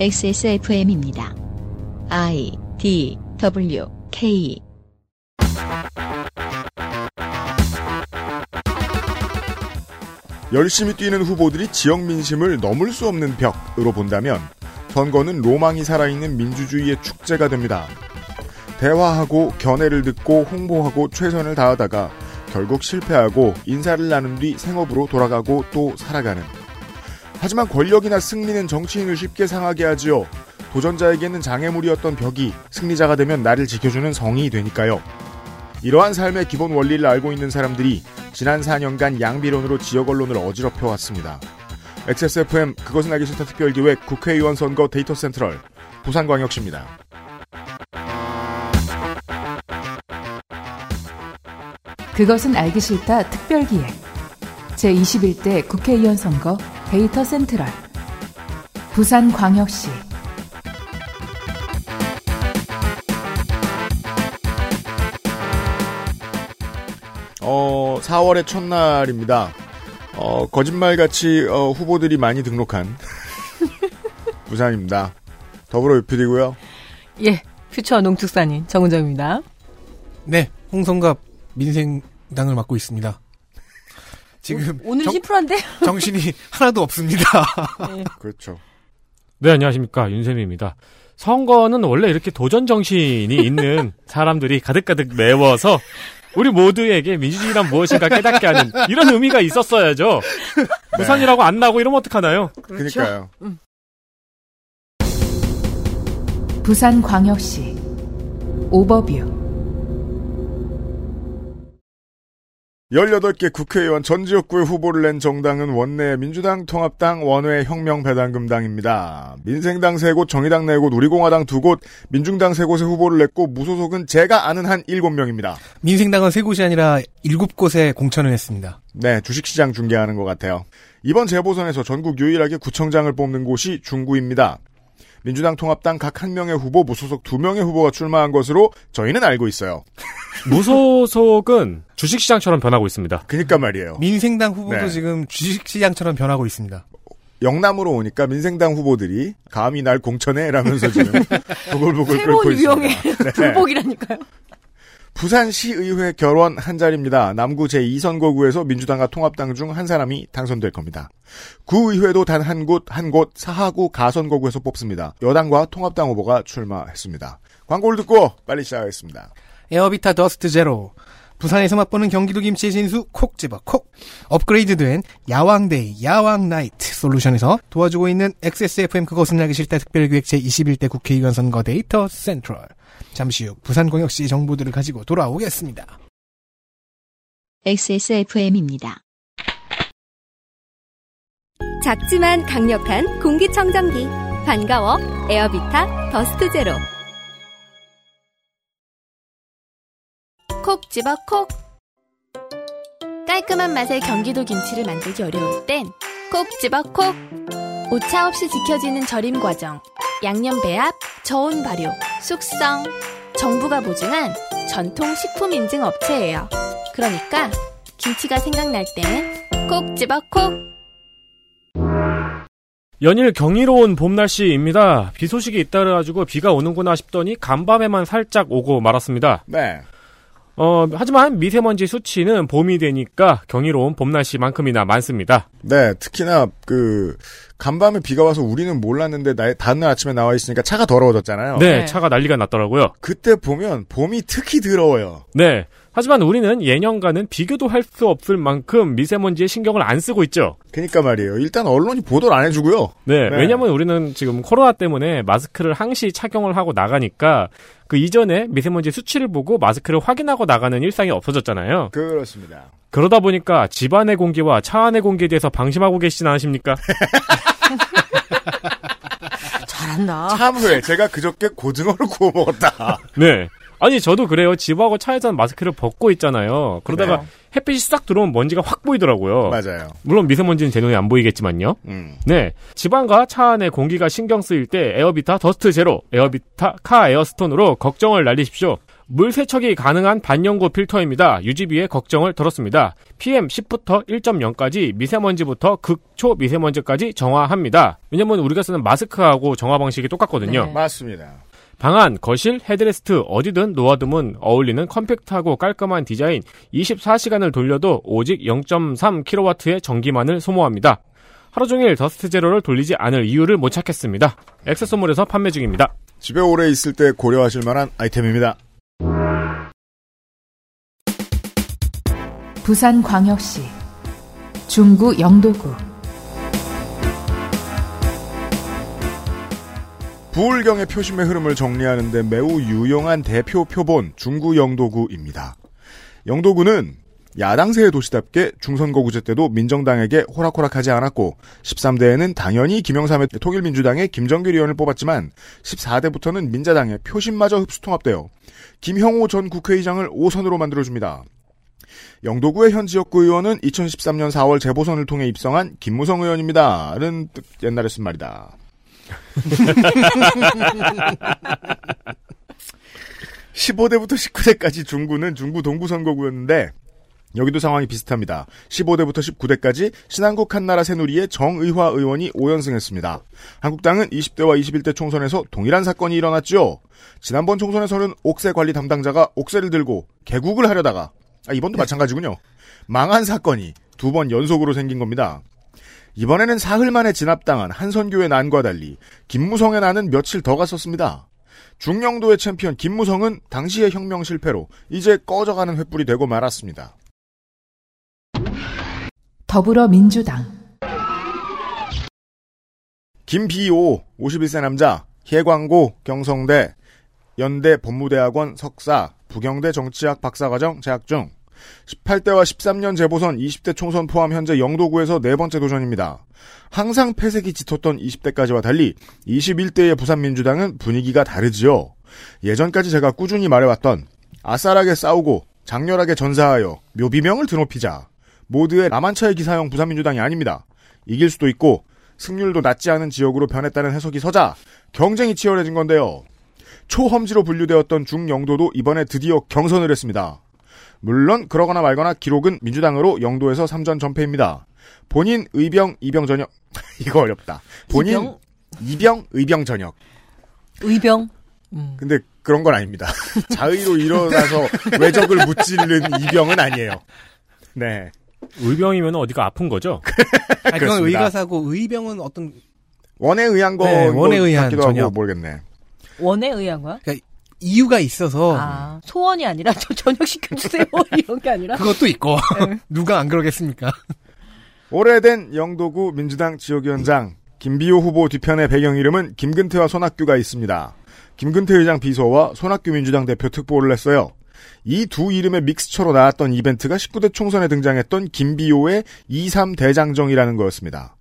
XSFM입니다. I D W K 열심히 뛰는 후보들이 지역 민심을 넘을 수 없는 벽으로 본다면 선거는 로망이 살아있는 민주주의의 축제가 됩니다. 대화하고 견해를 듣고 홍보하고 최선을 다하다가 결국 실패하고 인사를 나눈 뒤 생업으로 돌아가고 또 살아가는. 하지만 권력이나 승리는 정치인을 쉽게 상하게 하지요. 도전자에게는 장애물이었던 벽이 승리자가 되면 나를 지켜주는 성이 되니까요. 이러한 삶의 기본 원리를 알고 있는 사람들이 지난 4년간 양비론으로 지역 언론을 어지럽혀 왔습니다. XSFM 그것은 알기 싫다 특별기획 국회의원 선거 데이터 센트럴 부산광역시입니다. 그것은 알기 싫다 특별기획 제21대 국회의원 선거 데이터 센트럴 부산광역시 어, 4월의 첫날입니다. 어, 거짓말같이 어, 후보들이 많이 등록한 부산입니다. 더불어 유필이고요. 예, 퓨처 농축산인 정은정입니다. 네, 홍성갑 민생당을 맡고 있습니다. 지금 오, 늘 정, 심플한데? 정신이 하나도 없습니다. 네. 그렇죠. 네, 안녕하십니까. 윤세미입니다. 선거는 원래 이렇게 도전 정신이 있는 사람들이 가득가득 메워서 우리 모두에게 민주주의란 무엇인가 깨닫게 하는 이런 의미가 있었어야죠. 부산이라고 안 나고 이러면 어떡하나요? 그렇죠. 그러니까요. 부산광역시 오버뷰 18개 국회의원 전 지역구에 후보를 낸 정당은 원내 민주당, 통합당, 원외 혁명배당금당입니다. 민생당 3곳, 정의당 4곳, 우리공화당 2곳, 민중당 3곳에 후보를 냈고 무소속은 제가 아는 한 7명입니다. 민생당은 세 곳이 아니라 일곱 곳에 공천을 했습니다. 네, 주식시장 중계하는 것 같아요. 이번 재보선에서 전국 유일하게 구청장을 뽑는 곳이 중구입니다. 민주당 통합당 각 한 명의 후보, 무소속 두 명의 후보가 출마한 것으로 저희는 알고 있어요. 무소속은 주식시장처럼 변하고 있습니다. 그니까 말이에요. 민생당 후보도 네. 지금 주식시장처럼 변하고 있습니다. 영남으로 오니까 민생당 후보들이 감히 날 공천해 라면서 지금 부글부글 끓고 새로운 있습니다. 유형의 네. 불복이라니까요. 부산시의회 결원 한 자리입니다. 남구 제2선거구에서 민주당과 통합당 중 한 사람이 당선될 겁니다. 구의회도 단 한 곳, 한 곳, 사하구 가선거구에서 뽑습니다. 여당과 통합당 후보가 출마했습니다. 광고를 듣고 빨리 시작하겠습니다. 에어비타 더스트 제로. 부산에서 맛보는 경기도 김치의 진수 콕 집어 콕. 업그레이드된 야왕데이 야왕 나이트 솔루션에서 도와주고 있는 XSFM 그것은 알기 싫다 특별기획 제21대 국회의원 선거 데이터 센트럴. 잠시 후 부산광역시 정보들을 가지고 돌아오겠습니다. XSFM입니다. 작지만 강력한 공기청정기 반가워 에어비타 더스트 제로 콕 집어 콕 깔끔한 맛의 경기도 김치를 만들기 어려울 땐 콕 집어 콕 오차 없이 지켜지는 절임 과정 양념 배합 저온 발효 숙성 정부가 보증한 전통 식품 인증 업체예요 그러니까 김치가 생각날 땐 콕 집어 콕 연일 경이로운 봄 날씨입니다. 비 소식이 잇따라 가지고 비가 오는구나 싶더니 간밤에만 살짝 오고 말았습니다. 네. 어, 하지만 미세먼지 수치는 봄이 되니까 경이로운 봄 날씨만큼이나 많습니다. 네, 특히나 그 간밤에 비가 와서 우리는 몰랐는데 나, 다음날 아침에 나와 있으니까 차가 더러워졌잖아요. 네, 네. 차가 난리가 났더라고요. 그때 보면 봄이 특히 더러워요. 네. 하지만 우리는 예년과는 비교도 할 수 없을 만큼 미세먼지에 신경을 안 쓰고 있죠. 그니까 말이에요. 일단 언론이 보도를 안 해주고요. 네, 네. 왜냐면 우리는 지금 코로나 때문에 마스크를 항시 착용을 하고 나가니까 그 이전에 미세먼지 수치를 보고 마스크를 확인하고 나가는 일상이 없어졌잖아요. 그렇습니다. 그러다 보니까 집 안의 공기와 차 안의 공기에 대해서 방심하고 계시진 않으십니까? 잘한다. 참회 제가 그저께 고등어를 구워 먹었다. 네. 아니 저도 그래요. 집하고 차에서는 마스크를 벗고 있잖아요. 그러다가 네. 햇빛이 싹 들어오면 먼지가 확 보이더라고요. 맞아요. 물론 미세먼지는 제 눈에 안 보이겠지만요. 음. 네. 집안과 차 안의 공기가 신경 쓰일 때 에어비타 더스트 제로, 에어비타 카 에어스톤으로 걱정을 날리십시오. 물 세척이 가능한 반영구 필터입니다. 유지비에 걱정을 덜었습니다. PM10부터 1.0까지 미세먼지부터 극초 미세먼지까지 정화합니다. 왜냐면 우리가 쓰는 마스크하고 정화 방식이 똑같거든요. 네. 맞습니다. 방안, 거실, 헤드레스트 어디든 놓아두면 어울리는 컴팩트하고 깔끔한 디자인 24시간을 돌려도 오직 0.3kW의 전기만을 소모합니다. 하루 종일 더스트 제로를 돌리지 않을 이유를 못 찾겠습니다. XS몰에서 판매 중입니다. 집에 오래 있을 때 고려하실 만한 아이템입니다. 부산광역시 중구 영도구 부울경의 표심의 흐름을 정리하는데 매우 유용한 대표 표본 중구 영도구입니다. 영도구는 야당세의 도시답게 중선거구제 때도 민정당에게 호락호락하지 않았고 13대에는 당연히 김영삼의 통일민주당의 김정길 의원을 뽑았지만 14대부터는 민자당의 표심마저 흡수통합되어 김형호 전 국회의장을 5선으로 만들어줍니다. 영도구의 현 지역구 의원은 2013년 4월 재보선을 통해 입성한 김무성 의원입니다. 는 뜻- 옛날에 쓴 말이다. 15대부터 19대까지 중구는 중구 동구 선거구였는데 여기도 상황이 비슷합니다. 15대부터 19대까지 신한국 한나라 새누리의 정의화 의원이 5연승했습니다. 한국당은 20대와 21대 총선에서 동일한 사건이 일어났죠. 지난번 총선에서는 옥새 관리 담당자가 옥새를 들고 개국을 하려다가 아, 이번도 마찬가지군요. 망한 사건이 두 번 연속으로 생긴 겁니다. 이번에는 사흘 만에 진압당한 한선교의 난과 달리 김무성의 난은 며칠 더 갔었습니다. 중령도의 챔피언 김무성은 당시의 혁명 실패로 이제 꺼져가는 횃불이 되고 말았습니다. 더불어민주당 김비오 51세 남자 혜광고 경성대 연대 법무대학원 석사 부경대 정치학 박사과정 재학 중 18대와 13년 재보선 20대 총선 포함 현재 영도구에서 네 번째 도전입니다. 항상 패색이 짙었던 20대까지와 달리 21대의 부산민주당은 분위기가 다르지요. 예전까지 제가 꾸준히 말해왔던 아싸라게 싸우고 장렬하게 전사하여 묘비명을 드높이자 모두의 라만차의 기사형 부산민주당이 아닙니다. 이길 수도 있고 승률도 낮지 않은 지역으로 변했다는 해석이 서자 경쟁이 치열해진 건데요. 초험지로 분류되었던 중영도도 이번에 드디어 경선을 했습니다. 물론 그러거나 말거나 기록은 민주당으로 영도에서 3전 전패입니다. 본인 의병 이병 전역 이거 어렵다. 본인 이병? 이병 의병 전역. 의병. 음. 근데 그런 건 아닙니다. 자의로 일어나서 외적을 무찌르는 이병은 아니에요. 네. 의병이면 어디가 아픈 거죠? 아, 그건. 의가사고 의병은 어떤 원에 의한 거 네, 원에 의한 전역. 모르겠네. 원에 의한 거야? 이유가 있어서 아, 소원이 아니라 저 저녁 시켜주세요 이런 게 아니라. 그것도 있고 네. 누가 안 그러겠습니까? 오래된 영도구 민주당 지역위원장 김비호 후보 뒤편의 배경 이름은 김근태와 손학규가 있습니다. 김근태 의장 비서와 손학규 민주당 대표 특보를 냈어요. 이 두 이름의 믹스처로 나왔던 이벤트가 19대 총선에 등장했던 김비호의 23 대장정이라는 거였습니다.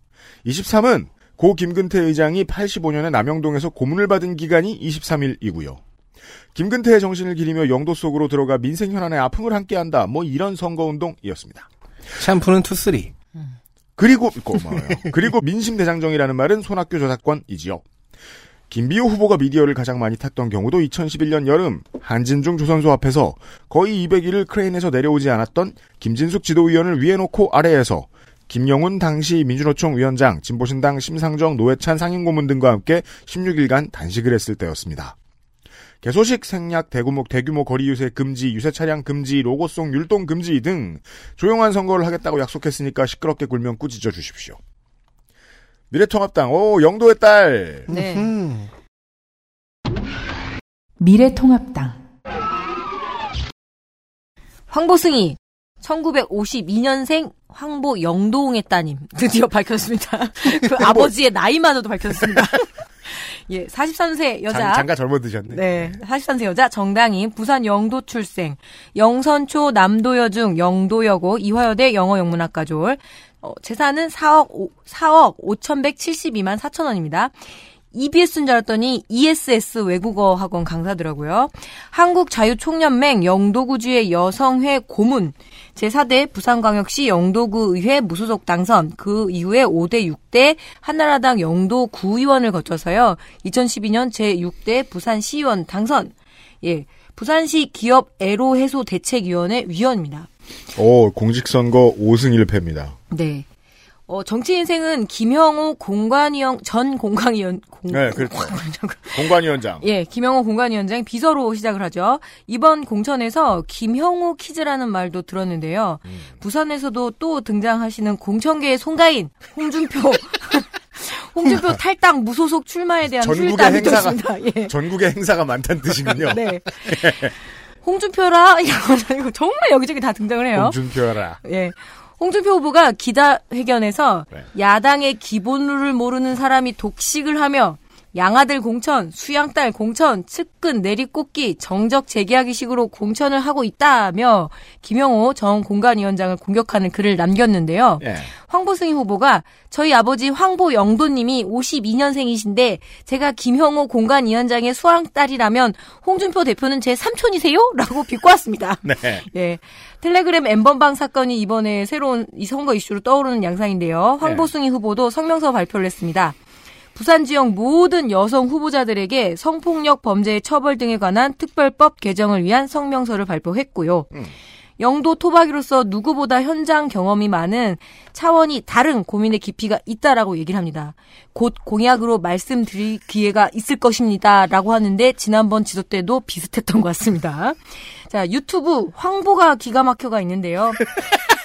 23은 고 김근태 의장이 85년에 남영동에서 고문을 받은 기간이 23일이고요. 김근태의 정신을 기리며 영도 속으로 들어가 민생 현안에 아픔을 함께한다. 뭐 이런 선거운동이었습니다. 샴푸는 투쓰리. 그리고 고마워요. 그리고 민심 대장정이라는 말은 손학규 저작권이지요. 김비오 후보가 미디어를 가장 많이 탔던 경우도 2011년 여름 한진중 조선소 앞에서 거의 200일을 크레인에서 내려오지 않았던 김진숙 지도위원을 위에 놓고 아래에서 김영훈 당시 민주노총 위원장, 진보신당 심상정, 노회찬 상임고문 등과 함께 16일간 단식을 했을 때였습니다. 개소식, 생략, 대규모, 대규모 거리 유세 금지, 유세 차량 금지, 로고송 율동 금지 등 조용한 선거를 하겠다고 약속했으니까 시끄럽게 굴면 꾸짖어 주십시오. 미래통합당, 오, 영도의 딸. 네. 음. 미래통합당 황보승이 1952년생 황보 영도웅의 따님 드디어 밝혔습니다. 그 아버지의 나이마저도 밝혔습니다. 예, 43세 여자. 장, 장가 젊어 드셨네. 네, 43세 여자 정당인 부산 영도 출생, 영선초 남도여중 영도여고 이화여대 영어영문학과 졸, 어, 재산은 4억 5, 4억 5,172만 4천 원입니다. EBS인 줄 알았더니 ESS 외국어 학원 강사더라고요. 한국자유총연맹 영도구주의 여성회 고문, 제4대 부산광역시 영도구의회 무소속 당선, 그 이후에 5대 6대 한나라당 영도 구의원을 거쳐서요. 2012년 제6대 부산시의원 당선. 예. 부산시 기업 애로 해소 대책위원회 위원입니다. 오, 공직선거 5승 1패입니다. 네. 어, 정치 인생은 김형우 공관위원 전 공관위원 공, 네, 그렇죠. 공관위원장. 예, 김형호 공관위원장 비서로 시작을 하죠. 이번 공천에서 김형호 퀴즈라는 말도 들었는데요. 음. 부산에서도 또 등장하시는 공천계의 송가인 홍준표 홍준표 탈당 무소속 출마에 대한 전국의 행사가-. 예. 전국의 행사가 많다는 뜻이군요. 네. 홍준표라 이거 정말 여기저기 다 등장을 해요. 홍준표라. 예. 홍준표 후보가 기자회견에서 네. 야당의 기본 룰을 모르는 사람이 독식을 하며 양아들 공천, 수양딸 공천, 측근 내리꽂기, 정적 재계하기 식으로 공천을 하고 있다며 김영호 전 공관위원장을 공격하는 글을 남겼는데요. 예. 황보승희 후보가 저희 아버지 황보 영도님이 52년생이신데 제가 김형호 공관위원장의 수양딸이라면 홍준표 대표는 제 삼촌이세요? 라고 비꼬았습니다. 네. 예. 텔레그램 엠번방 사건이 이번에 새로운 이 선거 이슈로 떠오르는 양상인데요. 황보승희 후보도 성명서 발표를 했습니다. 부산 지역 모든 여성 후보자들에게 성폭력 범죄의 처벌 등에 관한 특별법 개정을 위한 성명서를 발표했고요. 영도 토박이로서 누구보다 현장 경험이 많은 차원이 다른 고민의 깊이가 있다라고 얘기를 합니다. 곧 공약으로 말씀드릴 기회가 있을 것입니다라고 하는데 지난번 지도 때도 비슷했던 것 같습니다. 자, 유튜브 황보가 기가 막혀가 있는데요.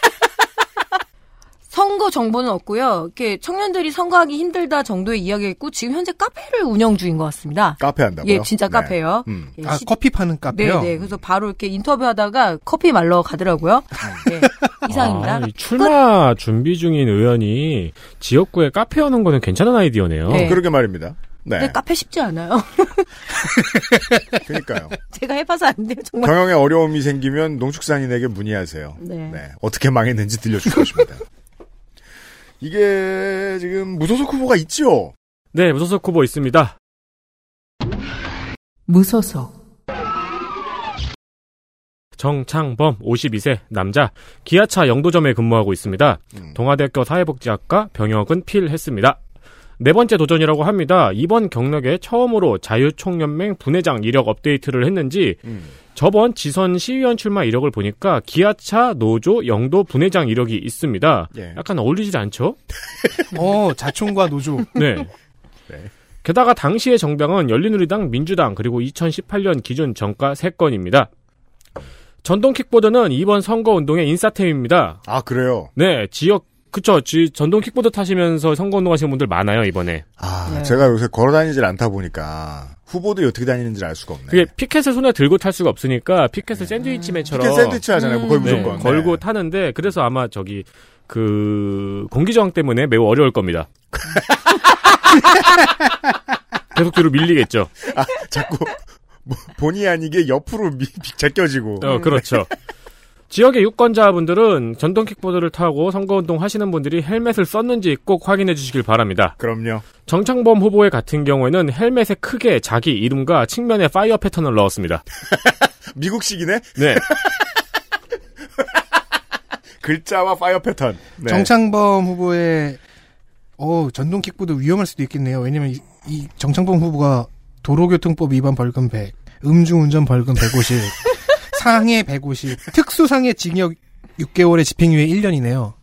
선거 정보는 없고요. 이렇게 청년들이 선거하기 힘들다 정도의 이야기가 있고 지금 현재 카페를 운영 중인 것 같습니다. 카페 한다고요? 예, 진짜 네. 카페요. 음. 예, 아, 시- 커피 파는 카페요? 네, 네. 그래서 바로 이렇게 인터뷰하다가 커피 말러 가더라고요. 네, 이상입니다. 아, 이 출마 준비 중인 의원이 지역구에 카페 여는 거는 괜찮은 아이디어네요. 네. 그러게 말입니다. 네. 근데 카페 쉽지 않아요. 그러니까요. 제가 해봐서 안 돼요, 정말. 경영에 어려움이 생기면 농축산인에게 문의하세요. 네. 어떻게 망했는지 들려줄 것입니다. 이게 지금 무소속 후보가 있죠? 네, 무소속 후보 있습니다. 무소속, 정창범 52세 남자 기아차 영도점에 근무하고 있습니다. 음. 동아대학교 사회복지학과 병역은 필했습니다. 네 번째 도전이라고 합니다. 이번 경력에 처음으로 자유총연맹 분회장 이력 업데이트를 했는지 음. 저번 지선 시의원 출마 이력을 보니까 기아차 노조 영도 분회장 이력이 있습니다. 예. 약간 어울리지 않죠? 어, 자총과 노조. 네. 네. 게다가 당시의 정당은 열린우리당, 민주당 그리고 2018년 기준 정가 3건입니다. 전동 킥보드는 이번 선거 운동의 인싸템입니다. 아, 그래요? 네, 지역 그쵸. 지, 전동 킥보드 타시면서 선거 운동 하시는 분들 많아요, 이번에. 아, 네. 제가 요새 걸어 다니질 않다 보니까 후보들이 어떻게 다니는지 알 수가 없네. 그게 피켓을 손에 들고 탈 수가 없으니까 피켓을 샌드위치맨처럼 티켓 샌드위치 하잖아요. 뭐 거의 네, 무조건. 걸고 네. 타는데 그래서 아마 저기 그 공기저항 때문에 매우 어려울 겁니다. 계속 뒤로 밀리겠죠. 아, 자꾸 뭐, 본의 아니게 옆으로 미, 제껴지고. 어, 그렇죠. 지역의 유권자분들은 전동 킥보드를 타고 선거운동 하시는 분들이 헬멧을 썼는지 꼭 확인해 주시길 바랍니다. 그럼요. 정창범 후보의 같은 경우에는 헬멧에 크게 자기 이름과 측면에 파이어 패턴을 넣었습니다. 미국식이네? 네. 글자와 fire pattern. 네. 정창범 후보의 어 전동 킥보드 위험할 수도 있겠네요. 왜냐면 이, 이 정창범 후보가 도로교통법 위반 벌금 100, 음주운전 벌금 150, 상해 150, 특수상해 징역 6개월에 집행유예 1년이네요.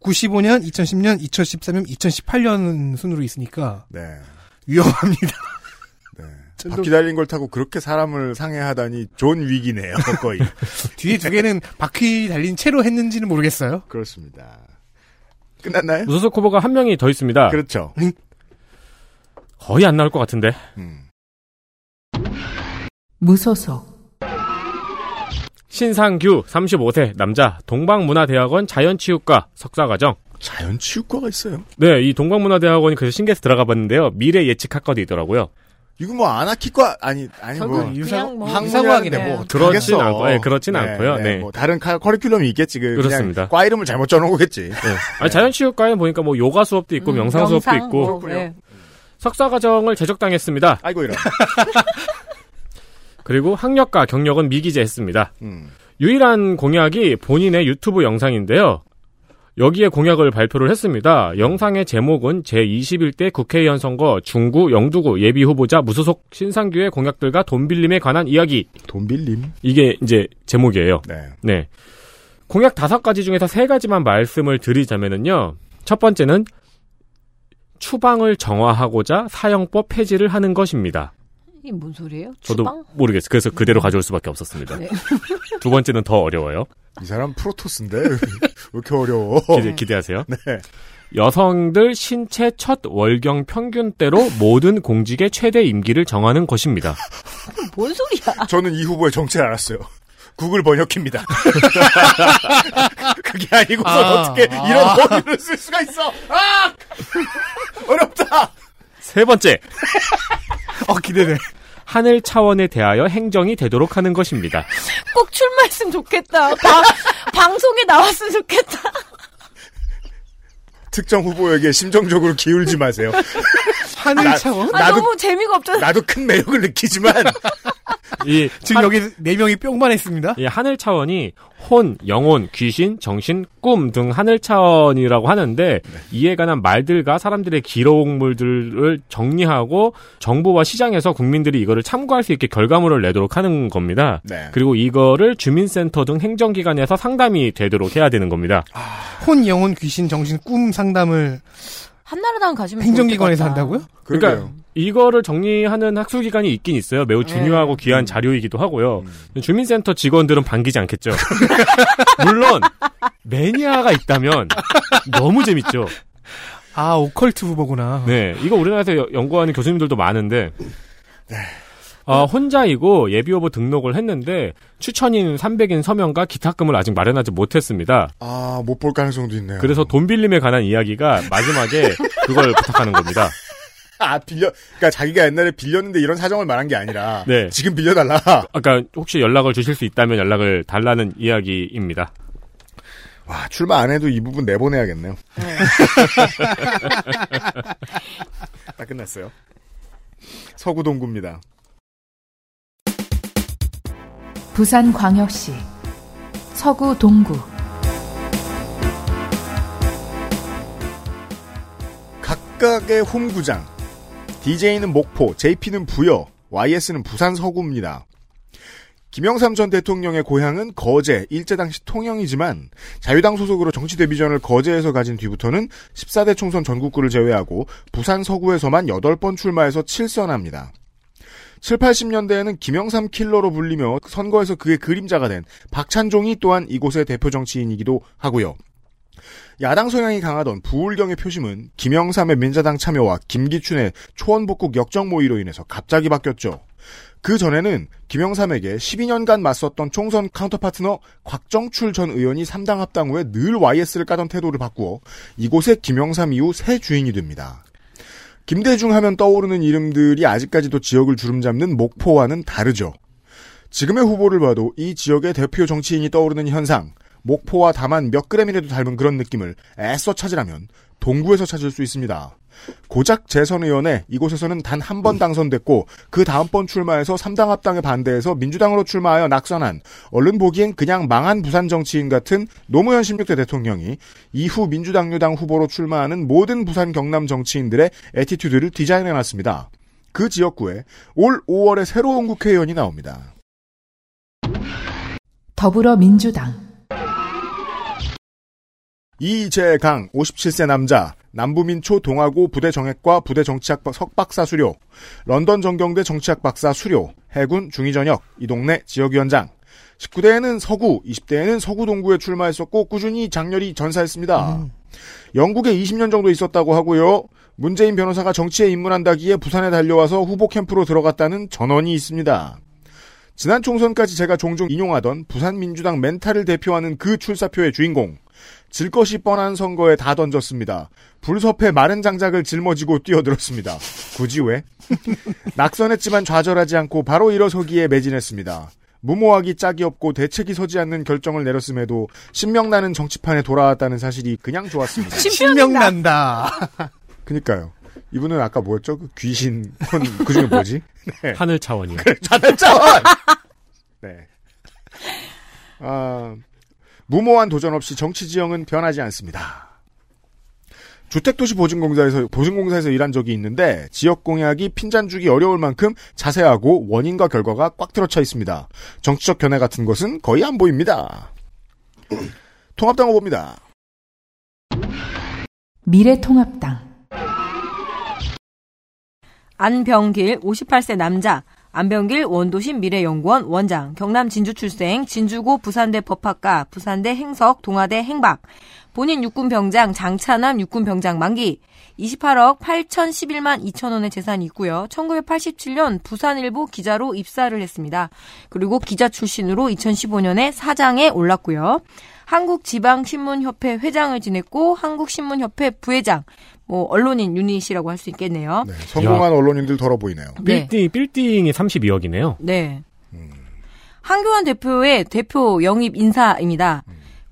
95년, 2010년, 2013년, 2018년 순으로 있으니까 네. 위험합니다. 네. 바퀴 달린 걸 타고 그렇게 사람을 상해하다니 존 위기네요. 거의. 뒤에 두 개는 바퀴 달린 채로 했는지는 모르겠어요. 그렇습니다. 끝났나요? 무소속 후보가 한 명이 더 있습니다. 그렇죠. 거의 안 나올 것 같은데. 음. 무소속, 신상규 35세 남자 동방문화대학원 자연치유과 석사과정. 자연치유과가 있어요. 네, 이 동방문화대학원이 그래서 신기해서 들어가 봤는데요. 미래 예측 학과도 있더라고요. 이거 뭐 아나키과 아니 아니 뭐 그냥 뭐 항문의학이네, 네. 뭐. 그렇진. 않고, 예, 그렇진 않고요. 네. 뭐 다른 카, 커리큘럼이 있겠지. 그 그렇습니다. 과 이름을 잘못 짜놓은 거겠지. 네. 아니, 자연치유과에 보니까 뭐 요가 수업도 있고 음, 명상 수업도 명상, 있고 뭐, 네. 석사 과정을 제적당했습니다. 아이고 이런. 그리고 학력과 경력은 미기재했습니다. 음. 유일한 공약이 본인의 유튜브 영상인데요. 여기에 공약을 발표를 했습니다. 영상의 제목은 제21대 국회의원 선거 중구 영두구 예비 후보자 무소속 신상규의 공약들과 돈 빌림에 관한 이야기. 돈 빌림. 이게 이제 제목이에요. 네. 네. 공약 다섯 가지 중에서 세 가지만 말씀을 드리자면은요. 첫 번째는 추방을 정화하고자 사형법 폐지를 하는 것입니다. 이게 뭔 소리예요? 저도 추방? 모르겠어요. 그래서 그대로 가져올 수밖에 없었습니다. 네. 두 번째는 더 어려워요. 이 사람 프로토스인데 왜 이렇게 어려워? 기대, 기대 하세요. 네. 여성들 신체 첫 월경 평균대로 모든 공직의 최대 임기를 정하는 것입니다. 뭔 소리야? 저는 이 후보의 정체를 알았어요. 구글 번역기입니다. 그게 아니고서 아, 어떻게 아. 이런 어휘를 쓸 수가 있어? 아! 어렵다! 세 번째, 어, 기대돼. 하늘 차원에 대하여 행정이 되도록 하는 것입니다. 꼭 출마했으면 좋겠다. 방, 방송에 나왔으면 좋겠다. 특정 후보에게 심정적으로 기울지 마세요. 하늘 나- 차원? 아, 나도- 너무 재미가 없잖아. 나도 큰 매력을 느끼지만 이, 지금 여기 네 명이 뿅만 했습니다. 이 하늘 차원이 혼, 영혼, 귀신, 정신, 꿈 등 하늘 차원이라고 하는데 이에 관한 말들과 사람들의 기록물들을 정리하고 정부와 시장에서 국민들이 이거를 참고할 수 있게 결과물을 내도록 하는 겁니다. 네. 그리고 이거를 주민센터 등 행정기관에서 상담이 되도록 해야 되는 겁니다. 혼, 영혼, 귀신, 정신, 꿈 상담을 한나라당 가시면 행정기관에서. 한다고요? 그러니까 그러니까요. 이거를 정리하는 학술기관이 있긴 있어요. 매우 중요하고 귀한 자료이기도 하고요. 주민센터 직원들은 반기지 않겠죠. 물론 매니아가 있다면 너무 재밌죠. 아, 오컬트 후보구나. 네, 이거 우리나라에서 여- 연구하는 교수님들도 많은데 어, 혼자이고 예비 후보 등록을 했는데 추천인 300인 서명과 기탁금을 아직 마련하지 못했습니다. 아, 못 볼 가능성도 있네요. 그래서 돈 빌림에 관한 이야기가 마지막에 그걸 부탁하는 겁니다. 아, 빌려, 그니까 자기가 옛날에 빌렸는데 이런 사정을 말한 게 아니라. 네. 지금 빌려달라. 아까 혹시 연락을 주실 수 있다면 연락을 달라는 이야기입니다. 와, 출마 안 해도 이 부분 내보내야겠네요. 다 끝났어요. 서구동구입니다. 부산광역시 서구 동구 각각의 홈구장. DJ는 목포, JP는 부여, YS는 부산 서구입니다. 김영삼 전 대통령의 고향은 거제, 일제 당시 통영이지만 자유당 소속으로 정치 데뷔전을 거제에서 가진 뒤부터는 14대 총선 전국구를 제외하고 부산 서구에서만 8번 출마해서 7선합니다. 7, 80년대에는 김영삼 킬러로 불리며 선거에서 그의 그림자가 된 박찬종이 또한 이곳의 대표 정치인이기도 하고요. 야당 성향이 강하던 부울경의 표심은 김영삼의 민자당 참여와 김기춘의 초원복국 역적 모의로 인해서 갑자기 바뀌었죠. 그 전에는 김영삼에게 12년간 맞섰던 총선 카운터 파트너 곽정출 전 의원이 3당 합당 후에 늘 YS를 까던 태도를 바꾸어 이곳에 김영삼 이후 새 주인이 됩니다. 김대중 하면 떠오르는 이름들이 아직까지도 지역을 주름잡는 목포와는 다르죠. 지금의 후보를 봐도 이 지역의 대표 정치인이 떠오르는 현상, 목포와 다만 몇 그램이라도 닮은 그런 느낌을 애써 찾으라면 동구에서 찾을 수 있습니다. 고작 재선 의원에 이곳에서는 단 한 번 당선됐고 그 다음번 출마해서 3당 합당에 반대해서 민주당으로 출마하여 낙선한 얼른 보기엔 그냥 망한 부산 정치인 같은 노무현 16대 대통령이 이후 민주당 유당 후보로 출마하는 모든 부산 경남 정치인들의 attitude를 디자인해놨습니다. 그 지역구에 올 5월에 새로운 국회의원이 나옵니다. 더불어민주당 이재강 57세 남자 남부민초 동아고 부대 정외과 부대정치학 석박사 수료 런던 정경대 정치학 박사 수료 해군 중위전역 이 동네 지역위원장 19대에는 서구 20대에는 서구 동구에 출마했었고 꾸준히 장렬히 전사했습니다. 영국에 20년 정도 있었다고 하고요. 문재인 변호사가 정치에 입문한다기에 부산에 달려와서 후보 캠프로 들어갔다는 전언이 있습니다. 지난 총선까지 제가 종종 인용하던 부산 민주당 멘탈을 대표하는 그 출사표의 주인공 질 것이 뻔한 선거에 다 던졌습니다. 불섭해 마른 장작을 짊어지고 뛰어들었습니다. 굳이 왜? 낙선했지만 좌절하지 않고 바로 일어서기에 매진했습니다. 무모하기 짝이 없고 대책이 서지 않는 결정을 내렸음에도 신명나는 정치판에 돌아왔다는 사실이 그냥 좋았습니다. 신명난다. 그니까요. 이분은 아까 뭐였죠? 그 귀신, 혼, 그 중에 뭐지? 네. 하늘 차원이요. 자단자원! 네. 아, 무모한 도전 없이 정치 지형은 변하지 않습니다. 주택도시보증공사에서 보증공사에서 일한 적이 있는데 지역 공약이 핀잔 주기 어려울 만큼 자세하고 원인과 결과가 꽉 들어차 있습니다. 정치적 견해 같은 것은 거의 안 보입니다. 통합당 후보입니다. 미래통합당 안병길 58세 남자 안병길 원도심 미래연구원 원장 경남 진주 출생 진주고 부산대 법학과 부산대 행석 동아대 행박 본인 육군 병장 장차남 육군 병장 만기 28억 8,011만 2천 원의 재산이 있고요. 1987년 부산일보 기자로 입사를 했습니다. 그리고 기자 출신으로 2015년에 사장에 올랐고요. 한국지방신문협회 회장을 지냈고 한국신문협회 부회장, 뭐 언론인 유닛이라고 할 수 있겠네요. 네, 성공한 언론인들 덜어 보이네요. 네. 빌딩, 빌딩이 32억이네요. 네. 한교안 대표의 대표 영입 인사입니다.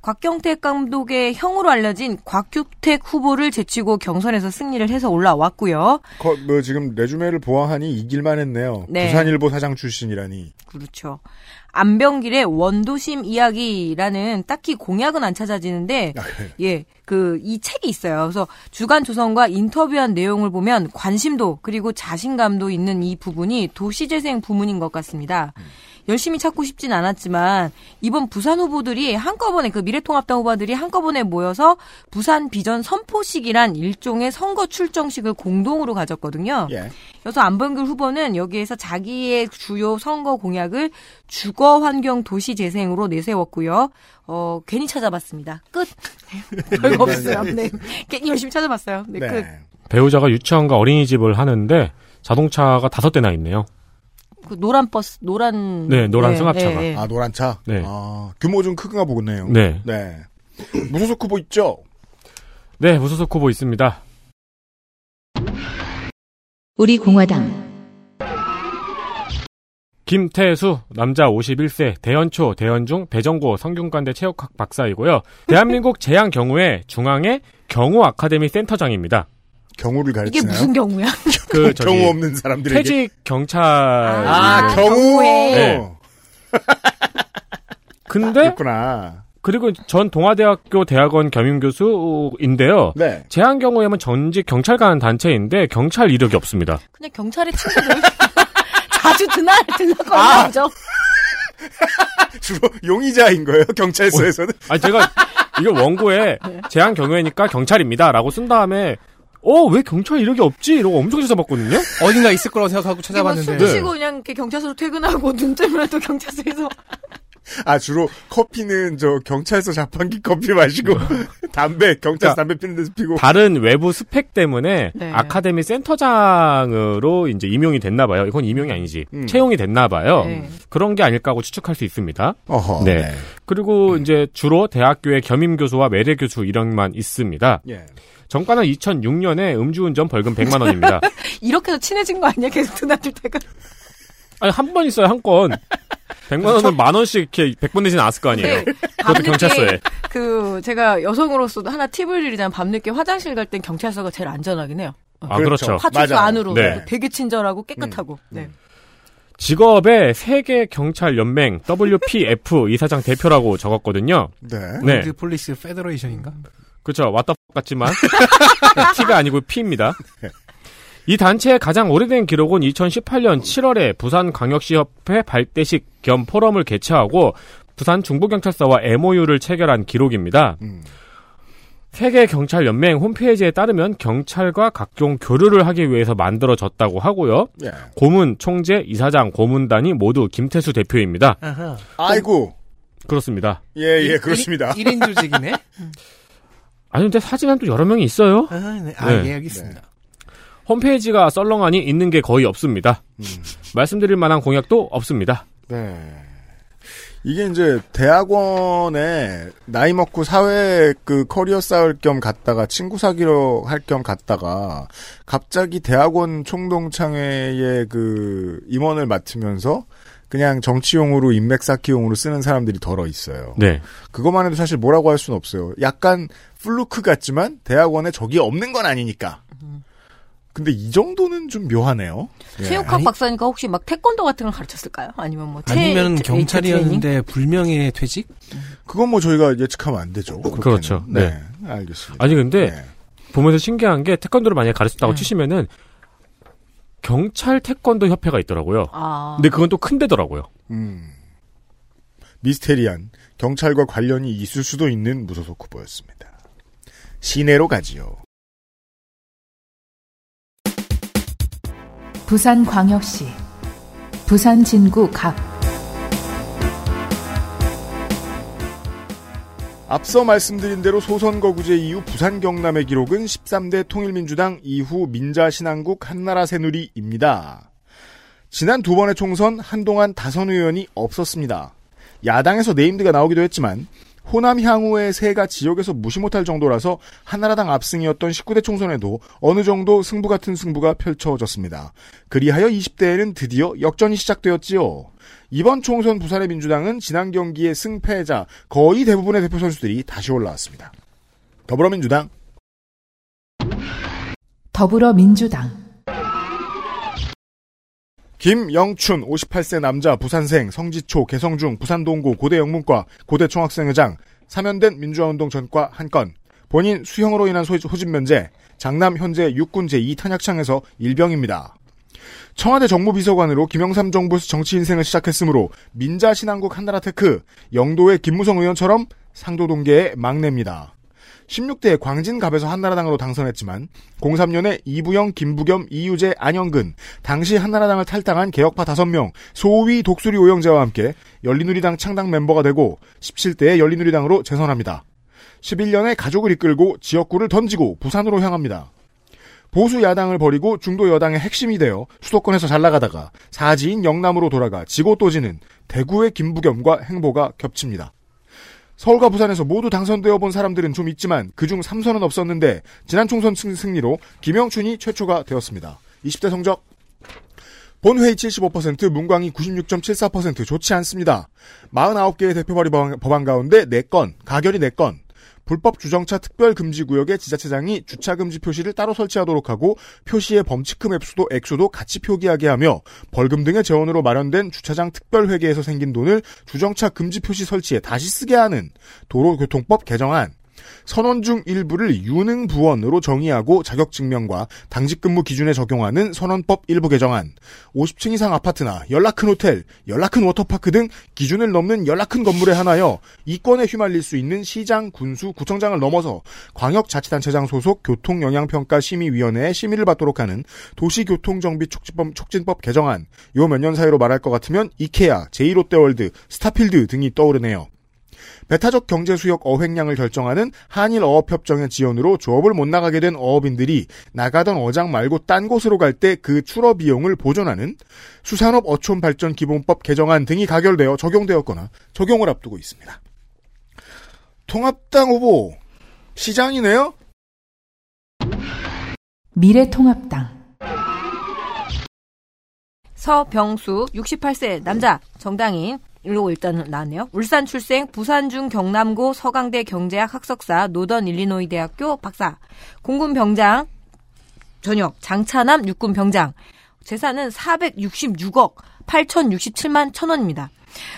곽경택 감독의 형으로 알려진 곽규택 후보를 제치고 경선에서 승리를 해서 올라왔고요. 거- 뭐 지금 레주메를 보아하니 이길만 했네요. 네. 부산일보 사장 출신이라니. 그렇죠. 안병길의 원도심 이야기라는 딱히 공약은 안 찾아지는데, 아? 예, 그, 이 책이 있어요. 그래서 주간 조선과 인터뷰한 내용을 보면 관심도 그리고 자신감도 있는 이 부분이 도시재생 부문인 것 같습니다. 열심히 찾고 싶진 않았지만 이번 부산 후보들이 한꺼번에 그 미래통합당 후보들이 한꺼번에 모여서 부산 비전 선포식이란 일종의 선거 출정식을 공동으로 가졌거든요. 예. 그래서 안병길 후보는 여기에서 자기의 주요 선거 공약을 주거 환경 도시 재생으로 내세웠고요. 어, 괜히 찾아봤습니다. 끝. 별거 없어요. 네. 괜히 열심히 찾아봤어요. 네, 네. 끝. 배우자가 유치원과 어린이집을 하는데 자동차가 다섯 대나 있네요. 그 노란 버스, 노란. 네, 노란 승합차가. 아, 노란 차? 네. 아, 규모 좀 크가 보겠네요. 네. 네. 무소속 후보 있죠? 네, 무소속 후보 있습니다. 우리 공화당 김태수, 남자 51세, 대연초, 대연중, 대전고 성균관대 체육학 박사이고요. 대한민국 제한 경우에 중앙의 경호 아카데미 센터장입니다. 경우를 이게 가르치나요? 무슨 경우야? 그 저기 경우 없는 사람들에게. 퇴직 경찰. 아, 아, 경우. 네. 근데 그렇구나. 그리고 전 동아대학교 대학원 겸임 교수인데요. 네. 제한 경우에는 전직 경찰관 단체인데 경찰 이력이 없습니다. 그냥 경찰의 친구들. 자주 드날, 아. 들락거리나 보죠. 주로 용의자인 거예요, 경찰서에서는? 아 제가 이거 원고에 제한 경우에니까 경찰입니다라고 쓴 다음에 어 왜 경찰 이력이 없지 이러고 엄청 찾아봤거든요. 어딘가 있을 거라고 생각하고 술 찾아봤는데 드시고 그냥 이렇게 경찰서로 퇴근하고 눈 뜨면 또 경찰서에서 아, 주로 커피는 저 경찰서 자판기 커피 마시고, 담배, 경찰서 그러니까 담배 피는 데서 피고. 다른 외부 스펙 때문에 네. 아카데미 센터장으로 이제 임용이 됐나 봐요. 이건 임용이 아니지. 음. 채용이 됐나 봐요. 네. 그런 게 아닐까 하고 추측할 수 있습니다. 어허. 네. 그리고 이제 주로 대학교의 겸임 교수와 매례 교수 이력만 있습니다. 예. 정가는 2006년에 음주운전 벌금 100만 원입니다. 이렇게 해서 친해진 거 아니야? 계속 드나들 때가. 아니 한 번 있어요 한 건. 100만 원은 만 원씩 이렇게 100번 내지 않았을 거 아니에요. 네. 그것도 경찰서에. 그 제가 여성으로서도 하나 팁을 드리자면 밤늦게 화장실 갈 땐 경찰서가 제일 안전하긴 해요. 아 그렇죠. 그렇죠. 파출소 맞아요. 안으로 네. 되게 친절하고 깨끗하고. 네. 직업에 세계 경찰 연맹 WPF 이사장 대표라고 적었거든요. 네. 네. World Police Federation인가? 그렇죠. What the 같지만 T가 아니고 P입니다. 이 단체의 가장 오래된 기록은 2018년 7월에 부산광역시협회 발대식 겸 포럼을 개최하고 부산 중부경찰서와 MOU를 체결한 기록입니다. 음. 세계경찰연맹 홈페이지에 따르면 경찰과 각종 교류를 하기 위해서 만들어졌다고 하고요. 예. 고문, 총재, 이사장, 고문단이 모두 김태수 대표입니다. 아하. 아이고. 그렇습니다. 예, 예, 그렇습니다. 1 인 조직이네? 아니 근데 사진은 또 여러 명이 있어요. 아, 네. 아, 네. 예, 알겠습니다. 홈페이지가 썰렁하니 있는 게 거의 없습니다. 음. 말씀드릴 만한 공약도 없습니다. 네. 이게 이제 대학원에 나이 먹고 사회 그 커리어 쌓을 겸 갔다가 친구 사귀러 할 겸 갔다가 갑자기 대학원 총동창회에 그 임원을 맡으면서 그냥 정치용으로 인맥 쌓기용으로 쓰는 사람들이 덜어 있어요. 네. 그것만 해도 사실 뭐라고 할 수는 없어요. 약간 플루크 같지만 대학원에 적이 없는 건 아니니까. 근데 이 정도는 좀 묘하네요. 예. 체육학 아니- 박사니까 혹시 막 태권도 같은 걸 가르쳤을까요? 아니면 뭐 체- 아니면? 경찰이었는데 불명예 퇴직? 그건 뭐 저희가 예측하면 안 되죠. 그렇게는. 그렇죠. 네. 알겠습니다. 아니 근데 네. 보면서 신기한 게 태권도를 만약에 가르쳤다고 네. 치시면은 경찰 태권도 협회가 있더라고요. 아. 근데 그건 또 큰 데더라고요. 음. 미스테리한 경찰과 관련이 있을 수도 있는 무소속 후보였습니다. 시내로 가지요. 부산광역시 부산 진구 갑 앞서 말씀드린 대로 소선거구제 이후 부산 경남의 기록은 13대 통일민주당 이후 민자신한국 한나라 새누리입니다. 지난 두 번의 총선 한동안 다선 의원이 없었습니다. 야당에서 네임드가 나오기도 했지만 호남 향후의 세가 지역에서 무시 못할 정도라서 한나라당 압승이었던 19대 총선에도 어느 정도 승부 같은 승부가 펼쳐졌습니다. 그리하여 20대에는 드디어 역전이 시작되었지요. 이번 총선 부산의 민주당은 지난 경기의 승패자 거의 대부분의 대표 선수들이 다시 올라왔습니다. 더불어민주당 더불어민주당 김영춘 58세 남자 부산생 성지초 개성중 부산동고 고대 영문과 고대 총학생회장 사면된 민주화운동 전과 한 건 본인 수형으로 인한 소- 소집 면제 장남 현재 육군 제2 탄약창에서 일병입니다. 청와대 정무비서관으로 김영삼 정부에서 정치 인생을 시작했으므로 민자신한국 한나라테크 영도의 김무성 의원처럼 상도동계의 막내입니다. 16대 광진갑에서 한나라당으로 당선했지만 03년에 이부영, 김부겸, 이유재, 안영근 당시 한나라당을 탈당한 개혁파 5명 소위 독수리 오영재와 함께 열린우리당 창당 멤버가 되고 17대에 열린우리당으로 재선합니다. 11년에 가족을 이끌고 지역구를 던지고 부산으로 향합니다. 보수 야당을 버리고 중도 여당의 핵심이 되어 수도권에서 잘 나가다가 사지인 영남으로 돌아가 지고 또 지는 대구의 김부겸과 행보가 겹칩니다. 서울과 부산에서 모두 당선되어 본 사람들은 좀 있지만 그중 3선은 없었는데 지난 총선 승- 승리로 김영춘이 최초가 되었습니다. 20대 성적 본회의 75%, 문광이 96.74% 좋지 않습니다. 49개의 대표 발의 법안 가운데 4건, 가결이 4건, 불법 주정차 특별 금지 구역의 지자체장이 주차 금지 표시를 따로 설치하도록 하고 표시의 범칙금 액수도, 액수도 같이 표기하게 하며 벌금 등의 재원으로 마련된 주차장 특별 회계에서 생긴 돈을 주정차 금지 표시 설치에 다시 쓰게 하는 도로교통법 개정안, 선원 중 일부를 유능 부원으로 정의하고 자격증명과 당직 근무 기준에 적용하는 선원법 일부 개정안, 50층 이상 아파트나 열라 큰 호텔, 열라 큰 워터파크 등 기준을 넘는 열라 큰 건물에 한하여 이권에 휘말릴 수 있는 시장, 군수, 구청장을 넘어서 광역자치단체장 소속 교통영향평가 심의위원회의 심의를 받도록 하는 도시교통정비 촉진법, 촉진법 개정안, 요 몇 년 사이로 말할 것 같으면 이케아, 제2롯데월드, 스타필드 등이 떠오르네요. 배타적 경제 수역 어획량을 결정하는 한일 어업협정의 지원으로 조업을 못 나가게 된 어업인들이 나가던 어장 말고 딴 곳으로 갈 때 그 출어 비용을 보존하는 수산업 어촌 발전 기본법 개정안 등이 가결되어 적용되었거나 적용을 앞두고 있습니다. 통합당 후보 시장이네요. 미래통합당 서병수 68세 남자 정당인 이러고 일단 나왔네요. 울산 출생 부산중 경남고 서강대 경제학 학석사 노던 일리노이 대학교 박사 공군 병장 전역 장차남 육군 병장 재산은 466억 8,067만 천 원입니다.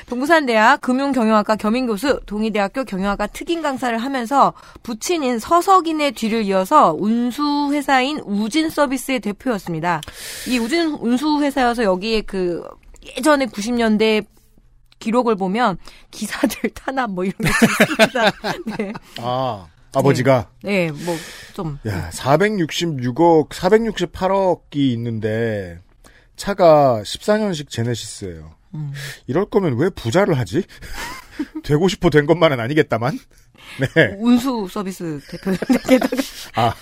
동부산대학 금융경영학과 겸임교수, 동의대학교 경영학과 특임 강사를 하면서 부친인 서석인의 뒤를 이어서 운수회사인 우진서비스의 대표였습니다. 이 우진 운수회사여서 여기에 그 예전에 90년대 기록을 보면 기사들 탄압 뭐 이런 게 있습니다. 네. 아 아버지가 네, 뭐좀 야 466억 468억이 있는데 차가 14년식 제네시스예요. 음. 이럴 거면 왜 부자를 하지? 되고 싶어 된 것만은 아니겠다만. 네. 운수 서비스 대표였는데 아,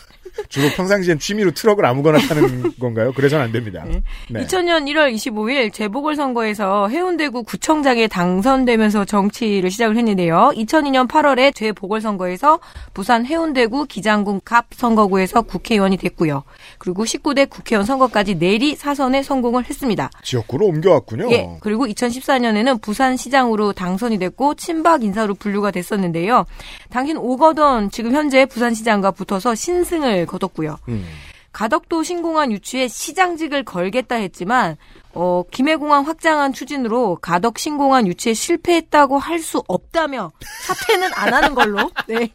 주로 평상시엔 취미로 트럭을 아무거나 타는 건가요? 그래서는 안 됩니다. 네. 네. 2000년 1월 25일 재보궐선거에서 해운대구 구청장에 당선되면서 정치를 시작을 했는데요. 2002년 8월에 재보궐선거에서 부산 해운대구 기장군 갑 선거구에서 국회의원이 됐고요. 그리고 19대 국회의원 선거까지 내리 사선에 성공을 했습니다. 지역구로 옮겨왔군요. 예, 그리고 2014년에는 부산시장으로 당선이 됐고 친박 인사로 분류가 됐었는데요. 당신 오거돈 지금 현재 부산시장과 붙어서 신승을 거뒀고요. 음. 가덕도 신공항 유치에 시장직을 걸겠다 했지만 어, 김해공항 확장한 추진으로 가덕 신공항 유치에 실패했다고 할 수 없다며 사퇴는 안 하는 걸로. 네.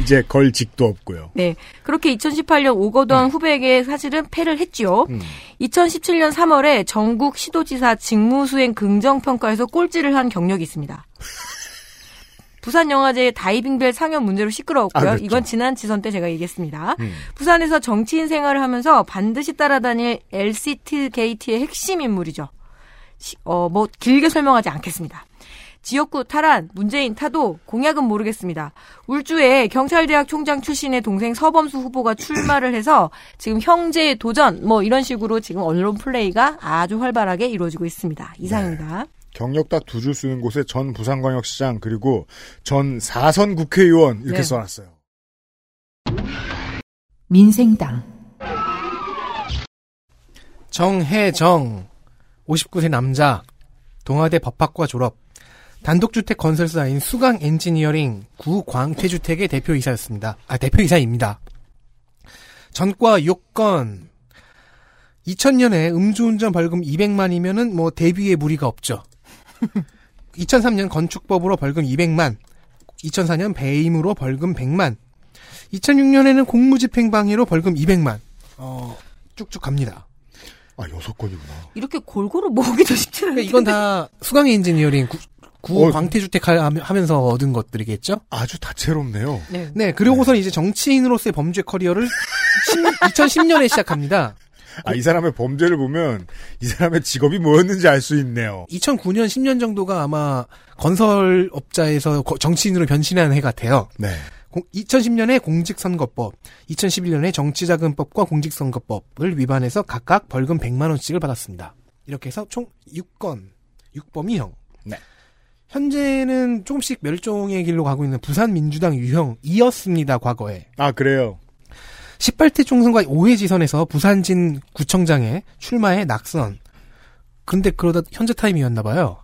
이제 걸 직도 없고요. 네. 그렇게 2018년 오거돈 후배에게 사실은 패를 했지요. 음. 2017년 3월에 전국 시도지사 직무수행 긍정평가에서 꼴찌를 한 경력이 있습니다. 부산 영화제 다이빙벨 상영 문제로 시끄러웠고요. 아, 그렇죠. 이건 지난 지선 때 제가 얘기했습니다. 음. 부산에서 정치인 생활을 하면서 반드시 따라다닐 LCT 게이트의 핵심 인물이죠. 시- 어, 뭐 길게 설명하지 않겠습니다. 지역구 탈환, 문재인 타도, 공약은 모르겠습니다. 울주에 경찰대학 총장 출신의 동생 서범수 후보가 출마를 해서 지금 형제 도전, 뭐 이런 식으로 지금 언론 플레이가 아주 활발하게 이루어지고 있습니다. 이상입니다. 경력 딱 두 줄 쓰는 곳에 전 부산광역시장 그리고 전 4선 국회의원 이렇게 네. 써놨어요. 민생당, 정혜정 59세 남자 동아대 법학과 졸업 단독주택 건설사인 수강 엔지니어링 구광태주택의 대표이사였습니다. 아 대표이사입니다. 전과 6건 2000년에 음주운전 벌금 200만이면은 뭐 대비에 무리가 없죠. 2003년 건축법으로 벌금 200만, 2004년 배임으로 벌금 100만, 2006년에는 공무집행방해로 벌금 200만. 어, 쭉쭉 갑니다. 아 여섯 건이구나. 이렇게 골고루 모으기도 쉽지 않은데. 그러니까 이건 다 수강 엔지니어링 구, 구 어. 광태주택 하- 하면서 얻은 것들이겠죠? 아주 다채롭네요. 네. 네, 그러고선 이제 정치인으로서의 범죄 커리어를 2010년에 시작합니다. 아 이 사람의 범죄를 보면 이 사람의 직업이 뭐였는지 알 수 있네요. 2009년, 10년 정도가 아마 건설업자에서 거- 정치인으로 변신하는 해 같아요. 네. 2010년에 공직선거법, 2011년에 정치자금법과 공직선거법을 위반해서 각각 벌금 100만 원씩을 받았습니다. 이렇게 해서 총 6건, 6범이형. 네. 현재는 조금씩 멸종의 길로 가고 있는 부산 민주당 유형이었습니다, 과거에. 아 그래요. 18대 총선과 5회 지선에서 부산진 구청장에 출마해 낙선. 근데 그러다 현재 타임이었나 봐요.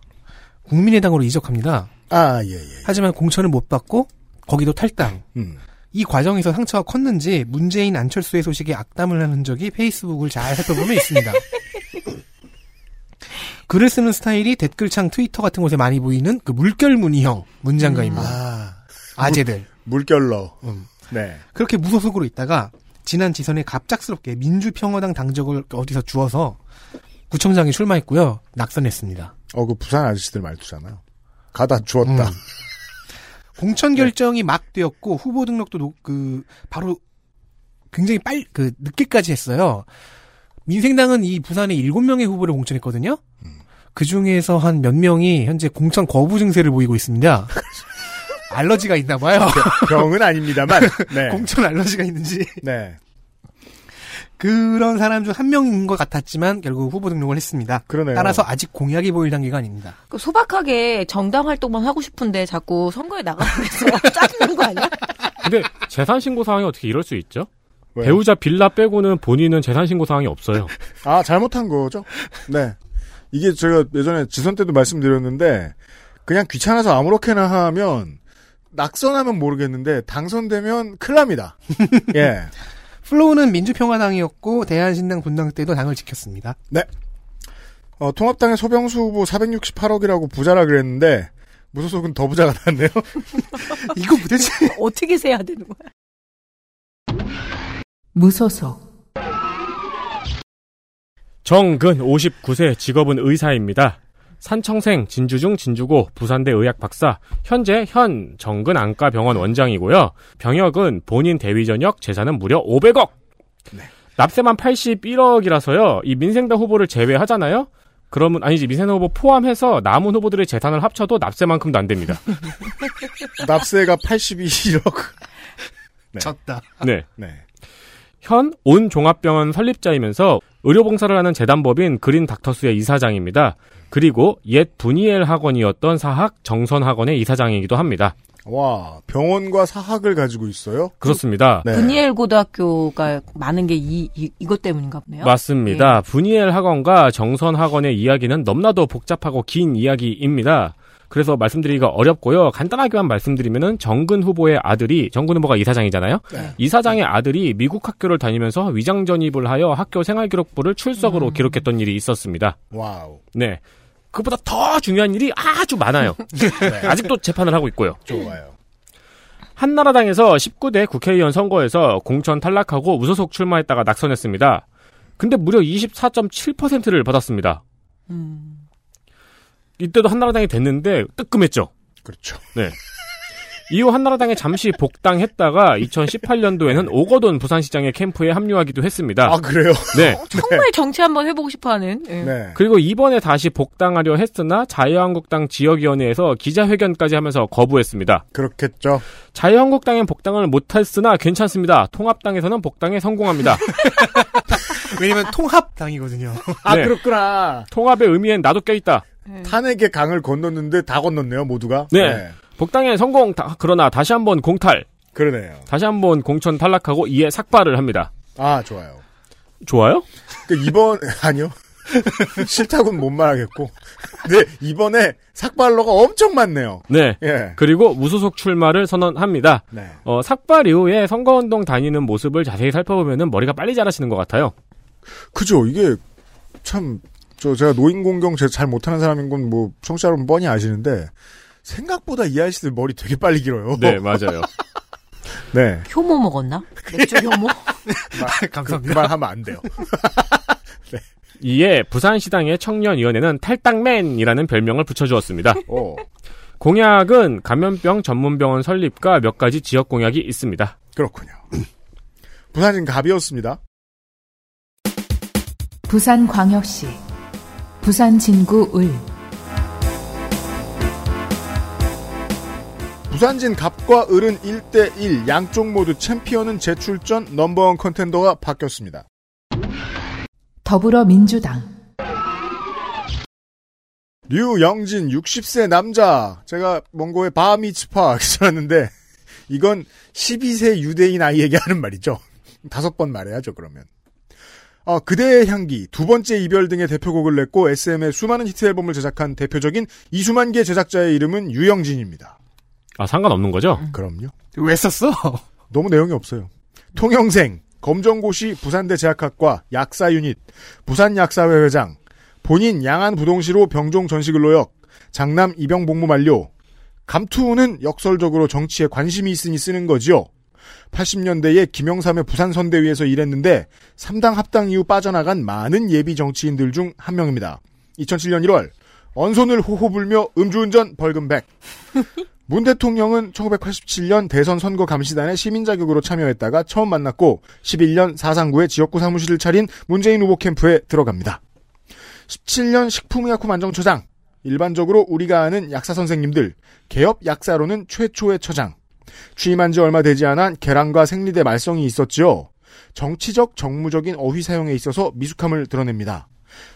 국민의당으로 이적합니다. 아 예 예. 하지만 공천을 못 받고 거기도 탈당. 음. 이 과정에서 상처가 컸는지 문재인 안철수의 소식에 악담을 하는 적이 페이스북을 잘 살펴보면 있습니다. 글을 쓰는 스타일이 댓글창 트위터 같은 곳에 많이 보이는 그 물결무늬형 문장가입니다. 아 아재들. 물 결러. 음. 네. 그렇게 무소속으로 있다가 지난 지선에 갑작스럽게 민주평화당 당적을 어디서 주어서 구청장에 출마했고요. 낙선했습니다. 어 그 부산 아저씨들 말투잖아요. 가다 주었다. 음. 공천 결정이 막 되었고 후보 등록도 노- 그 바로 굉장히 빨 그 늦게까지 했어요. 민생당은 이 부산에 7명의 후보를 공천했거든요. 그 중에서 한 몇 명이 현재 공천 거부 증세를 보이고 있습니다. 알러지가 있나 봐요. 병은 아닙니다만. 네. 공천 알러지가 있는지. 네. 그런 사람 중 한 명인 것 같았지만 결국 후보 등록을 했습니다. 그러네요. 따라서 아직 공약이 보일 단계가 아닙니다. 그 소박하게 정당 활동만 하고 싶은데 자꾸 선거에 있어요. 짜증난 거 아니야? 근데 재산 신고 사항이 어떻게 이럴 수 있죠? 왜요? 배우자 빌라 빼고는 본인은 재산 신고 사항이 없어요. 아, 잘못한 거죠? 네. 이게 제가 예전에 지선 때도 말씀드렸는데, 그냥 귀찮아서 아무렇게나 하면, 낙선하면 모르겠는데, 당선되면 큰일 납니다. 예. 플로우는 민주평화당이었고 대한신당 분당 때도 당을 지켰습니다. 어, 통합당의 소병수 후보 468억이라고 부자라 그랬는데, 무소속은 더 부자가 났네요. 이거 도대체 어떻게 세야 되는 거야? 무소속, 정근 59세 직업은 의사입니다. 산청생 진주중 진주고 부산대 의학 박사 현재 현 정근 안과병원 원장이고요. 병역은 본인 대위 전역 재산은 무려 500억. 납세만 81억이라서요. 이 민생당 후보를 제외하잖아요. 그러면 아니지 민생당 후보 포함해서 남은 후보들의 재산을 합쳐도 납세만큼도 안 됩니다. 납세가 82억. 네. 졌다. 네. 네. 현 온 종합병원 설립자이면서 의료봉사를 하는 재단법인 그린 닥터스의 이사장입니다. 그리고 옛 분이엘 학원이었던 사학 정선 학원의 이사장이기도 합니다. 와, 병원과 사학을 가지고 있어요? 그렇습니다. 네. 브니엘 고등학교가 많은 게 이, 이, 이것 때문인가 보네요. 맞습니다. 브니엘 학원과 정선 학원의 이야기는 너무나도 복잡하고 긴 이야기입니다. 그래서 말씀드리기가 어렵고요. 간단하게만 말씀드리면은 정근 후보의 아들이 정근 후보가 이사장이잖아요. 네. 이사장의 아들이 미국 학교를 다니면서 위장 전입을 하여 학교 생활 기록부를 출석으로 기록했던 일이 있었습니다. Wow. 네. 그보다 더 중요한 일이 아주 많아요. 네. 아직도 재판을 하고 있고요. 좋아요. 한나라당에서 19대 국회의원 선거에서 공천 탈락하고 무소속 출마했다가 낙선했습니다. 근데 무려 24.7%를 받았습니다. 이때도 한나라당이 됐는데 뜨끔했죠. 그렇죠. 네. 이후 한나라당에 잠시 복당했다가 2018년도에는 오거돈 부산시장의 캠프에 합류하기도 했습니다. 아, 그래요? 네. 정말 정치 한번 해보고 싶어하는. 예. 네. 그리고 이번에 다시 복당하려 했으나 자유한국당 지역위원회에서 기자회견까지 하면서 거부했습니다. 그렇겠죠. 자유한국당엔 복당을 못했으나 괜찮습니다. 통합당에서는 복당에 성공합니다. 왜냐면 통합당이거든요. 아, 네. 그렇구나. 통합의 의미엔 나도 껴있다. 탄핵의 강을 건넜는데 다 건넜네요, 모두가. 네. 복당에 성공, 다- 그러나 다시 한번 공탈, 그러네요. 다시 한번 공천 탈락하고 이에 삭발을 합니다. 아, 좋아요. 좋아요? 그 이번, 아니요. 싫다고는 못 말하겠고. 네, 이번에 삭발러가 엄청 많네요. 네. 예. 그리고 무소속 출마를 선언합니다. 네. 어, 삭발 이후에 선거운동 다니는 모습을 자세히 살펴보면 머리가 빨리 자라시는 것 같아요. 그죠. 이게 참, 저, 제가 노인 공경 제가 잘 못하는 사람인 건 뭐, 청취자 여러분 뻔히 아시는데, 생각보다 이 아저씨들 머리 되게 빨리 길어요. 네, 맞아요. 네. 효모 먹었나? 맥주 효모? 그, 그말 하면 안 돼요. 이에 부산시당의 청년위원회는 탈당맨이라는 별명을 붙여주었습니다. 어. 공약은 감염병 전문병원 설립과 몇 가지 지역 공약이 있습니다. 그렇군요. 부산인 갑이었습니다. 부산광역시 부산 진구 을 부산진 갑과 을은 1대1 양쪽 모두 챔피언은 재출전 넘버원 컨텐더가 바뀌었습니다. 더불어민주당 류영진 60세 남자 제가 먼거에 바미츠파 써놨는데 이건 12세 유대인 아이에게 하는 말이죠. 다섯 번 말해야죠 그러면. 어, 그대의 향기, 두 번째 이별 등의 대표곡을 냈고 SM의 수많은 히트 앨범을 제작한 대표적인 이수만 개 제작자의 이름은 유영진입니다. 아, 상관없는 거죠? 그럼요. 왜 썼어? 너무 내용이 없어요. 통영생, 검정고시 부산대 제약학과 약사 유닛, 부산 약사회 회장, 본인 양안 부동시로 병종 전식을 노역, 장남 입영 복무 만료, 감투는 역설적으로 정치에 관심이 있으니 쓰는 거지요. 80년대에 김영삼의 부산 선대위에서 일했는데 3당 합당 이후 빠져나간 많은 예비 정치인들 중 한 명입니다. 2007년 1월 언손을 호호 불며 음주운전 벌금 100. 문 대통령은 1987년 대선 선거 감시단에 시민 자격으로 참여했다가 처음 만났고 11년 사상구에 지역구 사무실을 차린 문재인 후보 캠프에 들어갑니다. 17년 식품의약품 안정처장, 일반적으로 우리가 아는 약사 선생님들, 개업 약사로는 최초의 처장. 취임한 지 얼마 되지 않아 계란과 생리대 말썽이 있었지요. 정치적, 정무적인 어휘 사용에 있어서 미숙함을 드러냅니다.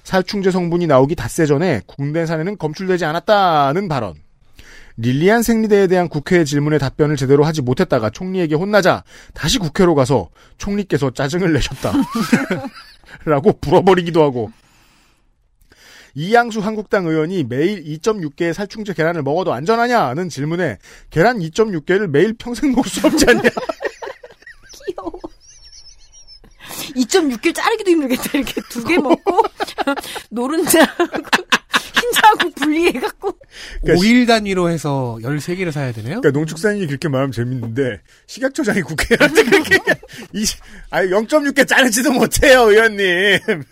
살충제 성분이 나오기 닷새 전에 국내산에는 검출되지 않았다는 발언. 릴리안 생리대에 대한 국회의 질문에 답변을 제대로 하지 못했다가 총리에게 혼나자 다시 국회로 가서 총리께서 짜증을 내셨다. 라고 불어버리기도 하고. 이양수 한국당 의원이 매일 2.6개의 살충제 계란을 먹어도 안전하냐는 질문에 계란 2.6개를 매일 평생 먹을 수 없지 않냐. 귀여워. 2.6개 자르기도 힘들겠다. 이렇게 두 개 먹고, 노른자하고, 흰자하고 분리해갖고. 그러니까 5일 단위로 해서 13개를 사야 되네요? 그러니까 농축산인이 그렇게 말하면 재밌는데 식약처장이 국회의원한테 그렇게 이 아니 0.6개 자르지도 못해요 의원님.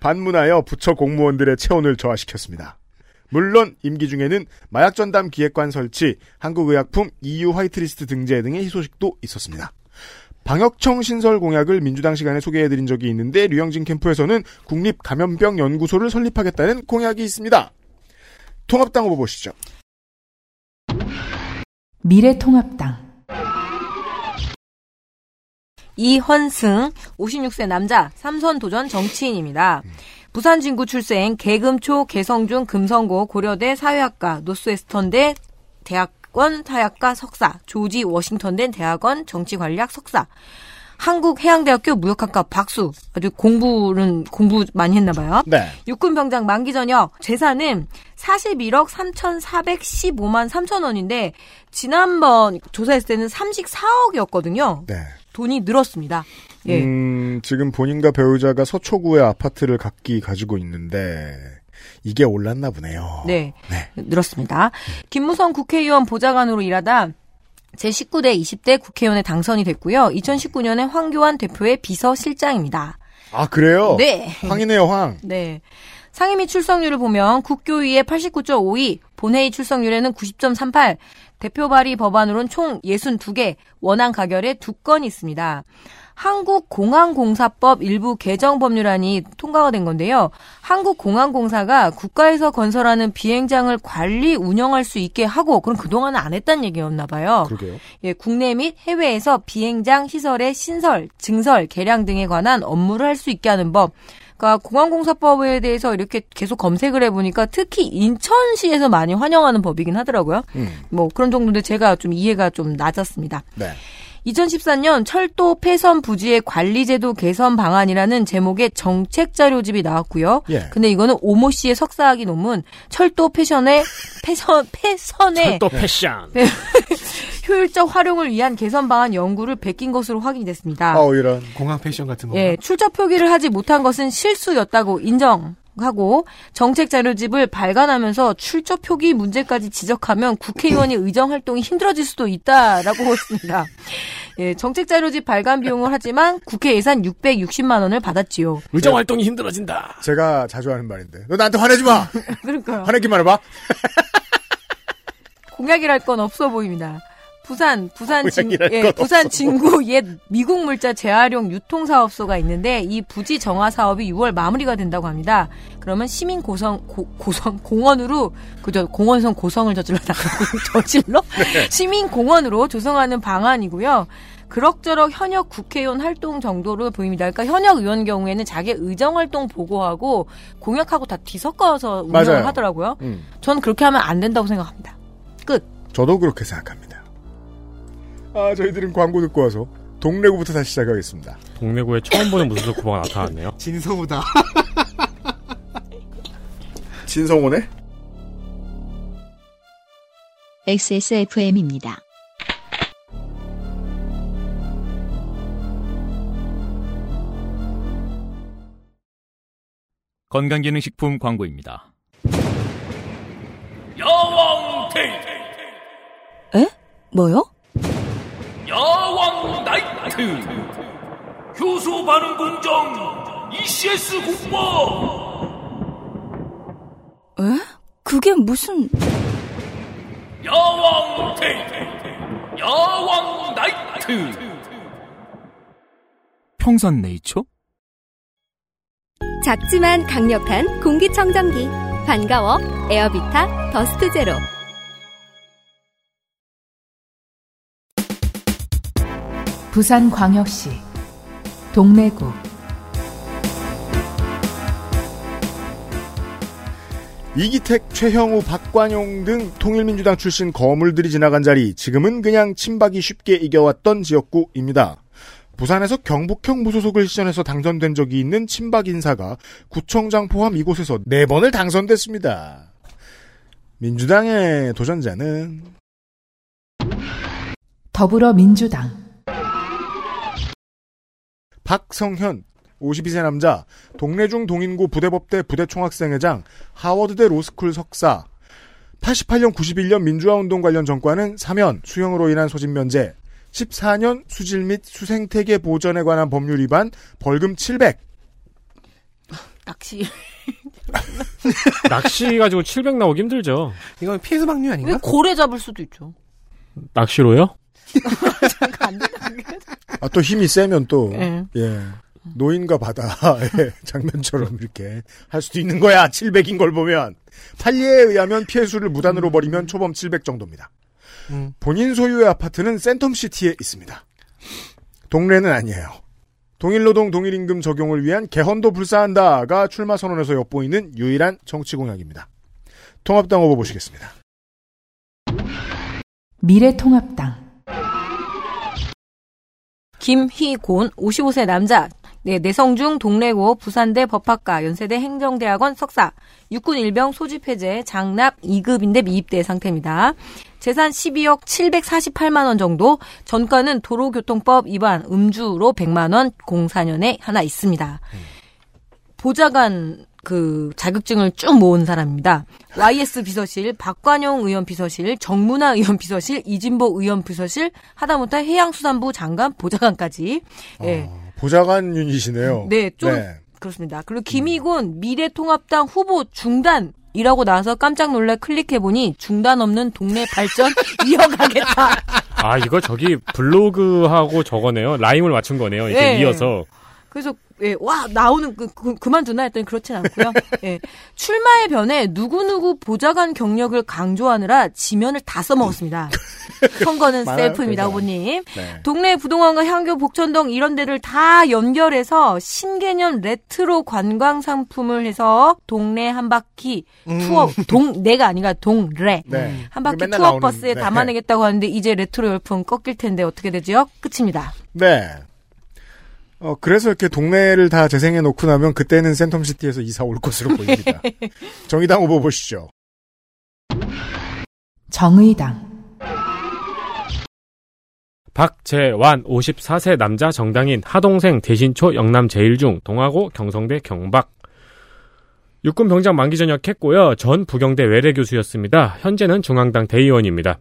반문하여 부처 공무원들의 체온을 저하시켰습니다. 물론 임기 중에는 마약 전담 기획관 설치, 한국의약품 EU 화이트리스트 등재 등의 희소식도 있었습니다. 방역청 신설 공약을 민주당 시간에 소개해드린 적이 있는데 류영진 캠프에서는 국립감염병 연구소를 설립하겠다는 공약이 있습니다. 통합당 후보 보시죠. 미래통합당 이헌승, 56세 남자, 삼선 도전 정치인입니다. 부산 진구 출생, 개금초, 개성중, 금성고, 고려대 사회학과, 노스웨스턴대 대학원 사회학과 석사, 조지 워싱턴대 대학원 정치관리학 석사. 한국해양대학교 무역학과 박수. 아주 공부는 공부 많이 했나 봐요. 네. 육군병장 만기 전역 재산은 41억 3,415만 3천 원인데 지난번 조사했을 때는 34억이었거든요. 네. 돈이 늘었습니다. 예. 음, 지금 본인과 배우자가 서초구에 아파트를 각기 가지고 있는데 이게 올랐나 보네요. 네. 네. 늘었습니다. 김무성 국회의원 보좌관으로 일하다 제19대 20대 국회의원에 당선이 됐고요. 2019년에 황교안 대표의 비서실장입니다. 아 그래요? 네. 황이네요, 황. 네. 상임위 출석률을 보면 국교위의 89.52, 본회의 출석률에는 90.38, 대표 발의 법안으로는 총 62개, 원안 가결에 2건이 있습니다. 한국공항공사법 일부 개정 법률안이 통과가 된 건데요. 한국공항공사가 국가에서 건설하는 비행장을 관리 운영할 수 있게 하고 그럼 그동안은 안 했다는 얘기였나 봐요. 그러게요. 예, 국내 및 해외에서 비행장 시설의 신설, 증설, 개량 등에 관한 업무를 할 수 있게 하는 법. 그러니까 공항공사법에 대해서 이렇게 계속 검색을 해보니까 특히 인천시에서 많이 환영하는 법이긴 하더라고요. 음. 뭐 그런 정도인데 제가 좀 이해가 좀 낮았습니다. 네. 2014년 철도 폐선 부지의 관리제도 개선 방안이라는 제목의 정책 자료집이 나왔고요. 예. 근데 이거는 오모 씨의 석사학위 논문 철도 폐선의 폐선 폐선의 또 패션. 효율적 활용을 위한 개선 방안 연구를 베낀 것으로 확인이 됐습니다. 아우 이런. 공항 패션 같은 거. 예, 출처 표기를 하지 못한 것은 실수였다고 인정 하고 정책 자료집을 발간하면서 출처 표기 문제까지 지적하면 국회의원이 의정 활동이 힘들어질 수도 있다라고 했습니다. 예, 정책 자료집 발간 비용을 하지만 국회 예산 660만 원을 받았지요. 의정 활동이 힘들어진다. 제가 자주 하는 말인데. 너 나한테 화내지 마. 그러니까요. 화내기만 해봐. 공약이랄 건 없어 보입니다. 부산 부산 진 예, 건 부산 진구 옛 미국 물자 재활용 유통 사업소가 있는데 이 부지 정화 사업이 6월 마무리가 된다고 합니다. 그러면 시민 고성 고, 고성 공원으로 그저 공원성 고성을 저질러다가 저질러 시민 공원으로 조성하는 방안이고요. 그럭저럭 현역 국회의원 활동 정도로 보입니다. 그러니까 현역 의원 경우에는 자기 의정 활동 보고하고 공약하고 다 뒤섞어서 운영을 맞아요. 하더라고요. 음. 저는 그렇게 하면 안 된다고 생각합니다. 끝. 저도 그렇게 생각합니다. 아, 저희들은 광고 듣고 와서 동래구부터 다시 시작하겠습니다. 동래구에 처음 보는 무슨 후보가 나타났네요. 진성우다. 진성호네? XSFM입니다. 건강기능식품 광고입니다. 야왕 테이 에? 뭐요? 야왕 나이트 효소 반응 공정 ECS 공모 에? 그게 무슨 야왕 테이 야왕 나이트 평산 네이처? 작지만 강력한 공기청정기 반가워 에어비타 더스트 제로 부산광역시 동래구 이기택, 최형우, 박관용 등 통일민주당 출신 거물들이 지나간 자리, 지금은 그냥 친박이 쉽게 이겨왔던 지역구입니다. 부산에서 경북형 무소속을 시전해서 당선된 적이 있는 친박 인사가 구청장 포함 이곳에서 네 번을 당선됐습니다. 민주당의 도전자는 더불어민주당 박성현 52세 남자 동래중 동인고 부대법대 부대총학생회장 하워드대 로스쿨 석사 88년 91년 민주화운동 관련 정과는 사면 수형으로 인한 소집 면제 14년 수질 및 수생태계 보전에 관한 법률 위반 벌금 700 낚시 낚시 가지고 700 나오기 힘들죠. 이건 피해서 방류 왜 아닌가? 고래 잡을 수도 있죠. 낚시로요? 아 또 힘이 세면 또 예. 예. 노인과 바다의 장면처럼 이렇게 할 수도 있는 거야. 700인 걸 보면. 판례에 의하면 피해 수를 무단으로 벌이면 초범 700 정도입니다. 음. 본인 소유의 아파트는 센텀시티에 있습니다. 동래는 아니에요. 동일노동 동일임금 적용을 위한 개헌도 불사한다가 출마 선언에서 엿보이는 유일한 정치 공약입니다. 통합당 후보 보시겠습니다. 미래통합당 김희곤 55세 남자 네, 내성중 동래고 부산대 법학과 연세대 행정대학원 석사 육군 일병 소집 해제 장납 2급인데 미입대 상태입니다. 재산 12억 748만 원 정도 전과는 도로교통법 위반 음주로 100만 원 04년에 하나 있습니다. 보좌관 그 자격증을 쭉 모은 사람입니다. YS 비서실, 박관용 의원 비서실, 정문화 의원 비서실, 이진복 의원 비서실, 하다못해 해양수산부 장관 보좌관까지. 예. 보좌관 유닛이네요. 네, 좀 그렇습니다. 그리고 김희곤 미래통합당 후보 중단 이라고 나와서 깜짝 놀라 클릭해보니 중단 없는 동네 발전 이어가겠다. 아, 이거 저기 블로그하고 저거네요. 라임을 맞춘 거네요. 이렇게 네. 이어서. 그래서 예, 와 나오는 그, 그 그 만두나 했더니 그렇진 않고요. 예, 출마의 변에 누구누구 보좌관 경력을 강조하느라 지면을 다 써먹었습니다. 선거는 셀프입니다. 후보님. 네. 동래부 동헌과 향교, 복천동 이런 데를 다 연결해서 신개념 레트로 관광 상품을 해서 동네 한 바퀴 음. 투어 동네가 아니라 동래 네. 한 바퀴 투어 나오는, 버스에 네. 담아내겠다고 하는데 이제 레트로 열풍 꺾일 텐데 어떻게 되죠? 끝입니다. 네. 어, 그래서 이렇게 동네를 다 재생해 놓고 나면 그때는 센텀시티에서 이사 올 것으로 보입니다. 정의당 후보 보시죠. 정의당 박재완 54세 남자 정당인 하동생 대신초 영남 제일중 동아고 경성대 경박 육군 병장 만기 전역했고요. 전 부경대 외래 교수였습니다. 현재는 중앙당 대의원입니다.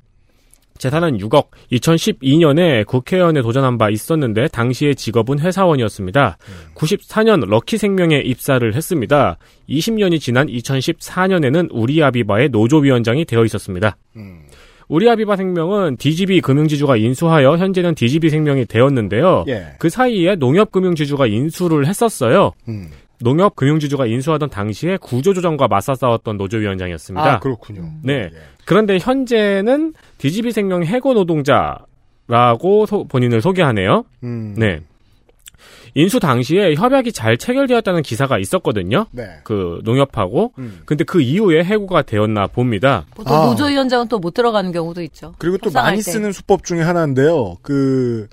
재산은 6억. 2012년에 국회의원에 도전한 바 있었는데 당시의 직업은 회사원이었습니다. 94년 럭키 생명에 입사를 했습니다. 20년이 지난 2014년에는 우리아비바의 노조위원장이 되어 있었습니다. 우리아비바 생명은 DGB 금융지주가 인수하여 현재는 DGB 생명이 되었는데요. 예. 그 사이에 농협금융지주가 인수를 했었어요. 음. 농협금융지주가 인수하던 당시에 구조조정과 맞서 싸웠던 노조위원장이었습니다. 아, 그렇군요. 네. 그런데 현재는 DGB 생명 해고 노동자라고 소- 본인을 소개하네요. 음. 네. 인수 당시에 협약이 잘 체결되었다는 기사가 있었거든요. 네. 그 농협하고. 음. 근데 그 이후에 해고가 되었나 봅니다. 보통 아. 노조위원장은 또 못 들어가는 경우도 있죠. 그리고 또 많이 때. 쓰는 수법 중에 하나인데요. 그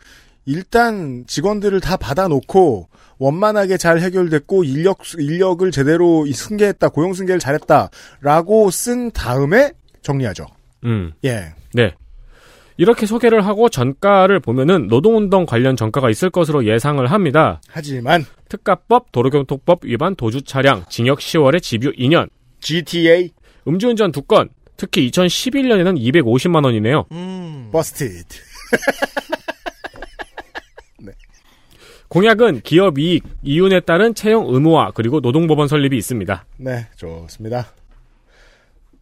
일단 직원들을 다 받아놓고 원만하게 잘 해결됐고 인력 인력을 제대로 승계했다 고용 승계를 잘했다라고 쓴 다음에 정리하죠. 음. 예. 네. 이렇게 소개를 하고 전과를 보면은 노동운동 관련 전과가 있을 것으로 예상을 합니다. 하지만 특가법, 도로교통법 위반 도주 차량, 징역 10월에 집유 2년, GTA, 음주운전 2건, 특히 2011년에는 250만 원이네요. Busted. 공약은 기업 이익, 이윤에 따른 채용 의무화 그리고 노동법원 설립이 있습니다. 네, 좋습니다.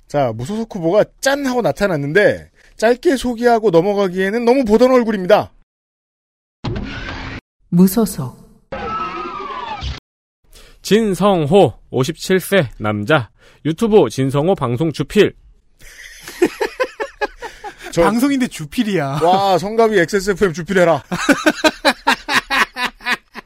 자, 무소속 후보가 짠 하고 나타났는데 짧게 소개하고 넘어가기에는 너무 보던 얼굴입니다. 무소속 진성호 57세 남자 유튜브 진성호 방송 주필 저- 방송인데 주필이야. 와, 성갑이 XSFM 주필해라.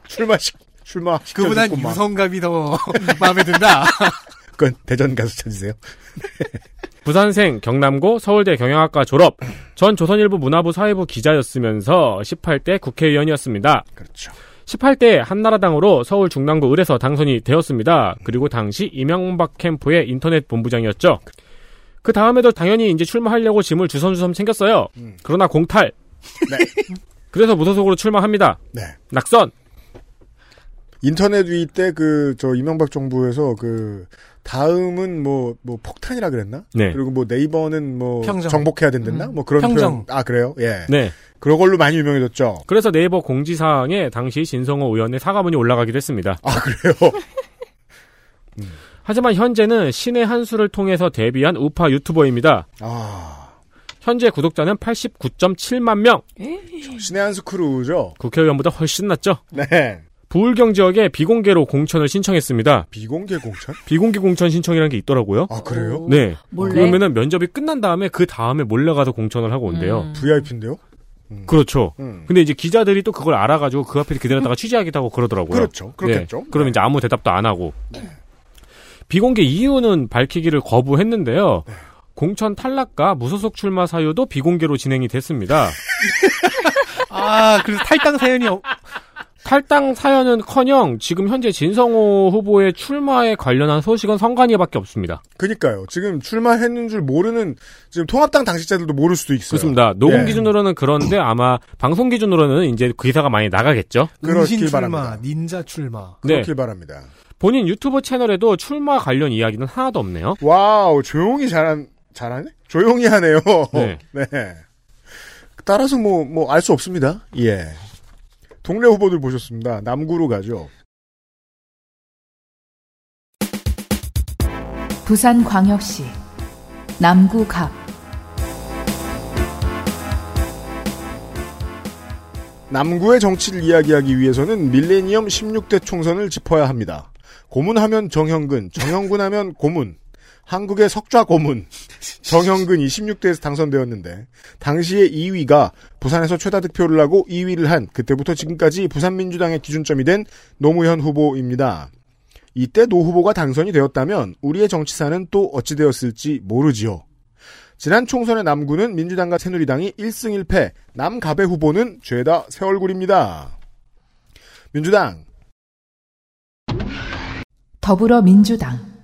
출마 시 출마 그보단 시켜줬구만. 유성감이 더 마음에 든다. 그건 대전 가서 찾으세요. 부산생 경남고 서울대 경영학과 졸업 전 조선일보 문화부 사회부 기자였으면서 18대 국회의원이었습니다. 그렇죠. 18대 한나라당으로 서울 중랑구 을에서 당선이 되었습니다. 그리고 당시 이명박 캠프의 인터넷 본부장이었죠. 그 다음에도 당연히 이제 출마하려고 짐을 주섬주섬 챙겼어요. 그러나 공탈. 그래서 무소속으로 출마합니다. 네. 낙선. 인터넷 위 때 그 저 이명박 정부에서 그 다음은 뭐뭐 폭탄이라 그랬나? 네. 그리고 뭐 네이버는 뭐 평정. 정복해야 된댔나? 뭐 그런 평정. 표현. 아 그래요? 예. 네. 그런 걸로 많이 유명해졌죠. 그래서 네이버 공지사항에 당시 진성호 의원의 사과문이 올라가기도 했습니다. 아 그래요? 하지만 현재는 신의 한 수를 통해서 데뷔한 우파 유튜버입니다. 아 현재 구독자는 89.7만 명. 신의 한수 크루죠. 국회의원보다 훨씬 낫죠. 네. 부울경 지역에 비공개로 공천을 신청했습니다. 비공개 공천? 비공개 공천 신청이라는 게 있더라고요. 아 그래요? 네. 몰래? 그러면은 면접이 끝난 다음에 그 다음에 몰래 가서 공천을 하고 온대요. 음. VIP인데요? 그렇죠. 음. 근데 이제 기자들이 또 그걸 알아가지고 그 앞에 기다렸다가 취재하기도 하고 그러더라고요. 그렇죠. 그렇겠죠. 네. 그럼 이제 아무 대답도 안 하고. 비공개 이유는 밝히기를 거부했는데요. 네. 공천 탈락과 무소속 출마 사유도 비공개로 진행이 됐습니다. 아, 그래서 탈당 사연이 없- 탈당 사연은커녕 지금 현재 진성호 후보의 출마에 관련한 소식은 성관이밖에 없습니다. 그니까요. 지금 출마했는 줄 모르는 지금 통합당 당직자들도 모를 수도 있어요. 그렇습니다. 녹음 예. 기준으로는 그런데 아마 방송 기준으로는 이제 그 기사가 많이 나가겠죠. 그렇길 은신 출마, 바랍니다. 닌자 출마. 네. 그렇길 바랍니다. 본인 유튜브 채널에도 출마 관련 이야기는 하나도 없네요. Wow, 조용히 잘한, 잘하네? 조용히 하네요. 네. 네. 따라서 뭐, 뭐, 알 수 없습니다. 예. 동래 후보들 보셨습니다. 남구로 가죠. 부산광역시 남구갑 남구의 정치를 이야기하기 위해서는 밀레니엄 16대 총선을 짚어야 합니다. 고문하면 정형근, 정형근 하면 고문. 한국의 석좌 고문. 정형근이 16대에서 당선되었는데 당시에 2위가 부산에서 최다 득표를 하고 2위를 한 그때부터 지금까지 부산민주당의 기준점이 된 노무현 후보입니다. 이때 노 후보가 당선이 되었다면 우리의 정치사는 또 어찌 되었을지 모르지요. 지난 총선의 남구는 민주당과 새누리당이 1승 1패, 남갑의 후보는 죄다 새 얼굴입니다. 민주당, 더불어민주당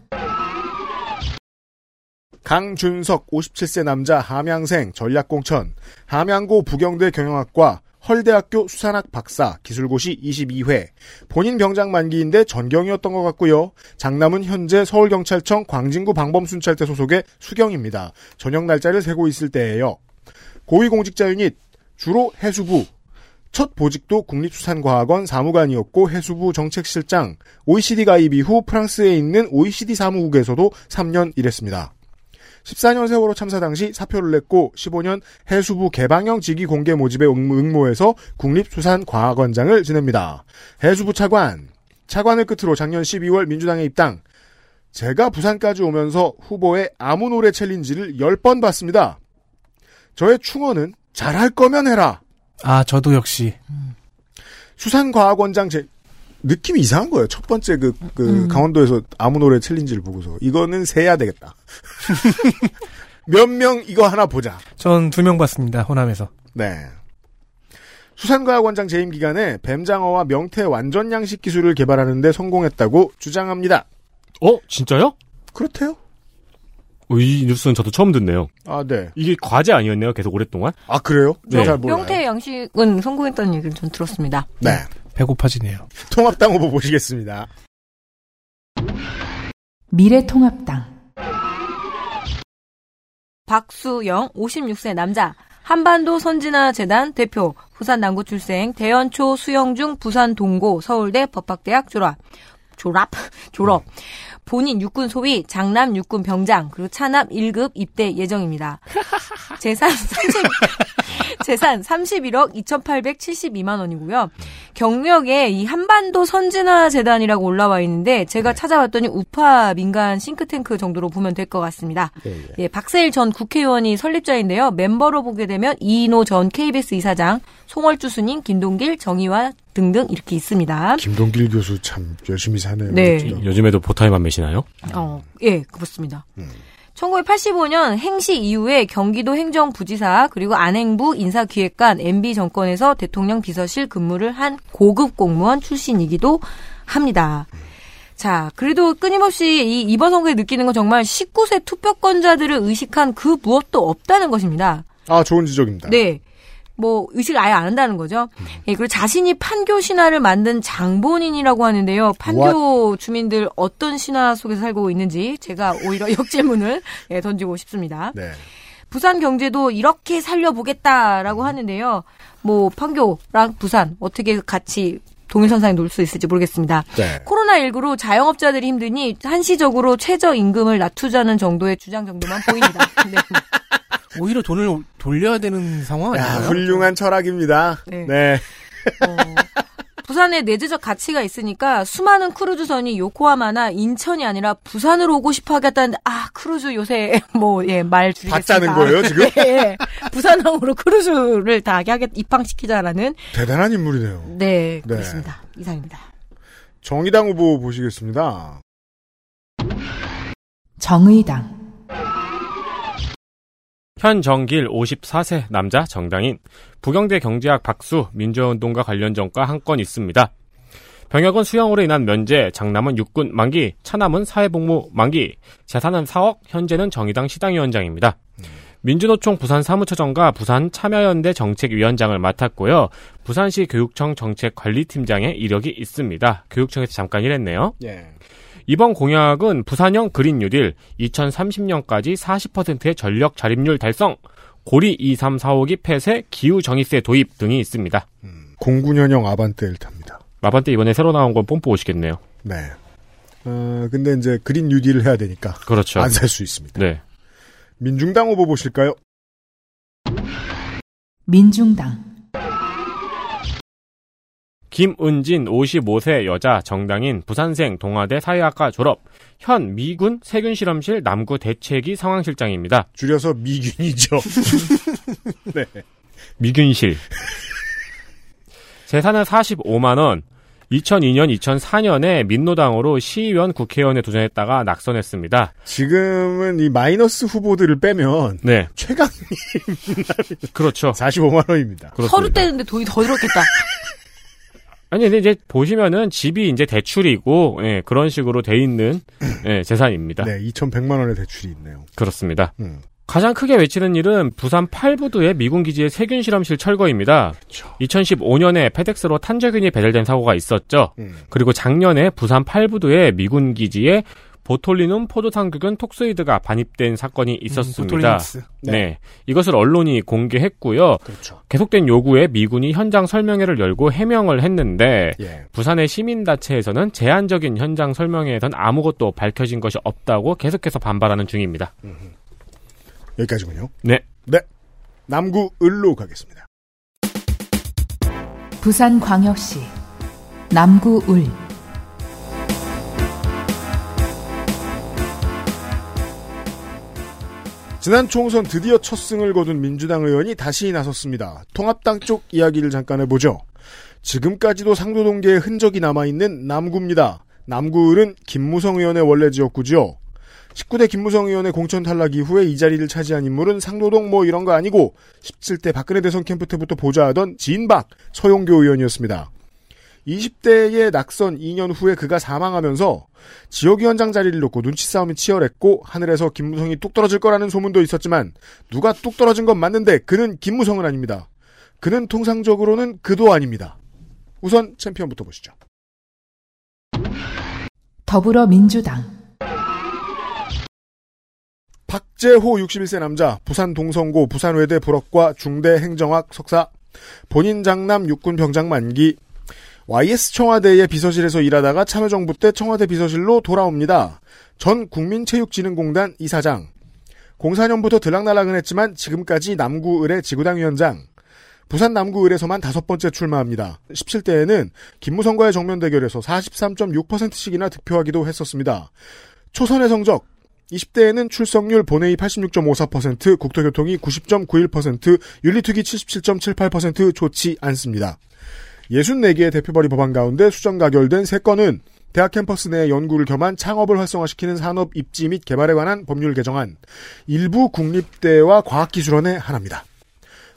강준석 57세 남자 함양생 전략공천, 함양고 부경대 경영학과 헐대학교 수산학 박사 기술고시 22회 본인 병장 만기인데 전경이었던 것 같고요. 장남은 현재 서울경찰청 광진구 방범순찰대 소속의 수경입니다. 전역 날짜를 세고 있을 때예요. 고위공직자 유닛 주로 해수부 첫 보직도 국립수산과학원 사무관이었고 해수부 정책실장 OECD 가입 이후 프랑스에 있는 OECD 사무국에서도 3년 일했습니다. 14년 세월호 참사 당시 사표를 냈고 15년 해수부 개방형 직위 공개 모집에 응모- 응모해서 국립수산과학원장을 지냅니다. 해수부 차관, 차관을 끝으로 작년 12월 민주당에 입당. 제가 부산까지 오면서 후보의 아무 노래 챌린지를 10번 봤습니다. 저의 충원은 잘할 거면 해라. 아, 저도 역시. 수산과학원장 제 느낌이 이상한 거예요. 첫 번째 그, 그 강원도에서 아무 노래 챌린지를 보고서 이거는 세야 되겠다. 몇 명 이거 하나 보자. 전 두 명 봤습니다, 호남에서. 네. 수산과학원장 재임 기간에 뱀장어와 명태 완전 양식 기술을 개발하는데 성공했다고 주장합니다. 어? 진짜요? 그렇대요. 어, 이 뉴스는 저도 처음 듣네요. 아, 네. 이게 과제 아니었네요, 계속 오랫동안? 아, 그래요? 네. 잘 몰라요. 명태 양식은 성공했다는 얘기를 좀 들었습니다. 네. 배고파지네요. 통합당 후보 보시겠습니다. 미래통합당. 박수영 56세 남자. 한반도 선진화 재단 대표. 부산 남구 출생. 대연초 수영중 부산 동고 서울대 법학대학 졸업. 졸업? 졸업 본인 육군 소위 장남 육군 병장 그리고 차남 1급 입대 예정입니다. 재산 30 재산 31억 2,872만 원이고요. 경력에 이 한반도 선진화 재단이라고 올라와 있는데 제가 찾아봤더니 우파 민간 싱크탱크 정도로 보면 될 것 같습니다. 예, 박세일 전 국회의원이 설립자인데요. 멤버로 보게 되면 이인호 전 KBS 이사장, 송월주 스님, 김동길, 정의화 등등 이렇게 있습니다. 김동길 교수 참 열심히 사네요. 네. 진짜. 요즘에도 보타임만 매시나요? 어, 예, 그렇습니다. 1985년 행시 이후에 경기도 행정부지사 그리고 안행부 인사기획관 MB 정권에서 대통령 비서실 근무를 한 고급 공무원 출신이기도 합니다. 자, 그래도 끊임없이 이 이번 선거에 느끼는 건 정말 19세 투표권자들을 의식한 그 무엇도 없다는 것입니다. 아, 좋은 지적입니다. 네. 뭐 의식을 아예 안 한다는 거죠. 예, 그리고 자신이 판교 신화를 만든 장본인이라고 하는데요. 판교 주민들 어떤 신화 속에서 살고 있는지 제가 오히려 역질문을 예, 던지고 싶습니다. 네. 부산 경제도 이렇게 살려보겠다라고 하는데요. 뭐 판교랑 부산 어떻게 같이 동일선상에 놓을 수 있을지 모르겠습니다. 네. 코로나19로 자영업자들이 힘드니 한시적으로 최저임금을 낮추자는 정도의 주장 정도만 보입니다. 네. 오히려 돈을 돌려야 되는 상황 야, 아닌가요? 훌륭한 철학입니다. 네. 네. 어, 부산에 내재적 가치가 있으니까 수많은 크루즈선이 요코하마나 인천이 아니라 부산으로 오고 싶어 하겠다는데 아 크루즈 요새 뭐 예 말 줄이겠습니다. 봤다는 거예요, 지금? 네, 부산항으로 크루즈를 다 하게 입항시키자라는 대단한 인물이네요. 네 네. 그렇습니다. 이상입니다. 정의당 후보 보시겠습니다. 정의당 현정길 54세 남자 정당인, 부경대 경제학 박수, 민주화운동과 관련 전과 한 건 있습니다. 병역은 수형으로 인한 면제, 장남은 육군 만기, 차남은 사회복무 만기, 재산은 4억, 현재는 정의당 시당위원장입니다. 민주노총 부산 사무처장과 부산 참여연대 정책위원장을 맡았고요. 부산시 교육청 정책관리팀장의 이력이 있습니다. 교육청에서 잠깐 일했네요. 예. 이번 공약은 부산형 그린 뉴딜 2030년까지 40%의 전력 자립률 달성, 고리 2345기 폐쇄, 기후 정의세 도입 등이 있습니다. 09년형 아반떼를 탑니다. 마반떼 이번에 새로 나온 건 뽐뿌 오시겠네요. 네. 어, 근데 이제 그린 뉴딜을 해야 되니까 그렇죠. 안 살 수 있습니다. 네. 민중당 후보 보실까요? 민중당 김은진 55세 여자 정당인 부산생 동아대 사회학과 졸업 현 미군 세균실험실 남구 대책위 상황실장입니다. 줄여서 미균이죠. 네. 미균실. 재산은 45만 원. 2002년, 2004년에 민노당으로 시의원 국회의원에 도전했다가 낙선했습니다. 지금은 이 마이너스 후보들을 빼면 네, 최강 그렇죠. 45만 원입니다. 서류 그렇습니다. 떼는데 돈이 더 들었겠다. 아니, 근데 이제 보시면은 집이 이제 대출이고, 예, 그런 식으로 돼 있는, 예, 재산입니다. 네, 2,100만 원의 대출이 있네요. 그렇습니다. 음. 가장 크게 외치는 일은 부산 팔부두의 미군 기지의 세균 실험실 철거입니다. 2015년에 페덱스로 탄저균이 배달된 사고가 있었죠. 음. 그리고 작년에 부산 팔부두의 미군 기지에 보톨리눔 포도당균 톡소이드가 반입된 사건이 있었습니다. 보톨리믹스. 네. 이것을 언론이 공개했고요. 그렇죠. 계속된 요구에 미군이 현장 설명회를 열고 해명을 했는데 예. 부산의 시민단체에서는 제한적인 현장 설명회에 선 아무것도 밝혀진 것이 없다고 계속해서 반발하는 중입니다. 여기까지군요. 네. 네. 남구 을로 가겠습니다. 부산광역시 남구 을 지난 총선 드디어 첫 승을 거둔 민주당 의원이 다시 나섰습니다. 통합당 쪽 이야기를 잠깐 해보죠. 지금까지도 상도동계의 흔적이 남아있는 남구입니다. 남구을은 김무성 의원의 원래 지역구죠. 19대 김무성 의원의 공천 탈락 이후에 이 자리를 차지한 인물은 상도동 뭐 이런 거 아니고 17대 박근혜 대선 캠프 때부터 보좌하던 진박 서용교 의원이었습니다. 20대의 낙선 2년 후에 그가 사망하면서 지역위원장 자리를 놓고 눈치 싸움이 치열했고 하늘에서 김무성이 뚝 떨어질 거라는 소문도 있었지만 누가 뚝 떨어진 건 맞는데 그는 김무성은 아닙니다. 그는 통상적으로는 그도 아닙니다. 우선 챔피언부터 보시죠. 더불어민주당 박재호 61세 남자, 부산 동성고 부산외대 불업과 중대 행정학 석사, 본인 장남 육군 병장 만기, YS 청와대의 비서실에서 일하다가 참여정부 때 청와대 비서실로 돌아옵니다. 전 국민체육진흥공단 이사장. 04년부터 들락날락은 했지만 지금까지 남구을의 지구당 위원장. 부산 남구을에서만 다섯 번째 출마합니다. 17대에는 김무성과의 정면 대결에서 43.6%씩이나 득표하기도 했었습니다. 초선의 성적 20대에는 출석률 본회의 86.54%, 국토교통이 90.91%, 윤리투기 77.78% 좋지 않습니다. 64개의 대표 발의 법안 가운데 수정 가결된 3건은 대학 캠퍼스 내 연구를 겸한 창업을 활성화시키는 산업 입지 및 개발에 관한 법률 개정안, 일부 국립대와 과학기술원의 하나입니다.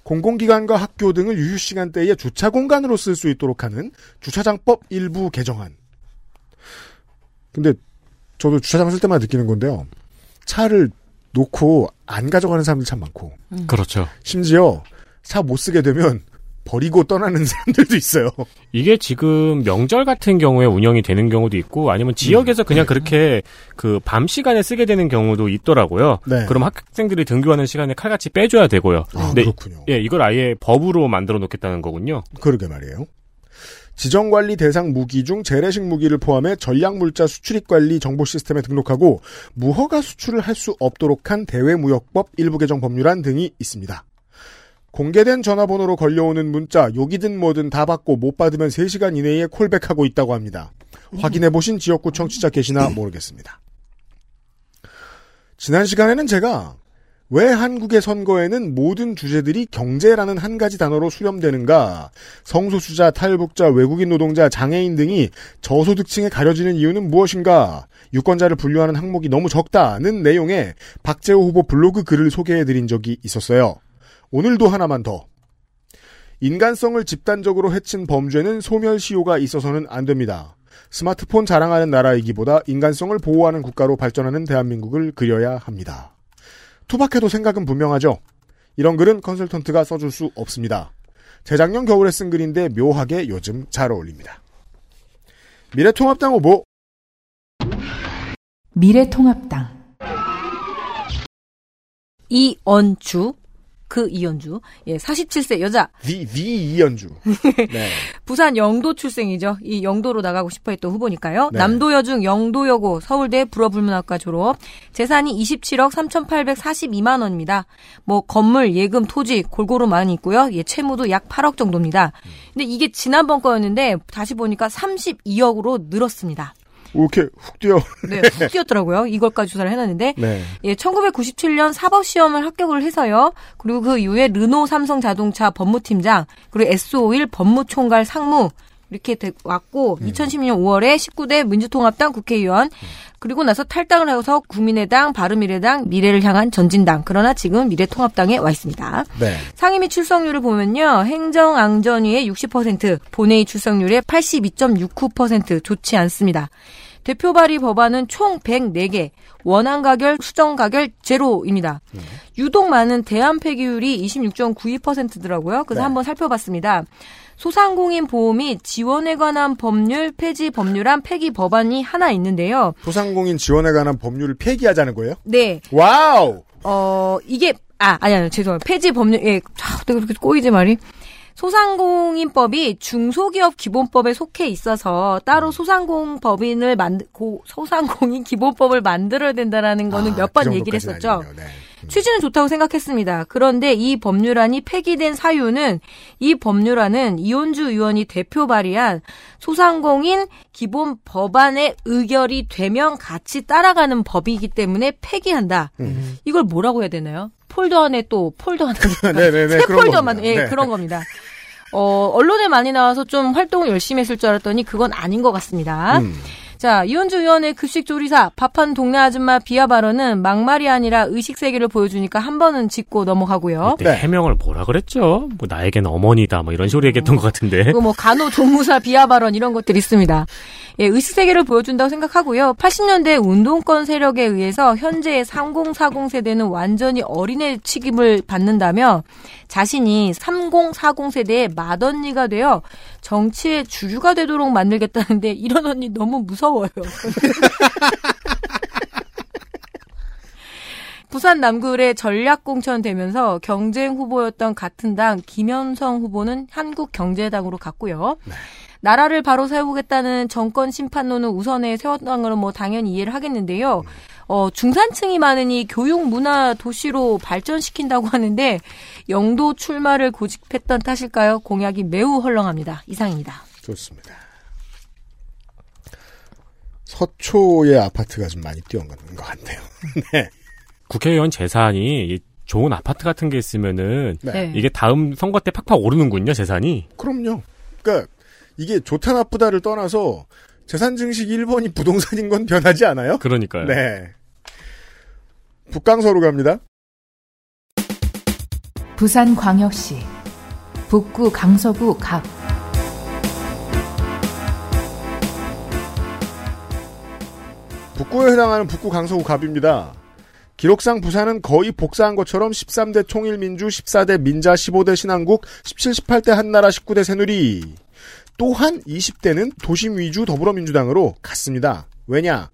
공공기관과 학교 등을 유휴시간대에 주차 공간으로 쓸 수 있도록 하는 주차장법 일부 개정안. 근데 저도 주차장 쓸 때만 느끼는 건데요. 차를 놓고 안 가져가는 사람들 참 많고 그렇죠. 심지어 차 못 쓰게 되면 버리고 떠나는 사람들도 있어요. 이게 지금 명절 같은 경우에 운영이 되는 경우도 있고 아니면 지역에서 그냥 그렇게 그 밤 시간에 쓰게 되는 경우도 있더라고요. 네. 그럼 학생들이 등교하는 시간에 칼같이 빼줘야 되고요. 아, 근데 그렇군요. 예, 이걸 아예 법으로 만들어 놓겠다는 거군요. 그러게 말이에요. 지정관리 대상 무기 중 재래식 무기를 포함해 전략물자 수출입관리 정보 시스템에 등록하고 무허가 수출을 할 수 없도록 한 대외무역법 일부 개정 법률안 등이 있습니다. 공개된 전화번호로 걸려오는 문자 욕이든 뭐든 다 받고 못 받으면 3시간 이내에 콜백하고 있다고 합니다. 확인해보신 지역구 청취자 계시나 모르겠습니다. 지난 시간에는 제가 왜 한국의 선거에는 모든 주제들이 경제라는 한 가지 단어로 수렴되는가? 성소수자, 탈북자, 외국인 노동자, 장애인 등이 저소득층에 가려지는 이유는 무엇인가? 유권자를 분류하는 항목이 너무 적다는 내용의 박재호 후보 블로그 글을 소개해드린 적이 있었어요. 오늘도 하나만 더. 인간성을 집단적으로 해친 범죄는 소멸시효가 있어서는 안 됩니다. 스마트폰 자랑하는 나라이기보다 인간성을 보호하는 국가로 발전하는 대한민국을 그려야 합니다. 투박해도 생각은 분명하죠. 이런 글은 컨설턴트가 써줄 수 없습니다. 재작년 겨울에 쓴 글인데 묘하게 요즘 잘 어울립니다. 미래통합당 후보 미래통합당 이언주 그 이연주 예 47세 여자 디, 디 이연주 네. 부산 영도 출생이죠. 이 영도로 나가고 싶어 했던 후보니까요. 네. 남도여중 영도여고 서울대 불어불문학과 졸업. 재산이 27억 3,842만 원입니다. 뭐 건물, 예금, 토지 골고루 많이 있고요. 예, 채무도 약 8억 정도입니다. 근데 이게 지난번 거였는데 다시 보니까 32억으로 늘었습니다. 이렇게 훅 뛰어. 네, 훅 뛰었더라고요. 이걸까지 조사를 해놨는데 네. 예, 1997년 사법시험을 합격을 해서요. 그리고 그 이후에 르노 삼성 자동차 법무팀장, 그리고 S51 법무총괄 상무, 이렇게 돼- 왔고, 2012년 5월에 19대 민주통합당 국회의원, 그리고 나서 탈당을 하고서 국민의당, 바른미래당, 미래를 향한 전진당, 그러나 지금 미래통합당에 와 있습니다. 네. 상임위 출석률을 보면요. 행정앙전위의 60%, 본회의 출석률의 82.69% 좋지 않습니다. 대표 발의 법안은 총 104개, 원안 가결, 수정 가결 제로입니다. 유독 많은 대안 폐기율이 26.92%더라고요. 그래서 네. 한번 살펴봤습니다. 소상공인 보험이 지원에 관한 법률 폐지 법률안 폐기 법안이 하나 있는데요. 소상공인 지원에 관한 법률을 폐기하자는 거예요? 네. Wow! 어, 이게, 아, 아니, 아니, 죄송해요. 폐지 법률, 예, 아, 내가 그렇게 꼬이지 말이. 소상공인법이 중소기업 기본법에 속해 있어서 따로 소상공법인을 만들고 소상공인 기본법을 만들어야 된다라는 거는 아, 몇번 그 얘기를 했었죠. 네. 취지는 좋다고 생각했습니다. 그런데 이 법률안이 폐기된 사유는 이 법률안은 이언주 의원이 대표 발의한 소상공인 기본 법안의 의결이 되면 같이 따라가는 법이기 때문에 폐기한다. 음. 이걸 뭐라고 해야 되나요? 폴더 안에 또 폴더 하나 네네네, 새 그런 폴더만 겁니다. 예 네. 그런 겁니다. 어 언론에 많이 나와서 좀 활동을 열심히 했을 줄 알았더니 그건 아닌 것 같습니다. 음. 자, 이현주 의원의 급식 조리사, 밥한 동네 아줌마 비하 발언은 막말이 아니라 의식 세계를 보여주니까 한 번은 짚고 넘어가고요. 그때 해명을 뭐라 그랬죠? 뭐 나에겐 어머니다 뭐 이런 식으로 얘기했던 것 같은데. 그리고 뭐 간호 조무사 비하 발언 이런 것들이 있습니다. 예, 의식 세계를 보여준다고 생각하고요. 80년대 운동권 세력에 의해서 현재의 3040 세대는 완전히 어린애 취급을 받는다며 자신이 3040 세대의 맏언니가 되어 정치의 주류가 되도록 만들겠다는데 이런 언니 너무 무서워요. 부산 남구의 전략공천 되면서 경쟁 후보였던 같은 당 김현성 후보는 한국경제당으로 갔고요. 나라를 바로 세우겠다는 정권 심판론을 우선에 세웠다는 건뭐 당연히 이해를 하겠는데요. 어, 중산층이 많으니 교육 문화 도시로 발전시킨다고 하는데 영도 출마를 고집했던 탓일까요? 공약이 매우 헐렁합니다. 이상입니다. 좋습니다. 서초의 아파트가 좀 많이 뛰어가는 것 같네요. 네. 국회의원 재산이 이 좋은 아파트 같은 게 있으면은 네. 이게 다음 선거 때 팍팍 오르는군요 재산이. 그럼요. 그러니까 이게 좋다 나쁘다를 떠나서 재산 증식 1번이 부동산인 건 변하지 않아요? 그러니까요. 네. 북강서로 갑니다. 부산광역시 북구 강서구 갑 북구에 해당하는 북구 강서구 갑입니다. 기록상 부산은 거의 복사한 것처럼 13대 통일민주, 14대 민자, 15대 신한국, 17, 18대 한나라, 19대 새누리. 또한 20대는 도심 위주 더불어민주당으로 갔습니다. 왜냐?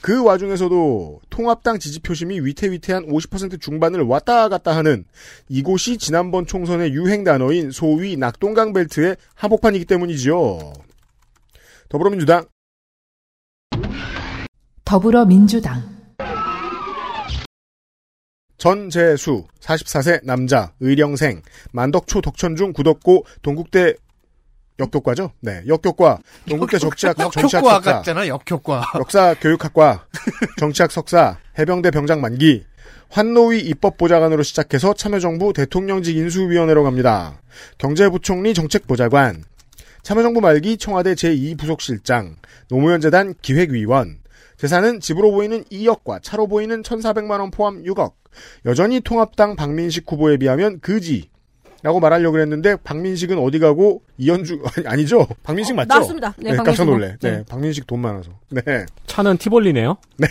그 와중에서도 통합당 지지 표심이 위태위태한 50% 중반을 왔다 갔다 하는 이곳이 지난번 총선의 유행 단어인 소위 낙동강 벨트의 한복판이기 때문이지요. 더불어민주당 더불어민주당 전재수 44세 남자 의령생 만덕초 덕천중 구덕고 동국대 역교과죠? 네, 역교과. 동국대 정치학 정치학 석사. 같잖아, 역효과. 역사 교육학과. 정치학 석사. 해병대 병장 만기. 환노위 입법보좌관으로 시작해서 참여정부 대통령직 인수위원회로 갑니다. 경제부총리 정책보좌관, 참여정부 말기 청와대 제2부속실장, 노무현재단 기획위원, 재산은 집으로 보이는 2억과 차로 보이는 1,400만원 포함 6억, 여전히 통합당 박민식 후보에 비하면 그지, 라고 말하려고 했는데 박민식은 어디 가고 이현주 아니, 죠 박민식 맞죠? 맞습니다. 네, 깜짝 박민식 놀래. 네. 네, 박민식 돈 많아서. 네. 차는 티볼리네요.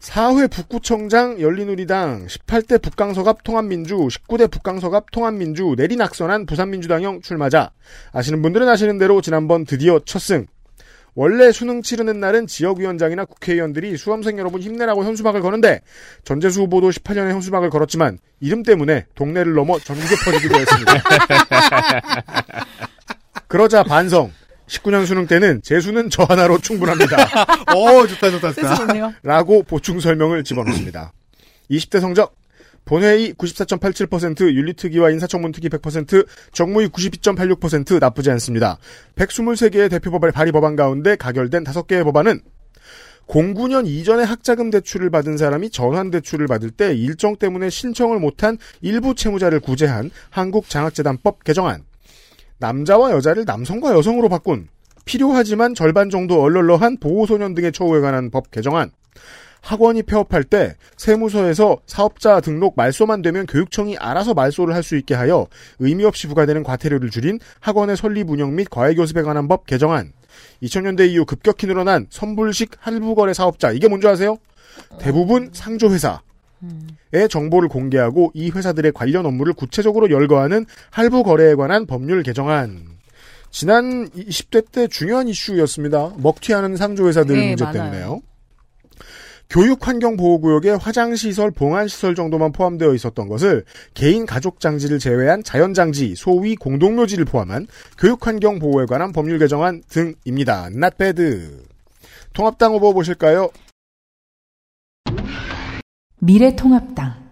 4회 북구청장 열린우리당 18대 북강서갑 통합민주 19대 북강서갑 통합민주 내리낙선한 부산민주당형 출마자 아시는 분들은 아시는 대로 지난번 드디어 첫승 원래 수능 치르는 날은 지역위원장이나 국회의원들이 수험생 여러분 힘내라고 현수막을 거는데 전재수 후보도 18년에 현수막을 걸었지만 이름 때문에 동네를 넘어 전국에 퍼지기도 했습니다. 그러자 반성 19년 수능 때는 재수는 저 하나로 충분합니다. 오, 좋다, 좋다, 좋다. 라고 보충 설명을 집어넣습니다. 20대 성적 본회의 94.87%, 윤리특위와 인사청문특위 100%, 정무위 92.86% 나쁘지 않습니다. 123개의 대표 법안 발의 법안 가운데 가결된 5개의 법안은 09년 이전에 학자금 대출을 받은 사람이 전환 대출을 받을 때 일정 때문에 신청을 못한 일부 채무자를 구제한 한국장학재단법 개정안, 남자와 여자를 남성과 여성으로 바꾼 필요하지만 절반 정도 얼얼러한 보호소년 등의 처우에 관한 법 개정안, 학원이 폐업할 때 세무서에서 사업자 등록 말소만 되면 교육청이 알아서 말소를 할 수 있게 하여 의미 없이 부과되는 과태료를 줄인 학원의 설립 운영 및 과외 교습에 관한 법 개정안. 2000년대 이후 급격히 늘어난 선불식 할부거래 사업자. 이게 뭔지 아세요? 대부분 상조회사 의 정보를 공개하고 이 회사들의 관련 업무를 구체적으로 열거하는 할부 거래에 관한 법률 개정안. 지난 20대 때 중요한 이슈였습니다. 먹튀하는 상조회사들 네, 문제 맞아요. 때문에요. 교육환경보호구역에 화장시설, 봉안시설 정도만 포함되어 있었던 것을 개인 가족장지를 제외한 자연장지, 소위 공동묘지를 포함한 교육환경보호에 관한 법률 개정안 등입니다. Bad. 통합당 후보 보실까요? 미래통합당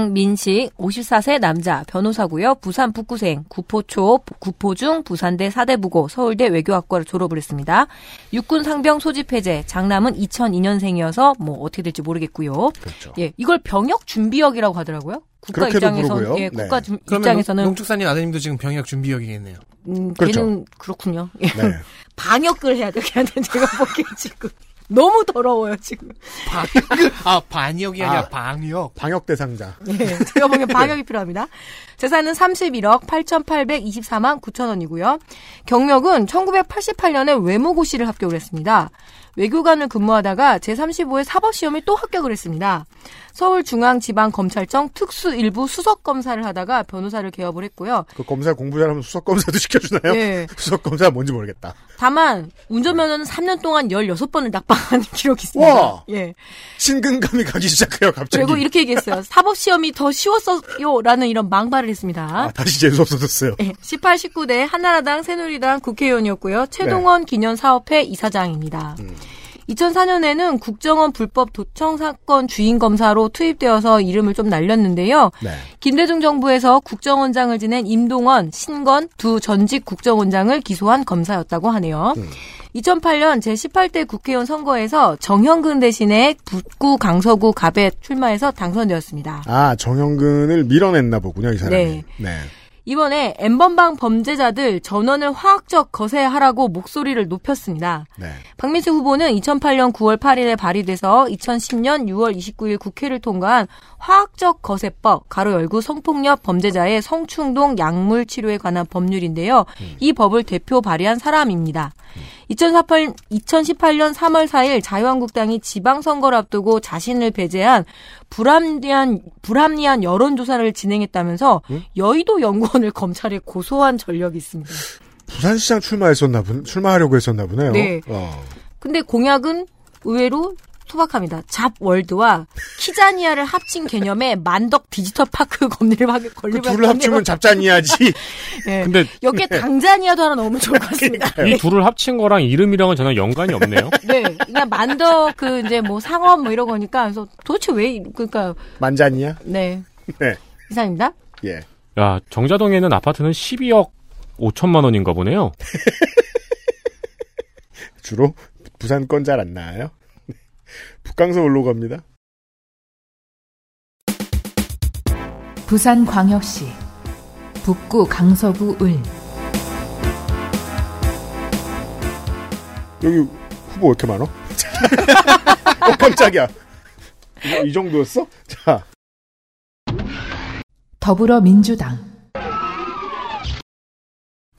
박민식 54세 남자 변호사고요. 부산 북구생 구포초 구포중 부산대 사대부고 서울대 외교학과를 졸업을 했습니다. 육군 상병 소집 해제 장남은 2002년생이어서 뭐 어떻게 될지 모르겠고요. 그렇죠. 예, 이걸 병역 준비역이라고 하더라고요. 국가 그렇게도 입장에서 부르고요. 예, 네. 국가 준- 그러면 입장에서는 농, 축사님 아드님도 지금 병역 준비역이겠네요. 음, 그렇죠. 걔는 그렇군요. 예. 네. 방역을 해야 돼. 걔한테 제가 보기엔 지금 너무 더러워요 지금. 아, 반역이 아니라 아. 방역. 방역 대상자. 예, 제가 보기엔 방역이 필요합니다. 재산은 31억 8,824만 9천 원이고요. 경력은 1988년에 외무고시를 합격을 했습니다. 외교관을 근무하다가 제35회 사법시험에 또 합격을 했습니다. 서울중앙지방검찰청 특수일부 수석검사를 하다가 변호사를 개업을 했고요. 그 검사 공부 잘하면 수석 검사도 시켜주나요? 예. 수석 검사 뭔지 모르겠다. 다만 운전면허는 3년 동안 16번을 낙방한 기록이 있습니다. 와! 예. 신근감이 가기 시작해요, 갑자기. 그리고 이렇게 얘기했어요. 사법시험이 더 쉬웠어요 라는 이런 망발을 했습니다. 아, 다시 재수 없어졌어요. 예, 18, 19대 한나라당, 새누리당 국회의원이었고요. 최동원 기념사업회 이사장입니다. 2004년에는 국정원 불법 도청 사건 주인 검사로 투입되어서 이름을 좀 날렸는데요. 네. 김대중 정부에서 국정원장을 지낸 임동원, 신건 두 전직 국정원장을 기소한 검사였다고 하네요. 2008년 제18대 국회의원 선거에서 정형근 대신에 북구 강서구 갑에 출마해서 당선되었습니다. 아, 정영근을 밀어냈나 보군요, 이 사람이. 네. 네. 이번에 엠번방 범죄자들 전원을 화학적 거세하라고 목소리를 높였습니다. 네. 박민수 후보는 2008년 9월 8일에 발의돼서 2010년 6월 29일 국회를 통과한 화학적 거세법 가로 열고 성폭력 범죄자의 성충동 약물 치료에 관한 법률인데요. 이 법을 대표 발의한 사람입니다. 2018, 2018년 3월 4일 자유한국당이 지방선거를 앞두고 자신을 배제한 불합리한, 불합리한 여론조사를 진행했다면서 여의도 연구 원을 검찰에 고소한 전력이 있습니다. 부산시장 출마했었나 보, 출마하려고 했었나 보네요. 네. 어. 근데 공약은 의외로 소박합니다. 잡월드와 키자니아를 합친 개념의 만덕 디지털 파크 건립을 하게 그 건립을 둘을 합치면 잡자니야지. 예. 근데 여기에 당자니아도 하나 넣으면 좋을 것 같습니다. 이 둘을 합친 거랑 이름이랑은 전혀 연관이 없네요. 네, 그냥 만덕 그 이제 뭐 상업 뭐 이런 거니까 그래서 도대체 왜 이- 그러니까 만자니야? 네 네. 이상입니다. 예. 야, 정자동에 있는 아파트는 12억 5천만 원인가 보네요. 주로 부산 건 잘 안 나와요. 북강서울로 갑니다. 부산광역시 북구 강서구 을 여기 후보 왜 이렇게 많어? 어, 깜짝이야. 이, 이 정도였어? 자, 더불어민주당.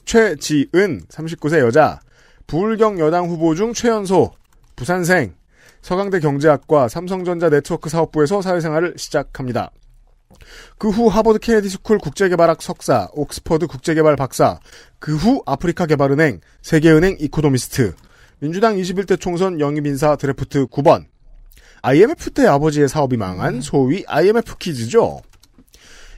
최지은 39세 여자. 부울경 여당 후보 중 최연소 부산생. 서강대 경제학과 삼성전자 네트워크 사업부에서 사회생활을 시작합니다. 그 후 하버드 케네디 스쿨 국제개발학 석사, 옥스퍼드 국제개발 박사, 그 후 아프리카 개발은행, 세계은행 이코노미스트, 민주당 21대 총선 영입인사 드래프트 9번, IMF 때 아버지의 사업이 망한 소위 IMF 키즈죠.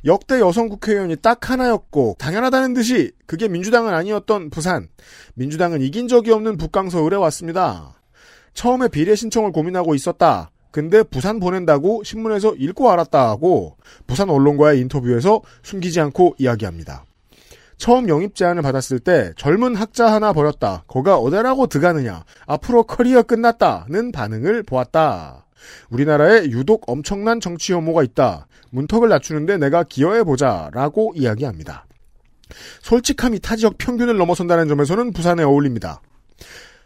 역대 여성 국회의원이 딱 하나였고 당연하다는 듯이 그게 민주당은 아니었던 부산. 민주당은 이긴 적이 없는 북강서울에 왔습니다. 처음에 비례 신청을 고민하고 있었다. 근데 부산 보낸다고 신문에서 읽고 알았다 하고 부산 언론과의 인터뷰에서 숨기지 않고 이야기합니다. 처음 영입 제안을 받았을 때 젊은 학자 하나 버렸다. 거가 어디라고 들어가느냐. 앞으로 커리어 끝났다는 반응을 보았다. 우리나라에 유독 엄청난 정치 혐오가 있다. 문턱을 낮추는데 내가 기여해보자. 라고 이야기합니다. 솔직함이 타 지역 평균을 넘어선다는 점에서는 부산에 어울립니다.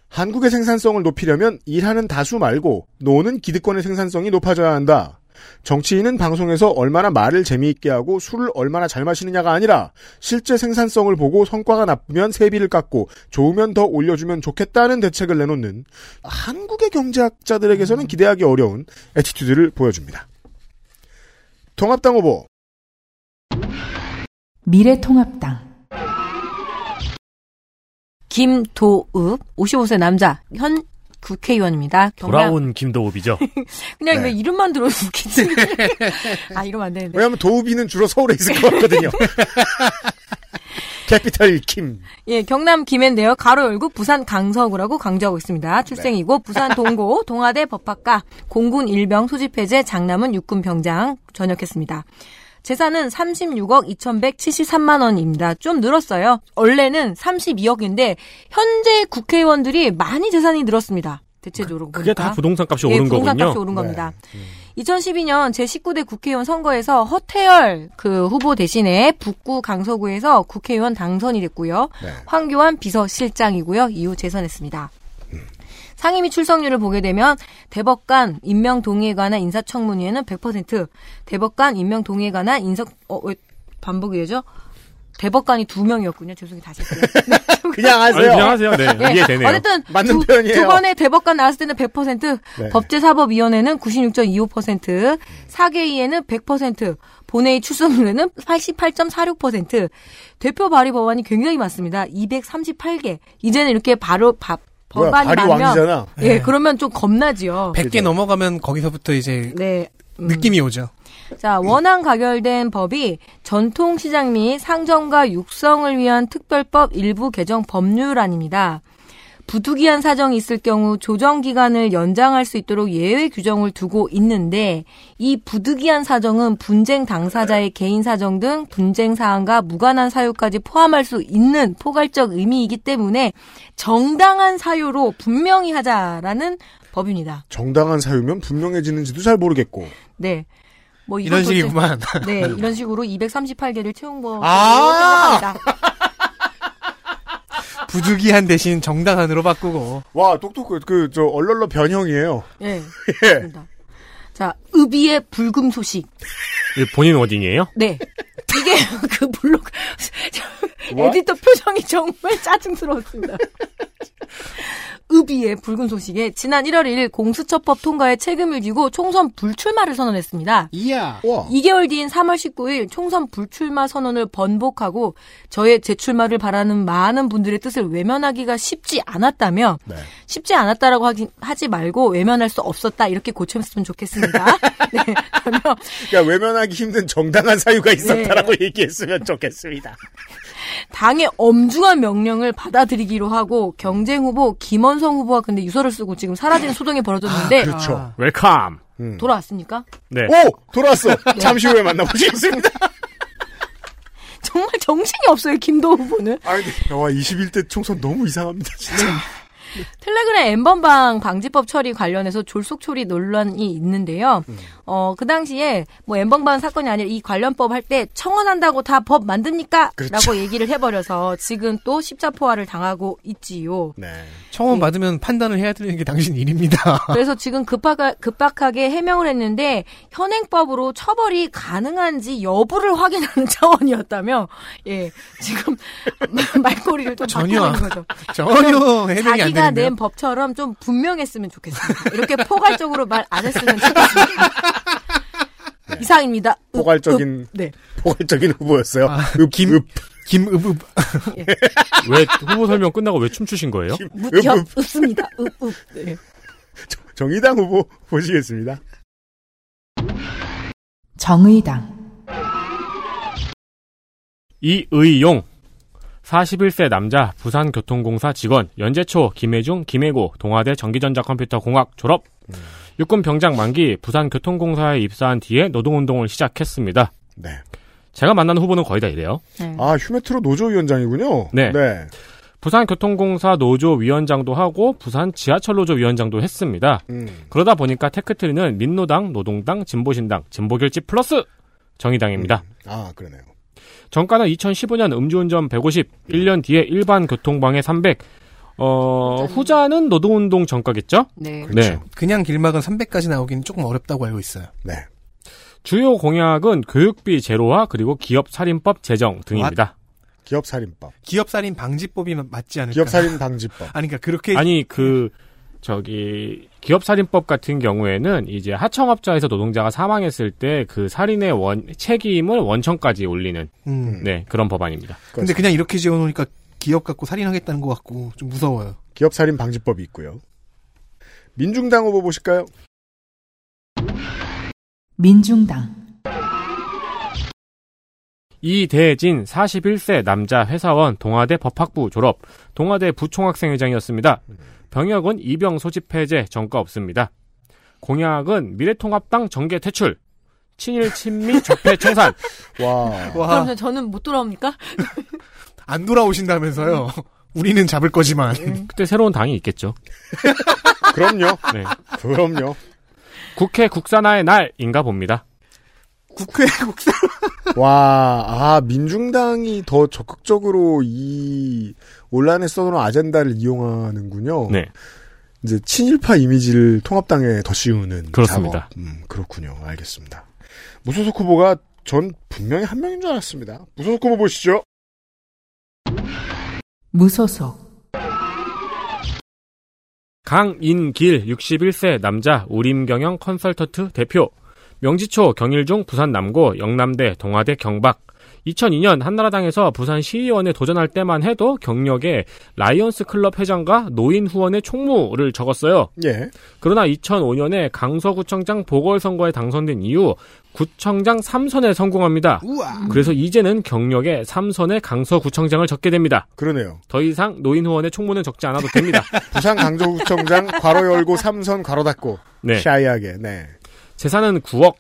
한국의 생산성을 높이려면 일하는 다수 말고 노는 기득권의 생산성이 높아져야 한다. 정치인은 방송에서 얼마나 말을 재미있게 하고 술을 얼마나 잘 마시느냐가 아니라 실제 생산성을 보고 성과가 나쁘면 세비를 깎고 좋으면 더 올려주면 좋겠다는 대책을 내놓는 한국의 경제학자들에게서는 기대하기 어려운 attitude를 보여줍니다. 통합당 후보 미래통합당 김도읍 55세 남자 현 국회의원입니다. 경남- 돌아온 김도읍이죠. 그냥 네. 왜 이름만 들어도 웃기지. 아 이러면 안 되는데. 왜냐하면 도우비는 주로 서울에 있을 것 같거든요. 캐피탈 김. 예, 경남 김해인데요. 가로 열고 부산 강서구라고 강조하고 있습니다. 출생이고 부산 동고 동아대 법학과 공군 일병 소집 해제 장남은 육군 병장 전역했습니다. 재산은 36억 2,173만 원입니다. 좀 늘었어요. 원래는 32억인데 현재 국회의원들이 많이 재산이 늘었습니다. 대체적으로 그게 다 보니까. 부동산 값이 예, 오른 부동산 거군요. 값이 오른 겁니다. 2012년 제19대 국회의원 선거에서 허태열 그 후보 대신에 북구 강서구에서 국회의원 당선이 됐고요. 네. 황교안 비서실장이고요. 이후 재선했습니다. 상임위 출석률을 보게 되면 대법관 임명 동의에 관한 인사청문회는 100%, 대법관 임명 동의에 관한 인사 어 왜 반복이죠? 대법관이 두 명이었군요. 죄송해요. 다시 할게요. 그냥 아니, 하세요. 그냥 하세요. 네. 예. 이해되네요. 어쨌든 맞는 두, 표현이에요. 두 번의 대법관 나왔을 때는 100%, 네. 법제사법위원회는 96.25%, 사개위에는 100%, 본회의 출석률에는 88.46%, 대표 발의 법안이 굉장히 많습니다. 238개. 이제는 이렇게 바로 바, 뭐야, 법안이 왕이잖아. 예, 네. 그러면 좀 겁나지요. 100개 넘어가면 거기서부터 이제 네. 음. 느낌이 오죠. 자, 원안 가결된 법이 전통시장 및 상점과 육성을 위한 특별법 일부 개정 법률안입니다. 부득이한 사정이 있을 경우 조정 기간을 연장할 수 있도록 예외 규정을 두고 있는데 이 부득이한 사정은 분쟁 당사자의 개인 사정 등 분쟁 사항과 무관한 사유까지 포함할 수 있는 포괄적 의미이기 때문에 정당한 사유로 분명히 하자라는 법입니다. 정당한 사유면 분명해지는지도 잘 모르겠고. 네. 뭐 이런 식이구만. 네, 이런 식으로 238개를 채운 거 아! 생각합니다. 부득이한 대신 정당한으로 바꾸고. 와, 똑똑, 그, 저, 얼얼러 변형이에요. 예. 예. 그렇습니다. 자, 의비의 불금 소식. 이 본인 워딩이에요? 네. 이게 그 블록? 에디터 표정이 정말 짜증스러웠습니다. 의비의 붉은 소식에 지난 1월 1일 공수처법 통과에 책임을 지고 총선 불출마를 선언했습니다. 이야. 와. 2개월 뒤인 3월 19일 총선 불출마 선언을 번복하고 저의 재출마를 바라는 많은 분들의 뜻을 외면하기가 쉽지 않았다며 네. 쉽지 않았다라고 하기, 하지 말고 외면할 수 없었다 이렇게 고쳤으면 좋겠습니다. 네. 그러니까 외면하기 힘든 정당한 사유가 있었다라고 얘기했으면 좋겠습니다. 당의 엄중한 명령을 받아들이기로 하고 경쟁 후보 김원성 후보가 근데 유서를 쓰고 지금 사라진 소동이 벌어졌는데 그렇죠. welcome. 음. 돌아왔습니까? 네. 오! 돌아왔어! 잠시 후에 만나보시겠습니다. 정말 정신이 없어요 김도 후보는. 아, 근데, 와, 21대 총선 너무 이상합니다, 진짜. 텔레그램 엠번방 방지법 처리 관련해서 졸속 처리 논란이 있는데요. 어, 그 당시에 뭐 엠번방 사건이 아니라 이 관련법 할 때 청원한다고 다 법 만듭니까? 그렇죠. 라고 얘기를 해버려서 지금 또 십자포화를 당하고 있지요. 네. 청원 받으면 판단을 해야 되는 게 당신 일입니다. 그래서 지금 급하가, 급박하게 해명을 했는데 현행법으로 처벌이 가능한지 여부를 확인하는 차원이었다며 예 지금 말꼬리를 좀 전혀 거죠. 전혀 해명이 안 자기가 되는데요. 낸 법처럼 좀 분명했으면 좋겠습니다. 이렇게 포괄적으로 말 안 했으면 좋겠습니다. 이상입니다. 읍, 포괄적인 읍. 네. 포괄적인 후보였어요. 아, 읍, 김- 읍, 김읍읍 왜 후보 설명 끝나고 왜 춤추신 거예요? 무려 읍, 읍. 읍습니다. 읍, 읍. 네. 정의당 후보 보시겠습니다. 정의당, 이의용 41세 남자 부산교통공사 직원 연재초 김혜중 김혜고 동아대 전기전자컴퓨터공학 졸업 육군 병장 만기 부산교통공사에 입사한 뒤에 노동운동을 시작했습니다. 네. 제가 만난 후보는 거의 다 이래요. 네. 아, 휴메트로 노조위원장이군요. 네. 네. 부산교통공사 노조위원장도 하고 부산 지하철 노조위원장도 했습니다. 음. 그러다 보니까 테크트리는 민노당, 노동당, 진보신당, 진보결집 플러스 정의당입니다. 아, 그러네요. 정가는 2015년 음주운전 150, 1년 뒤에 일반 교통방해 300. 어, 후자는 노동운동 정가겠죠? 네. 그렇죠. 그냥 길막은 300까지 나오기는 조금 어렵다고 알고 있어요. 네. 주요 공약은 교육비 제로화 그리고 기업 살인법 제정 등입니다. 기업 살인법. 기업 살인 방지법이 맞지 않을까? 기업 살인 방지법. 아니 그러니까 그렇게 아니 그 저기 기업 살인법 같은 경우에는 이제 하청업자에서 노동자가 사망했을 때 그 살인의 원 책임을 원천까지 올리는 음. 네 그런 법안입니다. 근데 그냥 이렇게 지어 놓으니까 기업 갖고 살인하겠다는 것 같고 좀 무서워요. 기업 살인 방지법이 있고요. 민중당 후보 보실까요? 민중당, 이대진 41세 남자 회사원 동아대 법학부 졸업, 동아대 부총학생회장이었습니다. 병역은 이병 소집 해제 정가 없습니다. 공약은 미래통합당 정계 퇴출, 친일 친미 적폐 청산. 와. 와, 그럼 저는 못 돌아옵니까? 안 돌아오신다면서요. 우리는 잡을 거지만. 그때 새로운 당이 있겠죠. 그럼요. 네. 그럼요. 국회 국산화의 날인가 봅니다. 국회 국사 와, 아, 민중당이 더 적극적으로 이 온라인에 써놓은 아젠다를 이용하는군요. 네. 이제 친일파 이미지를 통합당에 더 씌우는 그렇습니다. 작업. 음, 그렇군요. 알겠습니다. 무소속 후보가 전 분명히 한 명인 줄 알았습니다. 무소속 후보 보시죠. 무소속, 강인길 61세 남자 우림경영 컨설턴트 대표 명지초 경일중 부산 남고 영남대 동아대 경박 2002년 한나라당에서 부산 시의원에 도전할 때만 해도 경력에 라이온스 클럽 회장과 노인 후원회 총무를 적었어요. 예. 그러나 2005년에 강서구청장 보궐선거에 당선된 이후 구청장 3선에 성공합니다. 우와. 그래서 이제는 경력에 3선에 강서구청장을 적게 됩니다. 그러네요. 더 이상 노인 후원의 총무는 적지 않아도 됩니다. 부산 강조구청장 괄호 열고 삼선 괄호 닫고. 네. 샤이하게. 네. 재산은 9억.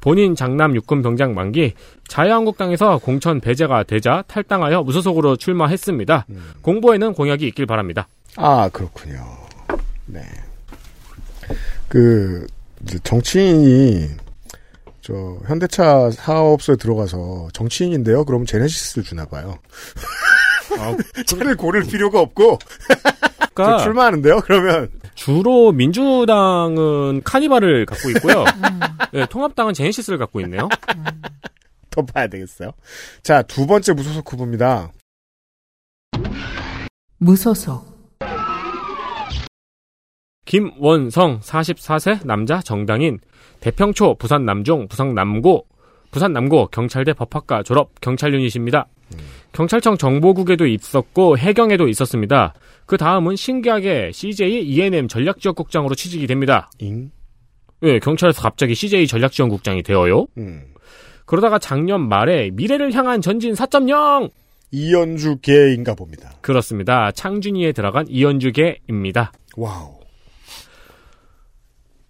본인 장남 육군 병장 만기 자유한국당에서 공천 배제가 되자 탈당하여 무소속으로 출마했습니다. 공보에는 공약이 있길 바랍니다. 아, 그렇군요. 네. 그, 정치인이, 저, 현대차 사업소에 들어가서 정치인인데요? 그럼 제네시스를 주나 봐요. 차를 고를 필요가 없고, 저 그러니까 출마하는데요? 그러면, 주로 민주당은 카니발을 갖고 있고요. 네, 통합당은 제네시스를 갖고 있네요. 더 봐야 되겠어요. 자, 두 번째 무소속 후보입니다. 무소속, 김원성 44세 남자 정당인 대평초 부산 남중 부산 남고 부산 남고 경찰대 법학과 졸업 경찰 유닛입니다. 경찰청 정보국에도 있었고 해경에도 있었습니다. 그 다음은 신기하게 CJ ENM 전략지원국장으로 취직이 됩니다. 잉? 예, 경찰에서 갑자기 CJ 전략지원국장이 되어요. 음. 그러다가 작년 말에 미래를 향한 전진 4.0 이언주 계인가 봅니다. 그렇습니다. 창준위에 들어간 이언주계입니다. wow.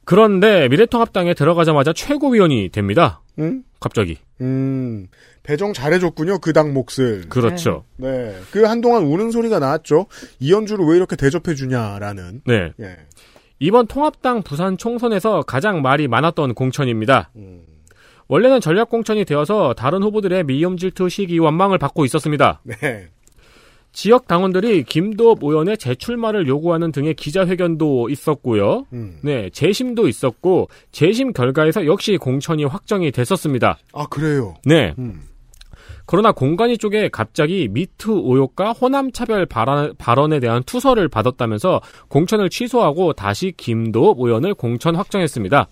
그런데 미래통합당에 들어가자마자 최고위원이 됩니다. 응? 갑자기. 음, 배정 잘해줬군요, 그 당 몫을. 그렇죠. 네. 그 한동안 우는 소리가 나왔죠. 이언주를 왜 이렇게 대접해주냐라는. 네. 예. 이번 통합당 부산 총선에서 가장 말이 많았던 공천입니다. 음. 원래는 전략 공천이 되어서 다른 후보들의 미움 질투 시기 완망을 받고 있었습니다. 네. 지역 당원들이 김도읍 의원의 재출마를 요구하는 등의 기자회견도 있었고요. 음. 네, 재심도 있었고 재심 결과에서 역시 공천이 확정이 됐었습니다. 아, 그래요. 네. 음. 그러나 공관위 쪽에 갑자기 미투 의혹과 호남 차별 발언, 발언 에 대한 투서를 받았다면서 공천을 취소하고 다시 김도읍 의원을 공천 확정했습니다.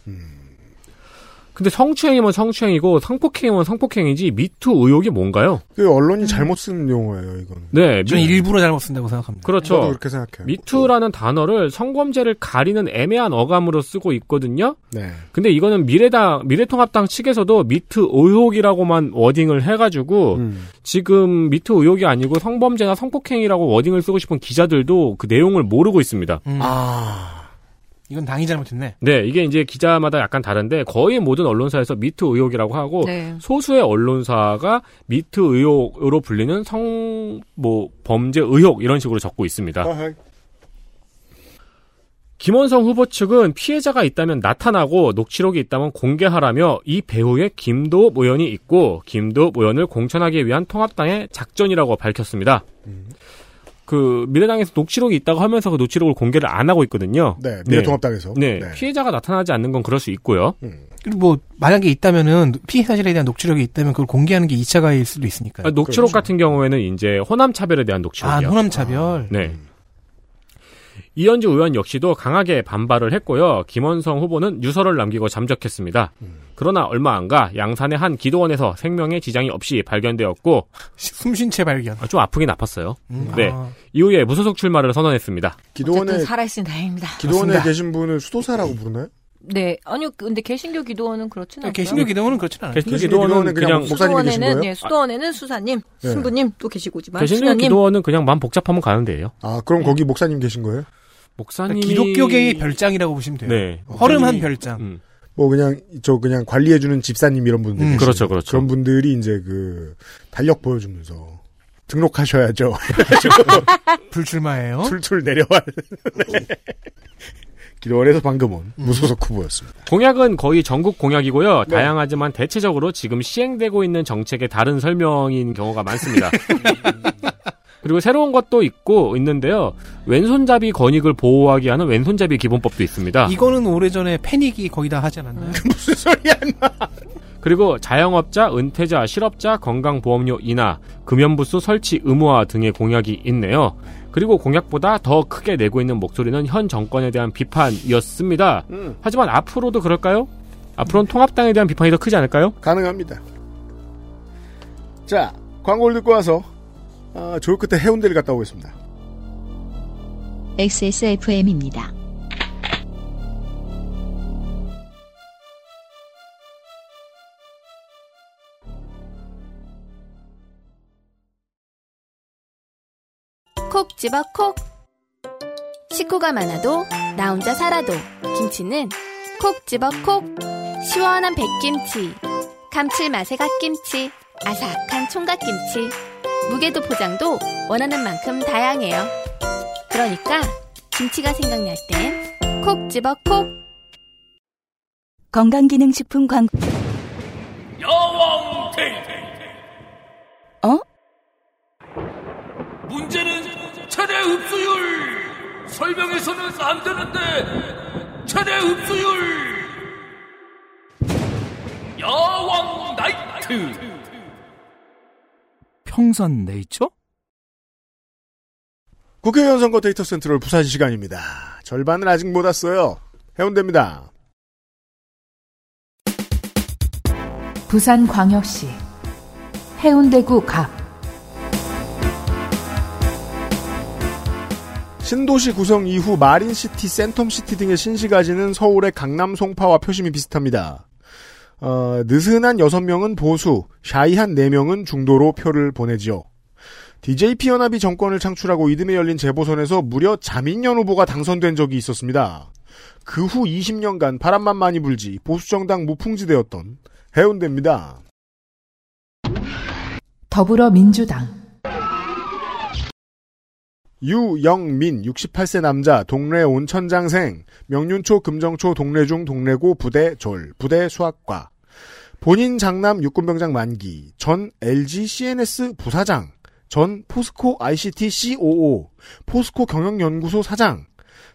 근데 성추행이면 성추행이고 성폭행이면 성폭행이지 미투 의혹이 뭔가요? 그 언론이 잘못 쓴 용어예요, 이건. 네, 저는 미- 일부러 잘못 쓴다고 생각합니다. 그렇죠. 저도 그렇게 생각해요. 미투라는 단어를 성범죄를 가리는 애매한 어감으로 쓰고 있거든요. 네. 근데 이거는 미래당 미래통합당 측에서도 미투 의혹이라고만 wording을 해가지고 음. 지금 미투 의혹이 아니고 성범죄나 성폭행이라고 wording을 쓰고 싶은 기자들도 그 내용을 모르고 있습니다. 음, 아. 이건 당이 잘못했네. 네, 이게 이제 기자마다 약간 다른데 거의 모든 언론사에서 미투 의혹이라고 하고 네. 소수의 언론사가 미투 의혹으로 불리는 성 뭐 범죄 의혹 이런 식으로 적고 있습니다. 김원성 후보 측은 피해자가 있다면 나타나고 녹취록이 있다면 공개하라며 이 배후에 김도읍 의원이 있고 김도읍 의원을 공천하기 위한 통합당의 작전이라고 밝혔습니다. 그 미래당에서 녹취록이 있다고 하면서 그 녹취록을 공개를 안 하고 있거든요. 네, 미래통합당에서. 네, 피해자가 나타나지 않는 건 그럴 수 있고요. 그리고 뭐 만약에 있다면은 피해 사실에 대한 녹취록이 있다면 그걸 공개하는 게 2차 가해일 수도 있으니까요. 아, 녹취록 같은 경우에는 이제 호남 차별에 대한 아, 녹취록이요. 호남 차별. 네. 이현주 의원 역시도 강하게 반발을 했고요. 김원성 후보는 유서를 남기고 잠적했습니다. 그러나 얼마 안 가 양산의 한 기도원에서 생명의 지장이 없이 발견되었고 숨쉰 채 발견. 아, 좀 아프긴 아팠어요. 음, 네. 아. 이후에 무소속 출마를 선언했습니다. 기도원에, 살아있으니 다행입니다. 기도원에. 계신 분을 수도사라고 부르나요? 네. 아니요. 근데 개신교 기도원은 그렇진 않고요. 개신교 기도원은 그렇진 않아요. 개신교 개신교 기도원은 그냥 그냥 목사님이 계신 수도원에는 거예요? 예, 수도원에는 수사님, 네. 신부님 또 계시고지만 개신교 수녀님 기도원은 그냥 마음 복잡하면 가는 데예요. 아, 그럼 거기 목사님 계신 거예요? 목사님이 기독교계의 별장이라고 보시면 돼요. 네. 허름한 목사님이- 별장. 음. 뭐 그냥 저 그냥 관리해주는 집사님 이런 분들 음. 그렇죠, 그렇죠. 그런 분들이 이제 그 달력 보여주면서 등록하셔야죠. 불출마예요. 툴툴 내려와. 네. 기도원에서 방금 온 무소속 후보였습니다. 공약은 거의 전국 공약이고요. 네. 다양하지만 대체적으로 지금 시행되고 있는 정책의 다른 설명인 경우가 많습니다. 그리고 새로운 것도 있고 있는데요. 왼손잡이 권익을 보호하기 하는 왼손잡이 기본법도 있습니다. 이거는 오래전에 패닉이 거의 다 하지 않았나요? 무슨 소리야? 그리고 자영업자, 은퇴자, 실업자 건강보험료 인하, 금연부수 설치 의무화 등의 공약이 있네요. 그리고 공약보다 더 크게 내고 있는 목소리는 현 정권에 대한 비판이었습니다. 음. 하지만 앞으로도 그럴까요? 앞으로는 통합당에 대한 비판이 더 크지 않을까요? 가능합니다. 자, 광고를 듣고 와서 아, 조요 끝에 해운대를 갔다 오겠습니다. XSFM입니다. 콕 집어 콕. 식구가 많아도 나 혼자 살아도 김치는 콕 집어 콕. 시원한 백김치, 감칠맛의 갓김치, 아삭한 총각김치. 무게도 포장도 원하는 만큼 다양해요. 그러니까 김치가 생각날 땐 콕 집어 콕. 건강기능식품 광고. 여왕 데이 어? 문제는 최대 흡수율 설명해서는 안 되는데 최대 흡수율 여왕 나이트 평산 네이처? 국회의원 선거 데이터 센트럴 부산 시간입니다. 절반을 아직 못 왔어요. 해운대입니다. 부산광역시 해운대구 갑 신도시 구성 이후 마린시티, 센텀시티 등의 신시가지는 서울의 강남 송파와 표심이 비슷합니다. 어, 느슨한 6명은 보수, 샤이한 4명은 중도로 표를 보내지요. DJP 연합이 정권을 창출하고 이듬해 열린 재보선에서 무려 자민련 후보가 당선된 적이 있었습니다. 그 후 20년간 바람만 많이 불지 보수정당 무풍지대였던 해운대입니다. 더불어민주당 유영민 68세 남자 동래 온천장생 명륜초 금정초 동래중 동래고 부대 졸 부대 수학과 본인 장남 육군병장 만기 전 LG CNS 부사장 전 포스코 ICT COO 포스코 경영연구소 사장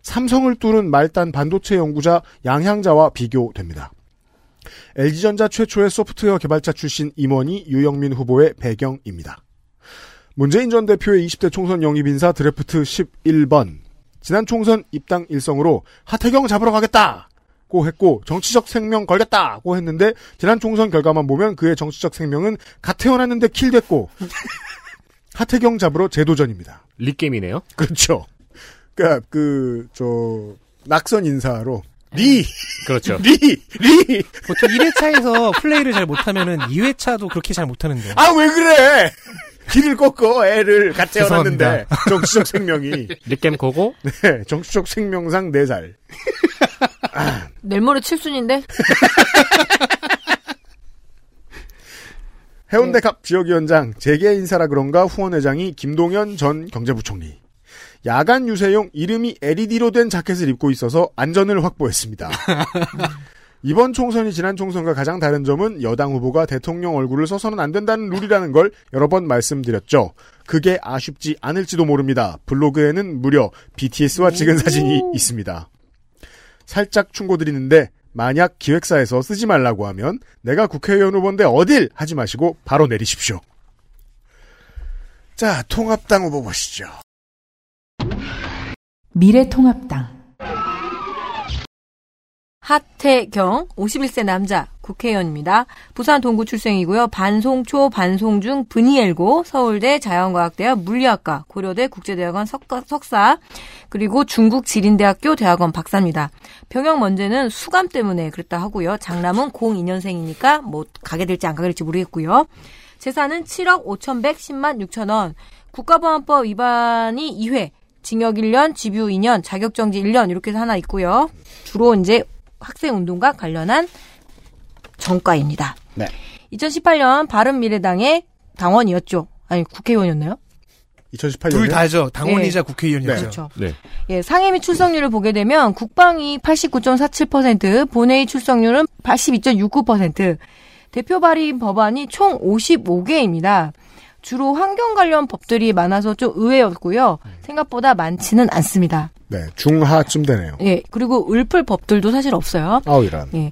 삼성을 뚫은 말단 반도체 연구자 양향자와 비교됩니다. LG전자 최초의 소프트웨어 개발자 출신 임원이 유영민 후보의 배경입니다. 문재인 전 대표의 20대 총선 영입 인사 드래프트 11번. 지난 총선 입당 일성으로 하태경 잡으러 가겠다 고 했고 정치적 생명 걸겠다 고 했는데 지난 총선 결과만 보면 그의 정치적 생명은 갓 태어났는데 kill됐고 하태경 잡으러 재도전입니다. regame이네요. 그렇죠. 그러니까 그 저 낙선 인사로 리 그렇죠. 리 리. 보통 1회차에서 플레이를 잘 못하면은 2회차도 그렇게 잘 못하는데. 아 왜 그래? 길을 꺾어 애를 갓 태어났는데 죄송합니다. 정치적 생명이. 고고? 네 정치적 생명상 4살. 내일 모레 칠순인데? 해운대 갑 지역위원장 재계 인사라 그런가 후원회장이 김동연 전 경제부총리. 야간 유세용 이름이 LED로 된 자켓을 입고 있어서 안전을 확보했습니다. 이번 총선이 지난 총선과 가장 다른 점은 여당 후보가 대통령 얼굴을 써서는 안 된다는 룰이라는 걸 여러 번 말씀드렸죠. 그게 아쉽지 않을지도 모릅니다. 블로그에는 무려 BTS와 찍은 사진이 있습니다. 살짝 충고드리는데 만약 기획사에서 쓰지 말라고 하면 내가 국회의원 후보인데 어딜 하지 마시고 바로 내리십시오. 자, 통합당 후보 보시죠. 미래통합당 하태경 51세 남자 국회의원입니다. 부산 동구 출생이고요. 반송초 반송중 브니엘고 서울대 자연과학대학 물리학과 고려대 국제대학원 석가- 석사 그리고 중국 지린대학교 대학원 박사입니다. 병역 문제는 수감 때문에 그랬다 하고요. 장남은 02년생이니까 뭐 가게 될지 안 가게 될지 모르겠고요. 재산은 7억 5,110만 6천 원. 국가보안법 위반이 2회, 징역 1년, 집유 2년, 자격정지 1년 이렇게 해서 하나 있고요. 주로 이제 학생 운동과 관련한 정과입니다. 네. 2018년 바른미래당의 당원이었죠. 아니 국회의원이었나요? 2018년에 둘 다죠. 당원이자 국회의원이었죠. 그렇죠. 네. 예, 상임위 출석률을 보게 되면 국방위 89.47%, 본회의 출석률은 82.69%, 대표 발의 법안이 총 55개입니다. 주로 환경 관련 법들이 많아서 좀 의외였고요. 생각보다 많지는 않습니다. 네, 중하쯤 되네요. 예, 그리고 을풀 법들도 사실 없어요. 아우 이런. 예.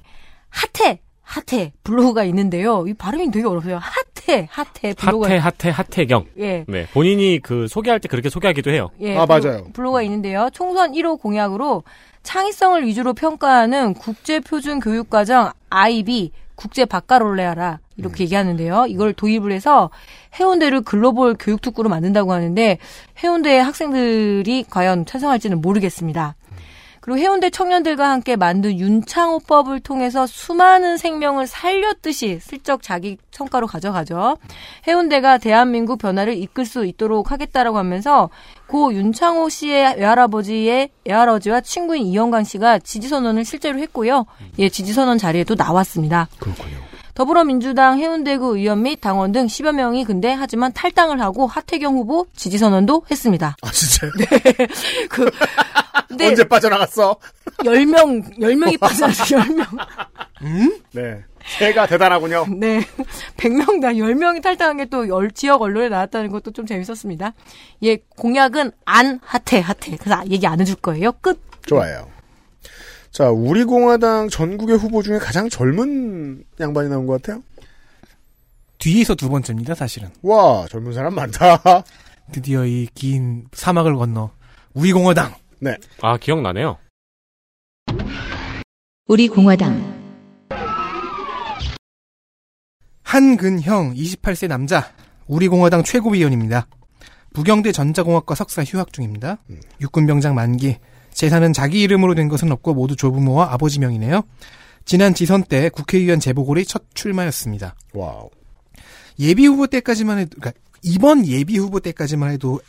핫해, 핫해 블로그가 있는데요. 이 발음이 되게 어려워요. 핫해, 핫해 블로그가 하태 하태 하태경. 예. 네. 본인이 그 소개할 때 그렇게 소개하기도 해요. 예, 아, 맞아요. 블로그가 있는데요. 총선 1호 공약으로 창의성을 위주로 평가하는 국제표준교육과정 IB 국제 바카롤레아라 이렇게 음. 얘기하는데요. 이걸 도입을 해서 해운대를 글로벌 교육 특구로 만든다고 하는데 해운대 학생들이 과연 찬성할지는 모르겠습니다. 그리고 해운대 청년들과 함께 만든 윤창호법을 통해서 수많은 생명을 살렸듯이 슬쩍 자기 성과로 가져가죠. 해운대가 대한민국 변화를 이끌 수 있도록 하겠다라고 하면서 고 윤창호 씨의 외할아버지의 외할아버지와 친구인 이영광 씨가 지지선언을 실제로 했고요. 예, 지지선언 자리에도 나왔습니다. 그렇군요. 더불어민주당 해운대구 의원 및 당원 등 10여 명이 근데 하지만 탈당을 하고 하태경 후보 지지선언도 했습니다. 아 진짜요? 그 근데 언제 빠져나갔어? 10명 10명이 빠져나서 10명. 네. 새가 대단하군요. 네. 100명 다 10명이 탈당한 게 또 지역 언론에 나왔다는 것도 좀 재밌었습니다. 예, 공약은 안 하태 하태. 그래서 얘기 안 해줄 거예요. 끝. 좋아요. 자, 우리 공화당 전국의 후보 중에 가장 젊은 양반이 나온 것 같아요. 뒤에서 두 번째입니다, 사실은. 와, 젊은 사람 많다. 드디어 이 긴 사막을 건너 우리 공화당. 네. 아, 기억나네요. 우리 공화당 한근형 28세 남자 우리 공화당 최고위원입니다. 부경대 전자공학과 석사 휴학 중입니다. 육군병장 만기. 재산은 자기 이름으로 된 것은 없고 모두 조부모와 아버지 명이네요. 지난 지선 때 국회의원 재보궐이 첫 출마였습니다. wow. 예비 후보 때까지만 해도, 그러니까 이번 예비 후보 때까지만 해도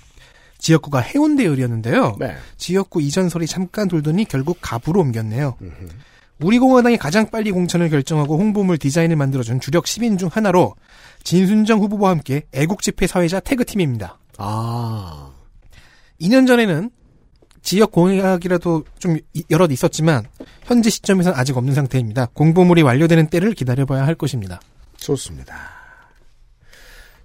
지역구가 해운대을이었는데요. 네. 지역구 이전설이 잠깐 돌더니 결국 갑으로 옮겼네요. 우리 공화당이 가장 빨리 공천을 결정하고 홍보물 디자인을 만들어준 주력 시민 중 하나로 진순정 후보와 함께 애국집회 사회자 tag team입니다. 아. 2년 전에는 지역 공약이라도 좀 이- 여럿 있었지만 현재 시점에서는 아직 없는 상태입니다. 공보물이 완료되는 때를 기다려봐야 할 것입니다. 좋습니다.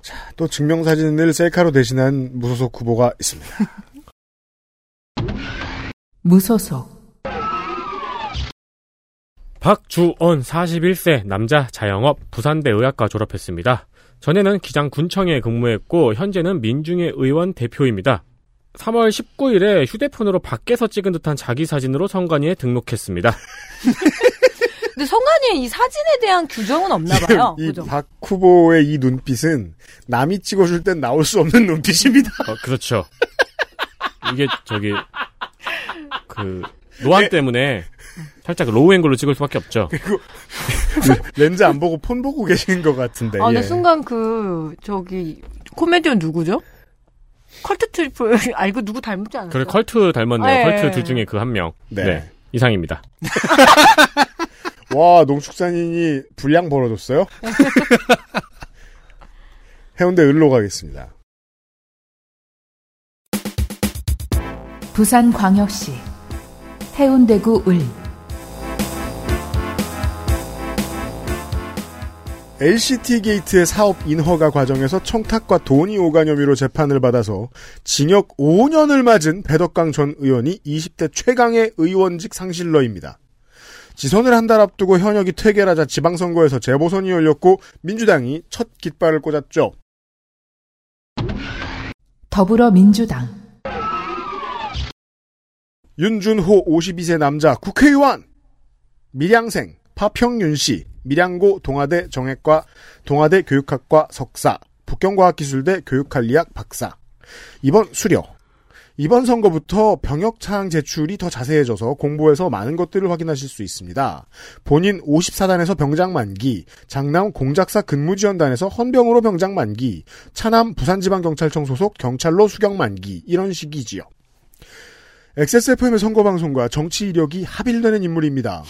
자, 또 증명사진을 셀카로 대신한 무소속 후보가 있습니다. 무소속 박주언 41세 남자 자영업 부산대 의학과 졸업했습니다. 전에는 기장 군청에 근무했고 현재는 민중의 의원 대표입니다. 3월 19일에 휴대폰으로 밖에서 찍은 듯한 자기 사진으로 선관위에 등록했습니다. 근데 선관위의 이 사진에 대한 규정은 없나 봐요. 이 그죠? 박 후보의 이 눈빛은 남이 찍어줄 땐 나올 수 없는 눈빛입니다. 어, 그렇죠. 이게 저기 그 노안 때문에 살짝 low angle로 찍을 수밖에 없죠. 렌즈 안 보고 폰 보고 계신 것 같은데. 아, 근데 예. 순간 그, 저기, 코미디언 누구죠? 컬트 트리플, 아, 이거 누구 닮지 않았어요? 그래 컬트 닮았네요. 아, 예, 컬트 예. 둘 중에 그 한 명. 네. 네. 이상입니다. 와, 농축산인이 불량 벌어졌어요? 해운대 을로 가겠습니다. 부산광역시 해운대구 을 LCT 게이트의 사업 인허가 과정에서 청탁과 돈이 오간 혐의로 재판을 받아서 징역 5년을 맞은 배덕강 전 의원이 20대 최강의 의원직 상실러입니다. 지선을 한 달 앞두고 현역이 퇴계하자 지방선거에서 재보선이 열렸고 민주당이 첫 깃발을 꽂았죠. 더불어민주당 윤준호 52세 남자 국회의원 밀양생 파평윤 씨 밀양고 동아대 정액과 동아대 교육학과 석사 북경과학기술대 교육관리학 박사 이번 수료 이번 선거부터 병역 차항 제출이 더 자세해져서 공보에서 많은 것들을 확인하실 수 있습니다. 본인 54단에서 병장 만기, 장남 공작사 근무지원단에서 헌병으로 병장 만기, 차남 부산지방경찰청 소속 경찰로 수경 만기 이런 식이지요. XSFM의 선거방송과 정치 이력이 합일되는 인물입니다.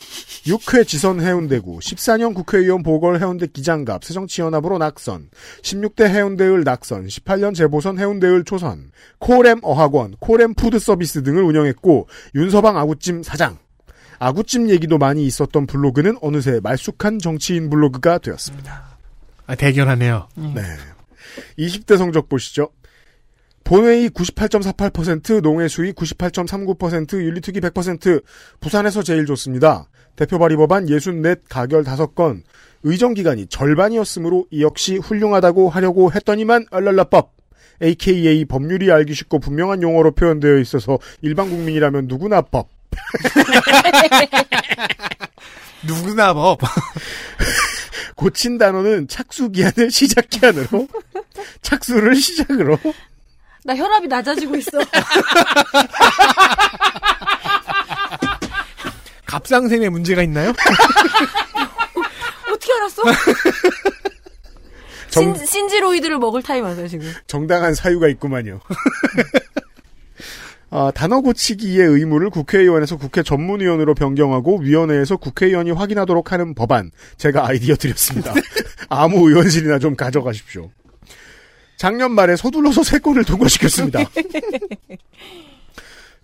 6회 지선 해운대구, 14년 국회의원 보궐 해운대 기장갑, 새정치연합으로 낙선, 16대 해운대을 낙선, 18년 재보선 해운대을 초선, 코렘 어학원, 코렘 푸드서비스 등을 운영했고, 윤서방 아구찜 사장. 아구찜 얘기도 많이 있었던 블로그는 어느새 말쑥한 정치인 블로그가 되었습니다. 아, 대결하네요. 네. 20대 성적 보시죠. 본회의 98.48%, 농해 수위 98.39%, 윤리특위 100%, 부산에서 제일 좋습니다. 대표 발의 법안 64 가결 5건, 의정기간이 절반이었으므로 이 역시 훌륭하다고 하려고 했더니만 얼랄라법, AKA 법률이 알기 쉽고 분명한 용어로 표현되어 있어서 일반 국민이라면 누구나 법. 누구나 법. 고친 단어는 착수 기한을 시작 기한으로, 착수를 시작으로, 나 혈압이 낮아지고 있어. 갑상샘에 문제가 있나요? 어떻게 알았어? 정- 신, 신지로이드를 먹을 타임 맞아요, 지금. 정당한 사유가 있구만요. 아, 단어 고치기의 의무를 국회의원에서 국회 전문위원으로 변경하고 위원회에서 국회의원이 확인하도록 하는 법안 제가 아이디어 드렸습니다. 아무 의원실이나 좀 가져가십시오. 작년 말에 서둘러서 세 건을 통과시켰습니다.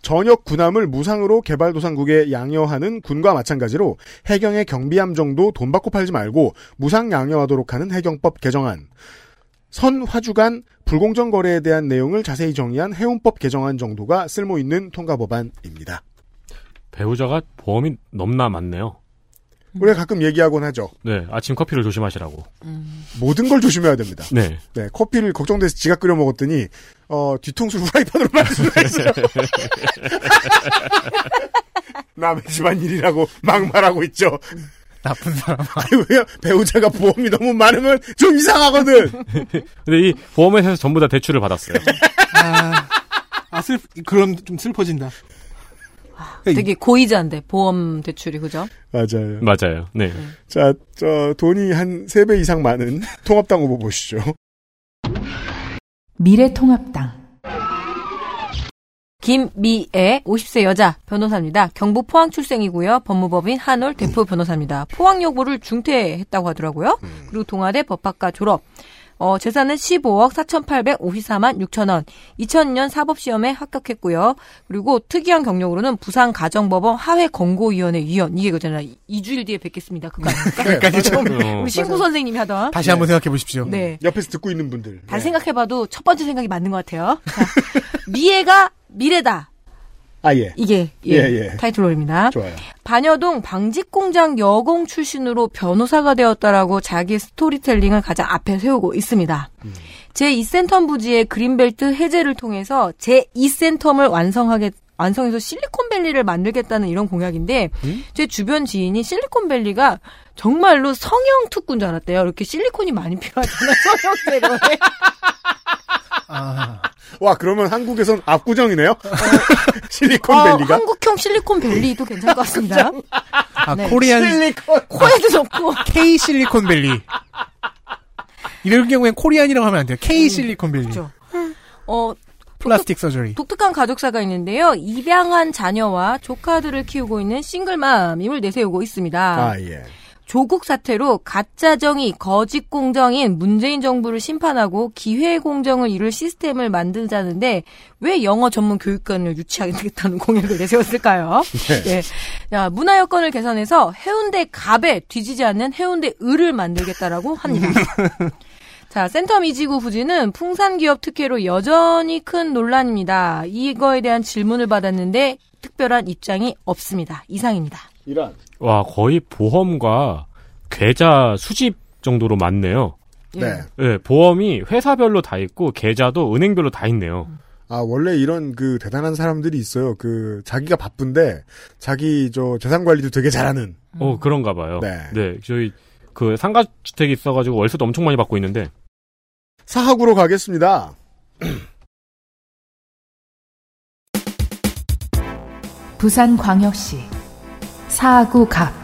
전역 군함을 무상으로 개발도상국에 양여하는 군과 마찬가지로 해경의 경비함 정도 돈 받고 팔지 말고 무상 양여하도록 하는 해경법 개정안. 선 화주간 불공정 거래에 대한 내용을 자세히 정의한 해운법 개정안 정도가 쓸모 있는 통과 법안입니다. 배우자가 보험이 넘나 많네요. 우리가 가끔 얘기하곤 하죠. 네, 아침 커피를 조심하시라고. 모든 걸 조심해야 됩니다. 네. 네, 커피를 걱정돼서 지가 끓여 먹었더니 어, 뒤통수를 후라이팬으로 있어요. 남의 집안 일이라고 막말하고 있죠. 나쁜 사람. 아이고야 배우자가 보험이 너무 많으면 좀 이상하거든. 근데 이 보험회사에서 전부 다 대출을 받았어요. 아, 아, 슬, 그럼 좀 슬퍼진다. 되게 고의자인데, 보험 대출이, 그죠? 맞아요. 맞아요. 네. 자, 저 돈이 한 3배 이상 많은 통합당 후보 보시죠. 미래통합당 김미애 50세 여자 변호사입니다. 경북 포항 출생이고요. 법무법인 한올 대표 변호사입니다. 포항 여고를 중퇴했다고 하더라고요. 그리고 동아대 법학과 졸업. 어, 재산은 15억 4,854만 6천 원. 2000년 사법시험에 합격했고요. 그리고 특이한 경력으로는 부산가정법원 하회권고위원회 위원. 이게 그잖아요. 2주일 뒤에 뵙겠습니다. 그거 아닙니까? 그러니까 좀 우리 신구 선생님이 하던. 다시 한번 생각해 보십시오. 네. 옆에서 듣고 있는 분들. 다시 생각해봐도 첫 번째 생각이 맞는 것 같아요. 자, 미래가 미래다. 아, 예. 이게 예, 예, 예. 타이틀롤입니다. 좋아요. 반여동 방직공장 여공 출신으로 변호사가 되었다라고 자기 스토리텔링을 가장 앞에 세우고 있습니다. 제2센텀 부지의 그린벨트 해제를 통해서 제2센텀을 완성하게 완성해서 실리콘밸리를 만들겠다는 이런 공약인데 제 주변 지인이 실리콘밸리가 정말로 성형 특구인 줄 알았대요. 이렇게 실리콘이 많이 필요하잖아요. 성형 제거에. 아, 와, 그러면 한국에선 압구정이네요? 어, 실리콘밸리가? 한국형 실리콘밸리도 괜찮을 것 같습니다. 아 네. 코리안 코에도 좋고. K 실리콘밸리. 이럴 경우엔 Korean이라고 하면 안 돼요. K 실리콘밸리. 그렇죠. 어, plastic surgery. 독특한 가족사가 있는데요. 입양한 자녀와 조카들을 키우고 있는 싱글맘임을 내세우고 있습니다. 아, 예. 조국 사태로 가짜 정의, 거짓 공정인 문재인 정부를 심판하고 기회 공정을 이룰 시스템을 만들자는데 왜 영어 전문 교육관을 유치하겠다는 공약을 내세웠을까요? 네. 예. 자, 문화 여건을 개선해서 해운대 갑에 뒤지지 않는 해운대 을을 만들겠다라고 합니다. 자, 센텀 이지구 부지는 풍산 기업 특혜로 여전히 큰 논란입니다. 이거에 대한 질문을 받았는데 특별한 입장이 없습니다. 이상입니다. 이런. 와, 거의 보험과 계좌 수집 정도로 많네요. 네. 네, 보험이 회사별로 다 있고 계좌도 은행별로 다 있네요. 아, 원래 이런 그 대단한 사람들이 있어요. 그, 자기가 바쁜데, 자기 저 재산 관리도 되게 잘하는. 어, 그런가 봐요. 네. 저희 그 상가 주택이 있어 가지고 월세도 엄청 많이 받고 있는데 사학으로 가겠습니다. 부산광역시 사하구 갑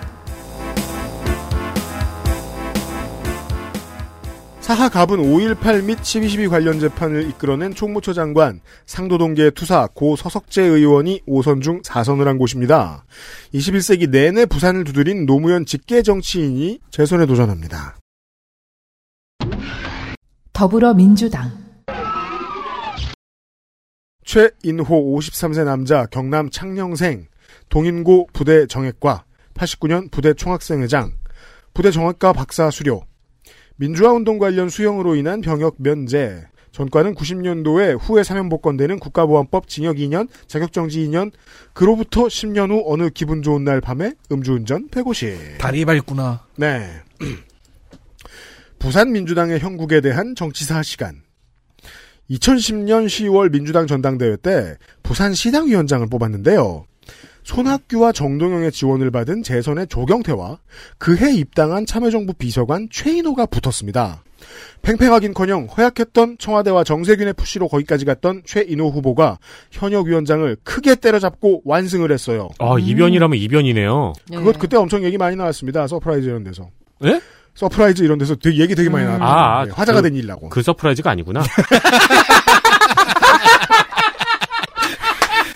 사하갑은 5.18 및 12.12 관련 재판을 이끌어낸 총무처 장관, 상도동계 투사 고 서석재 의원이 5선 중 4선을 한 곳입니다. 21세기 내내 부산을 두드린 노무현 직계 정치인이 재선에 도전합니다. 더불어민주당 최인호 53세 남자 경남 창녕생 동인고 부대 정액과 89년 부대 총학생회장 부대 정학과 박사 수료 민주화 운동 관련 수형으로 인한 병역 면제 전과는 90년도에 후에 사면복권되는 국가보안법 징역 2년 자격정지 2년 그로부터 10년 후 어느 기분 좋은 날 밤에 음주운전 150 다리 밟구나. 네 부산 민주당의 형국에 대한 정치사 시간 2010년 10월 민주당 전당대회 때 부산 시당위원장을 뽑았는데요. 손학규와 정동영의 지원을 받은 재선의 조경태와 그해 입당한 참여정부 비서관 최인호가 붙었습니다. 팽팽하긴커녕 허약했던 청와대와 정세균의 push로 거기까지 갔던 최인호 후보가 현역 위원장을 크게 때려잡고 완승을 했어요. 아 이변이라면 이변이네요. 그것 그때 엄청 얘기 많이 나왔습니다. 서프라이즈 이런 데서. 예? 서프라이즈 이런 데서 되게 얘기 되게 많이 나왔거든요. 아, 아, 화제가 그- 된 일이라고. 그 서프라이즈가 아니구나.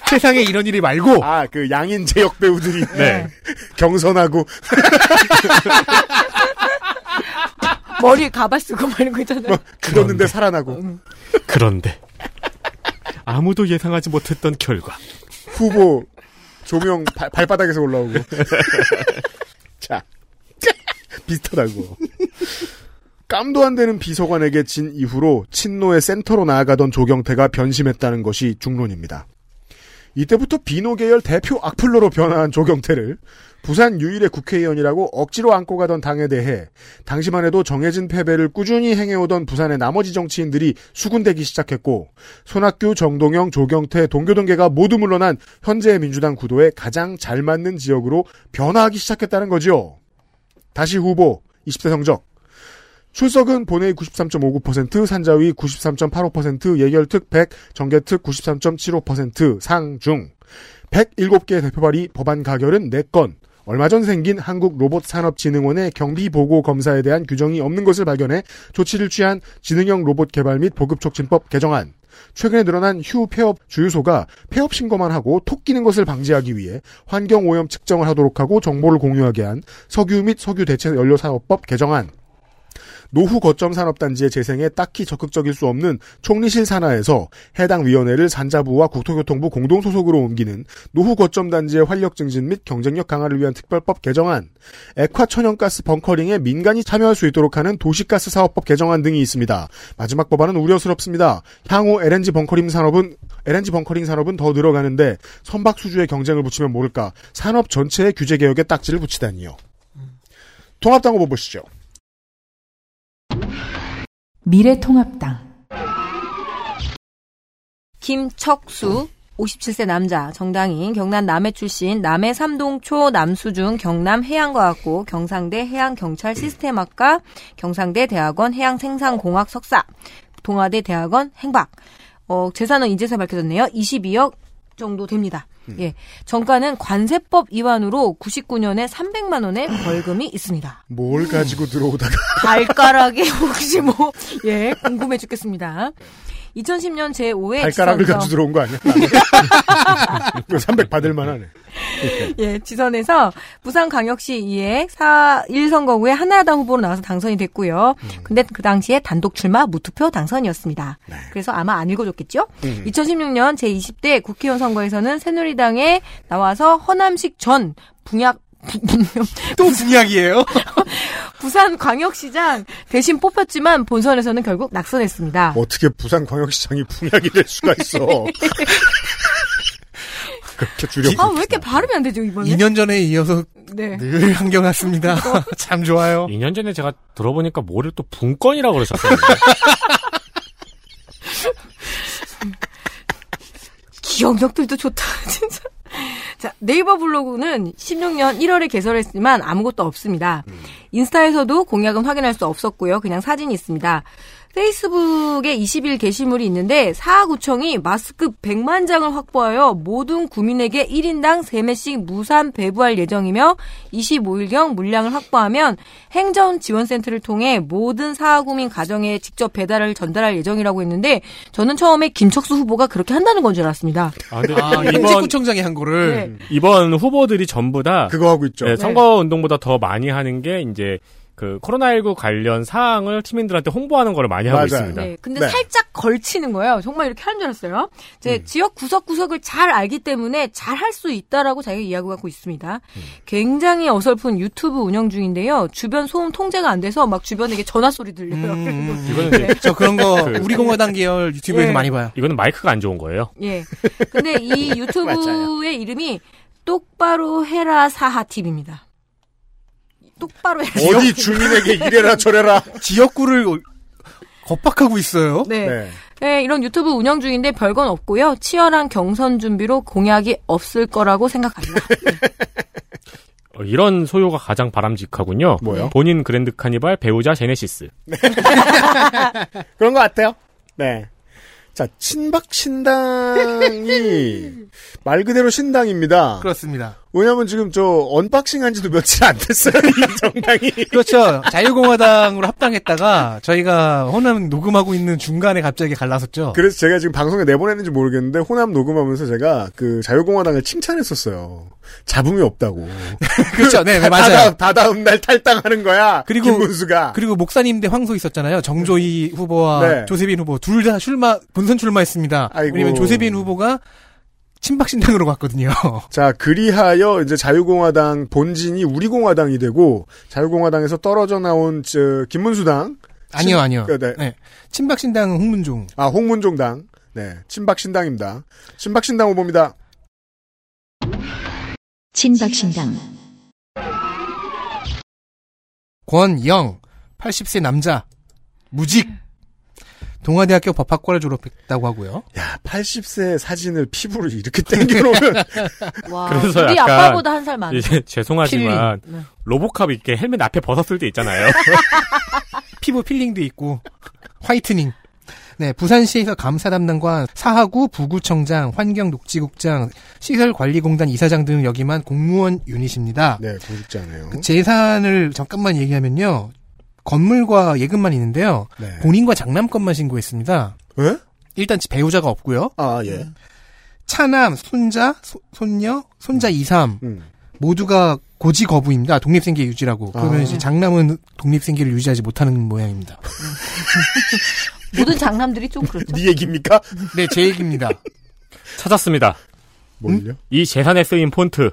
세상에 이런 일이 말고 아, 그 양인 재연 배우들이 네. 경선하고 머리에 가발 쓰고 막 이런 거 있잖아요. 그러는데 살아나고 그런데 아무도 예상하지 못했던 결과. 후보 조명 발, 발바닥에서 올라오고. 자, 비슷하다고. 깜도 안 되는 비서관에게 진 이후로 친노의 센터로 나아가던 조경태가 변심했다는 것이 중론입니다. 이때부터 비노 계열 대표 악플러로 변화한 조경태를 부산 유일의 국회의원이라고 억지로 안고 가던 당에 대해 당시만 해도 정해진 패배를 꾸준히 행해오던 부산의 나머지 정치인들이 수군대기 시작했고 손학규, 정동영, 조경태, 동교동계가 모두 물러난 현재의 민주당 구도에 가장 잘 맞는 지역으로 변화하기 시작했다는 거지요. 다시 후보 20대 성적 출석은 본회의 93.59%, 산자위 93.85%, 예결특 100, 정개특 93.75%, 상중. 107개 대표발의 법안 가결은 4건. 얼마 전 생긴 한국로봇산업진흥원의 경비보고 검사에 대한 규정이 없는 것을 발견해 조치를 취한 지능형 로봇 개발 및 보급촉진법 개정안. 최근에 늘어난 휴 폐업 주유소가 폐업 신고만 하고 톡 끼는 것을 방지하기 위해 환경 오염 측정을 하도록 하고 정보를 공유하게 한 석유 및 석유 대체 연료 사업법 개정안. 노후 거점 산업단지의 재생에 딱히 적극적일 수 없는 총리실 산하에서 해당 위원회를 산자부와 국토교통부 공동 소속으로 옮기는 노후 거점 단지의 활력 증진 및 경쟁력 강화를 위한 특별법 개정안, 액화 천연가스 벙커링에 민간이 참여할 수 있도록 하는 도시가스 사업법 개정안 등이 있습니다. 마지막 법안은 우려스럽습니다. 향후 LNG 벙커링 산업은 LNG 벙커링 산업은 더 늘어가는데 선박 수주에 경쟁을 붙이면 모를까 산업 전체의 규제 개혁에 딱지를 붙이다니요. 통합당 후보 보시죠. 미래통합당. 김척수 57세 남자. 정당인 경남 남해 출신 남해 삼동초 남수중 경남 해양과학고 경상대 해양경찰 시스템학과 경상대 대학원 해양생산공학 석사 동아대 대학원 행박. 어, 재산은 이제서 밝혀졌네요. 22억 정도 됩니다. 예. 정가는 관세법 위반으로 99년에 300만 원의 벌금이 있습니다. 뭘 가지고 들어오다가 발가락에 혹시 뭐, 예, 궁금해 죽겠습니다. 2010년 제5회 발가락을 지선에서- 가지고 들어온 거 아니야? 300 받을 만하네. 예, 지선에서 부산광역시 2회 4, 1선거구에 한나라당 후보로 나와서 당선이 됐고요. 근데 그 당시에 단독 출마 무투표 당선이었습니다. 그래서 아마 안 읽어줬겠죠? 음. 2016년 제20대 국회의원 선거에서는 새누리당에 나와서 허남식 전 분약 또 분약이에요? 부산광역시장 대신 뽑혔지만 본선에서는 결국 낙선했습니다. 어떻게 부산광역시장이 분약이 될 수가 있어. 그렇게 줄여. 아, 왜 이렇게 발음이 안 되죠, 이번에? 2년 전에 이어서 네. 늘 한겨났습니다. 참 좋아요. 2년 전에 제가 들어보니까 뭐를 또 분권이라고 그러셨어요. 기억력들도 좋다, 진짜. 자, 네이버 블로그는 16년 1월에 개설했지만 아무것도 없습니다. 인스타에서도 공약은 확인할 수 없었고요. 그냥 사진이 있습니다. 페이스북에 20일 게시물이 있는데 사하구청이 마스크 100만 장을 확보하여 모든 구민에게 1인당 3매씩 무산 배부할 예정이며 25일경 물량을 확보하면 행정 지원센터를 통해 모든 사하구민 가정에 직접 배달을 전달할 예정이라고 했는데 저는 처음에 김척수 후보가 그렇게 한다는 건 줄 알았습니다. 아, 근데 아, 이번 행정구청장이 한 거를 네. 이번 후보들이 전부 다 그거 하고 있죠. 네, 선거 운동보다 더 많이 하는 게 이제 그 코로나19 관련 사항을 시민들한테 홍보하는 거를 많이 하고 맞아요. 있습니다. 네, 근데 네. 살짝 걸치는 거예요. 정말 이렇게 하는 줄 알았어요. 제 지역 구석구석을 잘 알기 때문에 잘 할 수 있다라고 자기가 이야기하고 있습니다. 굉장히 어설픈 유튜브 운영 중인데요. 주변 소음 통제가 안 돼서 막 주변에 이게 전화 소리 들려요. 음, 이거는 네. 저 그런 거 그- 우리 공화당 계열 유튜브에서 예. 많이 봐요. 이거는 마이크가 안 좋은 거예요. 예. 근데 이 유튜브의 이름이 똑바로 해라 사하 TV입니다. 똑바로 해라. 어디 주민에게 이래라 저래라. 지역구를 겁박하고 있어요. 네. 네. 네, 이런 유튜브 운영 중인데 별건 없고요. 치열한 경선 준비로 공약이 없을 거라고 생각합니다. 어, 이런 소유가 가장 바람직하군요. 뭐요? 본인 그랜드 카니발 배우자 제네시스. 그런 것 같아요. 네. 자, 친박 신당이 말 그대로 신당입니다. 그렇습니다. 왜냐면 지금 저 unboxing 한 지도 며칠 안 됐어요. 이 정당이. 그렇죠. 자유공화당으로 합당했다가 저희가 호남 녹음하고 있는 중간에 갑자기 갈라섰죠. 그래서 제가 지금 방송에 내보냈는지 모르겠는데 호남 녹음하면서 제가 그 자유공화당을 칭찬했었어요. 잡음이 없다고. 그렇죠. 네, 네, 다 맞아요. 다 다음 날 탈당하는 거야. 그리고- 김문수가. 그리고 목사님 대 황소 있었잖아요. 정조희 후보와 네. 조세빈 후보 둘 다 출마 본선 출마했습니다. 아이고. 왜냐면 조세빈 후보가 친박신당으로 갔거든요. 자, 그리하여 이제 자유공화당 본진이 우리공화당이 되고 자유공화당에서 떨어져 나온 저 김문수당 아니요, 아니요. 그, 네. 네. 친박신당은 홍문종. 아, 홍문종당. 네. 친박신당입니다. 친박신당 후보입니다. 친박신당 권영 80세 남자 무직 동아대학교 법학과를 졸업했다고 하고요. 야, 80세 사진을 피부를 이렇게 땡겨놓으면 와, 그래서 우리 약간 아빠보다 한 살 많아. 이제 죄송하지만 필링. 네. 로보캅 이렇게 헬멧 앞에 벗었을 때 있잖아요. 피부 peeling도 있고 whitening. 네, 부산시에서 감사 담당관, 사하구 부구청장, 환경녹지국장, 시설관리공단 이사장 등을 역임한 공무원 유닛입니다. 네, 공직자네요. 그 재산을 잠깐만 얘기하면요. 건물과 예금만 있는데요. 네. 본인과 장남 것만 신고했습니다. 왜? 일단 배우자가 없고요. 아, 예. 차남, 손자, 소- 손녀, 손자 2, 3 음. 모두가 고지 거부입니다. 독립생계 유지라고. 그러면 아. 이제 장남은 독립생계를 유지하지 못하는 모양입니다. 모든 장남들이 좀 그렇죠. 네 얘기입니까? 네, 제 얘기입니다. 찾았습니다. 뭘요? 이 재산에 쓰인 폰트.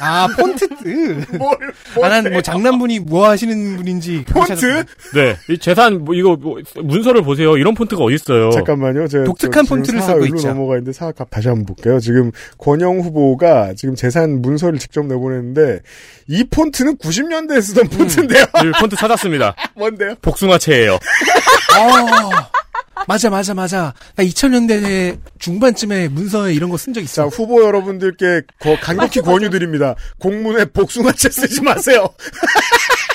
아, 폰트. 뭘, 아, 난 뭐 장남분이 뭐 하시는 분인지. 찾았어요. 네, 이 재산 뭐 이거 뭐 문서를 보세요. 이런 폰트가 어디 있어요? 잠깐만요. 제가 독특한 폰트를 쓰고 있죠. 넘어가 있는데 사각 다시 한번 볼게요. 지금 권영 후보가 지금 재산 문서를 직접 내보냈는데 이 폰트는 90년대에 쓰던 폰트인데요. 이 폰트 찾았습니다. 뭔데요? 복숭아채예요. 어, 맞아, 맞아, 맞아. 나 2000년대 중반쯤에 문서에 이런 거 쓴적자 있어. 후보 여러분들께 거- 간곡히 권유드립니다. 공문에 복숭아채 쓰지 마세요.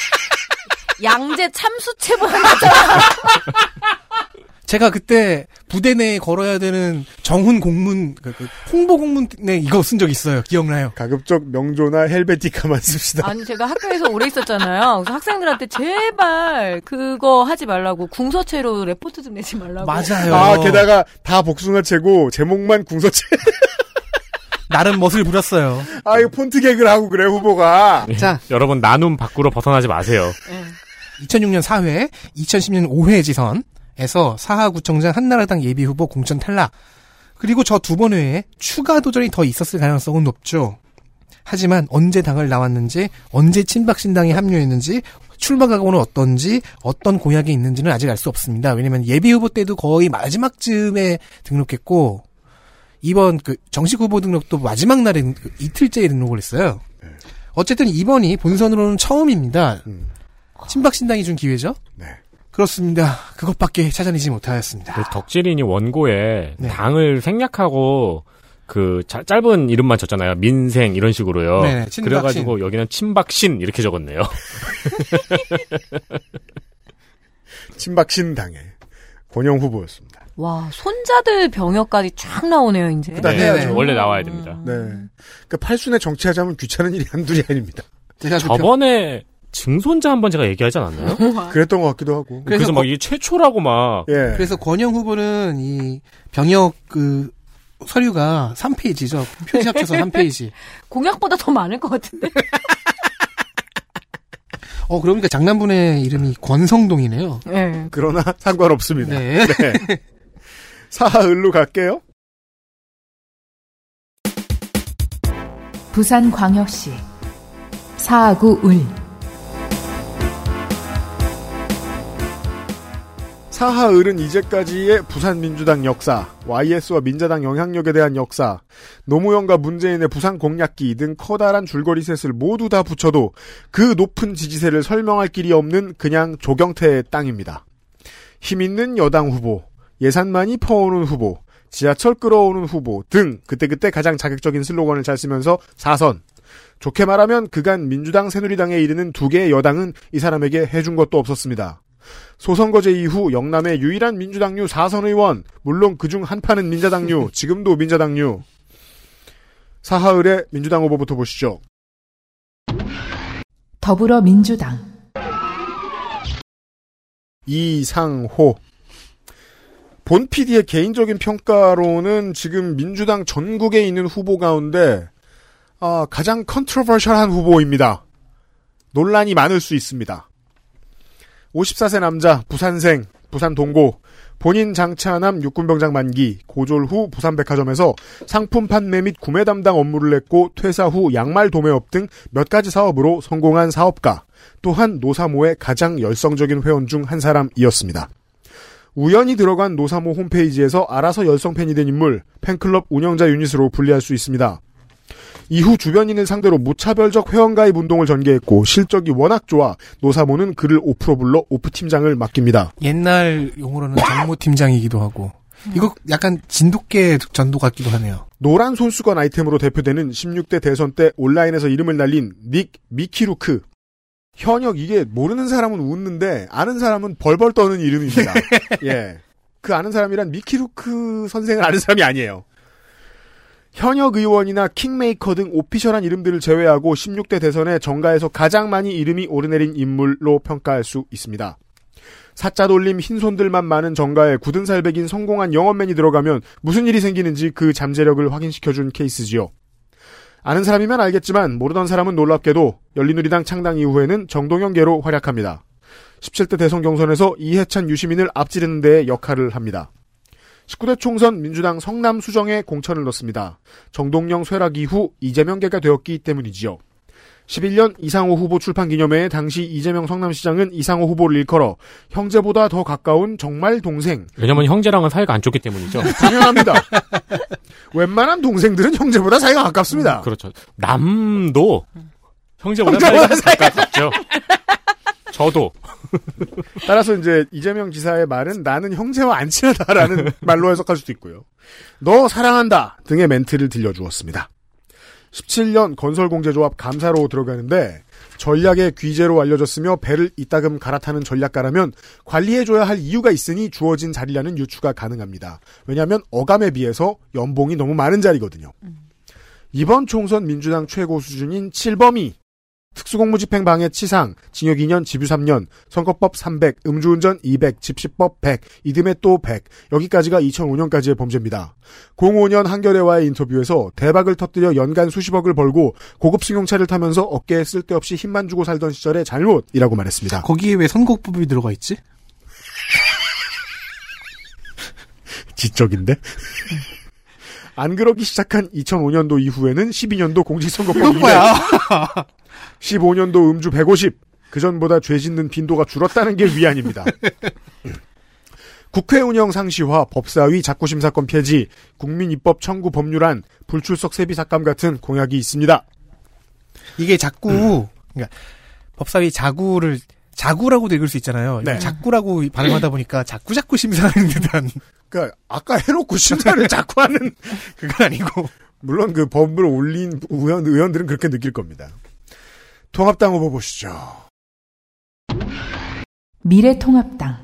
양재 참수채부 하나잖아. 제가 그때 부대 내에 걸어야 되는 정훈 공문, 그, 그 홍보 공문에 이거 쓴 적 있어요. 기억나요? 가급적 명조나 헬베티카만 씁시다. 아니 제가 학교에서 오래 있었잖아요. 그래서 학생들한테 제발 그거 하지 말라고 궁서체로 레포트 좀 내지 말라고. 맞아요. 아 게다가 다 복숭아채고 제목만 궁서채. 나름 멋을 부렸어요. 아 이거 폰트 개그를 하고 그래 후보가. 자, 여러분 나눔 밖으로 벗어나지 마세요. 2006년 4회, 2010년 5회 지선에서 사하구청장 한나라당 예비후보 공천 탈락. 그리고 저 두번 외에 추가 도전이 더 있었을 가능성은 높죠. 하지만 언제 당을 나왔는지, 언제 친박신당에 합류했는지, 출마 각오는 어떤지, 어떤 공약이 있는지는 아직 알 수 없습니다. 왜냐면 예비후보 때도 거의 마지막 쯤에 등록했고, 이번 그 정식 후보 등록도 마지막 날에 그 이틀째에 등록을 했어요. 어쨌든 이번이 본선으로는 처음입니다. 음. 친박신당이 준 기회죠? 네. 그렇습니다. 그것밖에 찾아내지 못하였습니다. 그 덕질인이 원고에 네. 당을 생략하고 그 자- 짧은 이름만 줬잖아요. 민생 이런 식으로요. 네네, 친박신. 그래가지고 여기는 친박신 이렇게 적었네요. 친박신 당의 권영 후보였습니다. 와 손자들 병역까지 쫙 나오네요 이제. 네, 해야죠. 원래 나와야 됩니다. 네. 그 팔순에 정치하자면 귀찮은 일이 한둘이 아닙니다. 제가 그 저번에 증손자 한번 제가 얘기하지 않았나요? 그랬던 것 같기도 하고. 그래서, 그래서 막 이게 최초라고 막 예. 그래서 권영 후보는 이 병역 그 서류가 3페이지죠. 표지 합쳐서 3페이지. 공약보다 더 많을 것 같은데. 어, 그러니까 장남분의 이름이 권성동이네요. 네. 그러나 상관없습니다. 네. 사흘로 갈게요. 부산광역시 사하구 을 사하을은 이제까지의 부산 민주당 역사, YS와 민자당 영향력에 대한 역사, 노무현과 문재인의 부산 공약기 등 커다란 줄거리 셋을 모두 다 붙여도 그 높은 지지세를 설명할 길이 없는 그냥 조경태의 땅입니다. 힘있는 여당 후보, 예산 많이 퍼오는 후보, 지하철 끌어오는 후보 등 그때그때 가장 자극적인 슬로건을 잘 쓰면서 사선. 좋게 말하면 그간 민주당 새누리당에 이르는 두 개의 여당은 이 사람에게 해준 것도 없었습니다. 소선거제 이후 영남의 유일한 민주당류 4선 의원, 물론 그중 한 판은 민자당류, 지금도 민자당류. 사하을의 민주당 후보부터 보시죠. 더불어민주당 이상호. 본 PD의 개인적인 평가로는 지금 민주당 전국에 있는 후보 가운데 아, 가장 컨트로버셜한 후보입니다. 논란이 많을 수 있습니다. 54세 남자, 부산생, 부산 동고, 본인 장차남 육군병장 만기, 고졸 후 부산백화점에서 상품 판매 및 구매 담당 업무를 했고 퇴사 후 양말 도매업 등 몇 가지 사업으로 성공한 사업가, 또한 노사모의 가장 열성적인 회원 중 한 사람이었습니다. 우연히 들어간 노사모 홈페이지에서 알아서 열성 팬이 된 인물, 팬클럽 운영자 유닛으로 분리할 수 있습니다. 이후 주변인을 상대로 무차별적 회원가입 운동을 전개했고 실적이 워낙 좋아 노사모는 그를 오프로 불러 오프 팀장을 맡깁니다. 옛날 용어로는 정모 팀장이기도 하고. 이거 약간 진돗개 전도 같기도 하네요. 노란 손수건 아이템으로 대표되는 16대 대선 때 온라인에서 이름을 날린 nick 미키루크. 현역 이게 모르는 사람은 웃는데 아는 사람은 벌벌 떠는 이름입니다. 예. 그 아는 사람이란 미키루크 선생을 아는 사람이 아니에요. 현역 의원이나 킹메이커 등 official한 이름들을 제외하고 16대 대선에 정가에서 가장 많이 이름이 오르내린 인물로 평가할 수 있습니다. 사자 돌림 흰손들만 많은 정가에 굳은 살백인 성공한 영업맨이 들어가면 무슨 일이 생기는지 그 잠재력을 확인시켜준 케이스지요. 아는 사람이면 알겠지만 모르던 사람은 놀랍게도 열린우리당 창당 이후에는 정동영계로 활약합니다. 17대 대선 경선에서 이해찬 유시민을 앞지르는 데 역할을 합니다. 19대 총선 민주당 성남 수정에 공천을 넣습니다. 정동영 쇠락 이후 이재명계가 되었기 때문이지요. 11년 이상호 후보 출판 기념회에 당시 이재명 성남시장은 이상호 후보를 일컬어 형제보다 더 가까운 정말 동생. 왜냐면 형제랑은 사이가 안 좋기 때문이죠. 당연합니다. 웬만한 동생들은 형제보다 사이가 가깝습니다. 그렇죠. 남도 형제보다 형제보다 사이가 가깝죠. 저도. 따라서 이제 이재명 지사의 말은 나는 형제와 안 친하다라는 말로 해석할 수도 있고요. 너 사랑한다 등의 멘트를 들려주었습니다. 17년 건설공제조합 감사로 들어가는데 전략의 귀재로 알려졌으며 배를 이따금 갈아타는 전략가라면 관리해줘야 할 이유가 있으니 주어진 자리라는 유추가 가능합니다. 왜냐하면 어감에 비해서 연봉이 너무 많은 자리거든요. 이번 총선 민주당 최고 수준인 7범위 특수공무집행 방해 치상, 징역 2년, 집유 3년, 선거법 300, 음주운전 200, 집시법 100, 이듬해 또 100, 여기까지가 2005년까지의 범죄입니다. 05년 한겨레와의 인터뷰에서 대박을 터뜨려 연간 수십억을 벌고 고급 승용차를 타면서 어깨에 쓸데없이 힘만 주고 살던 시절의 잘못이라고 말했습니다. 거기에 왜 선거법이 들어가 있지? 지적인데? 안 그러기 시작한 2005년도 이후에는 12년도 공직선거법 200, 15년도 음주 150, 그 전보다 죄 짓는 빈도가 줄었다는 게 위안입니다. 국회 운영 상시화, 법사위 자꾸심사건 폐지, 국민입법 청구 법률안, 불출석 세비 삭감 같은 공약이 있습니다. 이게 자꾸 그러니까 법사위 자구를 자구라고도 읽을 수 있잖아요. 네. 자꾸라고 발음하다 보니까 자꾸 자꾸 심사하는 듯한 그러니까 아까 해놓고 심사를 자꾸 하는 그건 아니고 물론 그 법을 올린 의원, 의원들은 그렇게 느낄 겁니다. 통합당 후보 보시죠. 미래통합당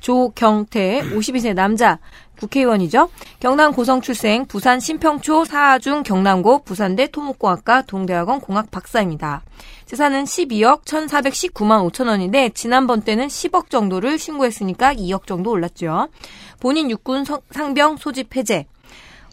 조경태 52세 남자 국회의원이죠. 경남 고성 출생, 부산 신평초 사하중 경남고 부산대 토목공학과 동대학원 공학 박사입니다. 재산은 12억 1,419만 5천 원인데 지난번 때는 10억 정도를 신고했으니까 2억 정도 올랐죠. 본인 육군 성- 상병 소집 해제.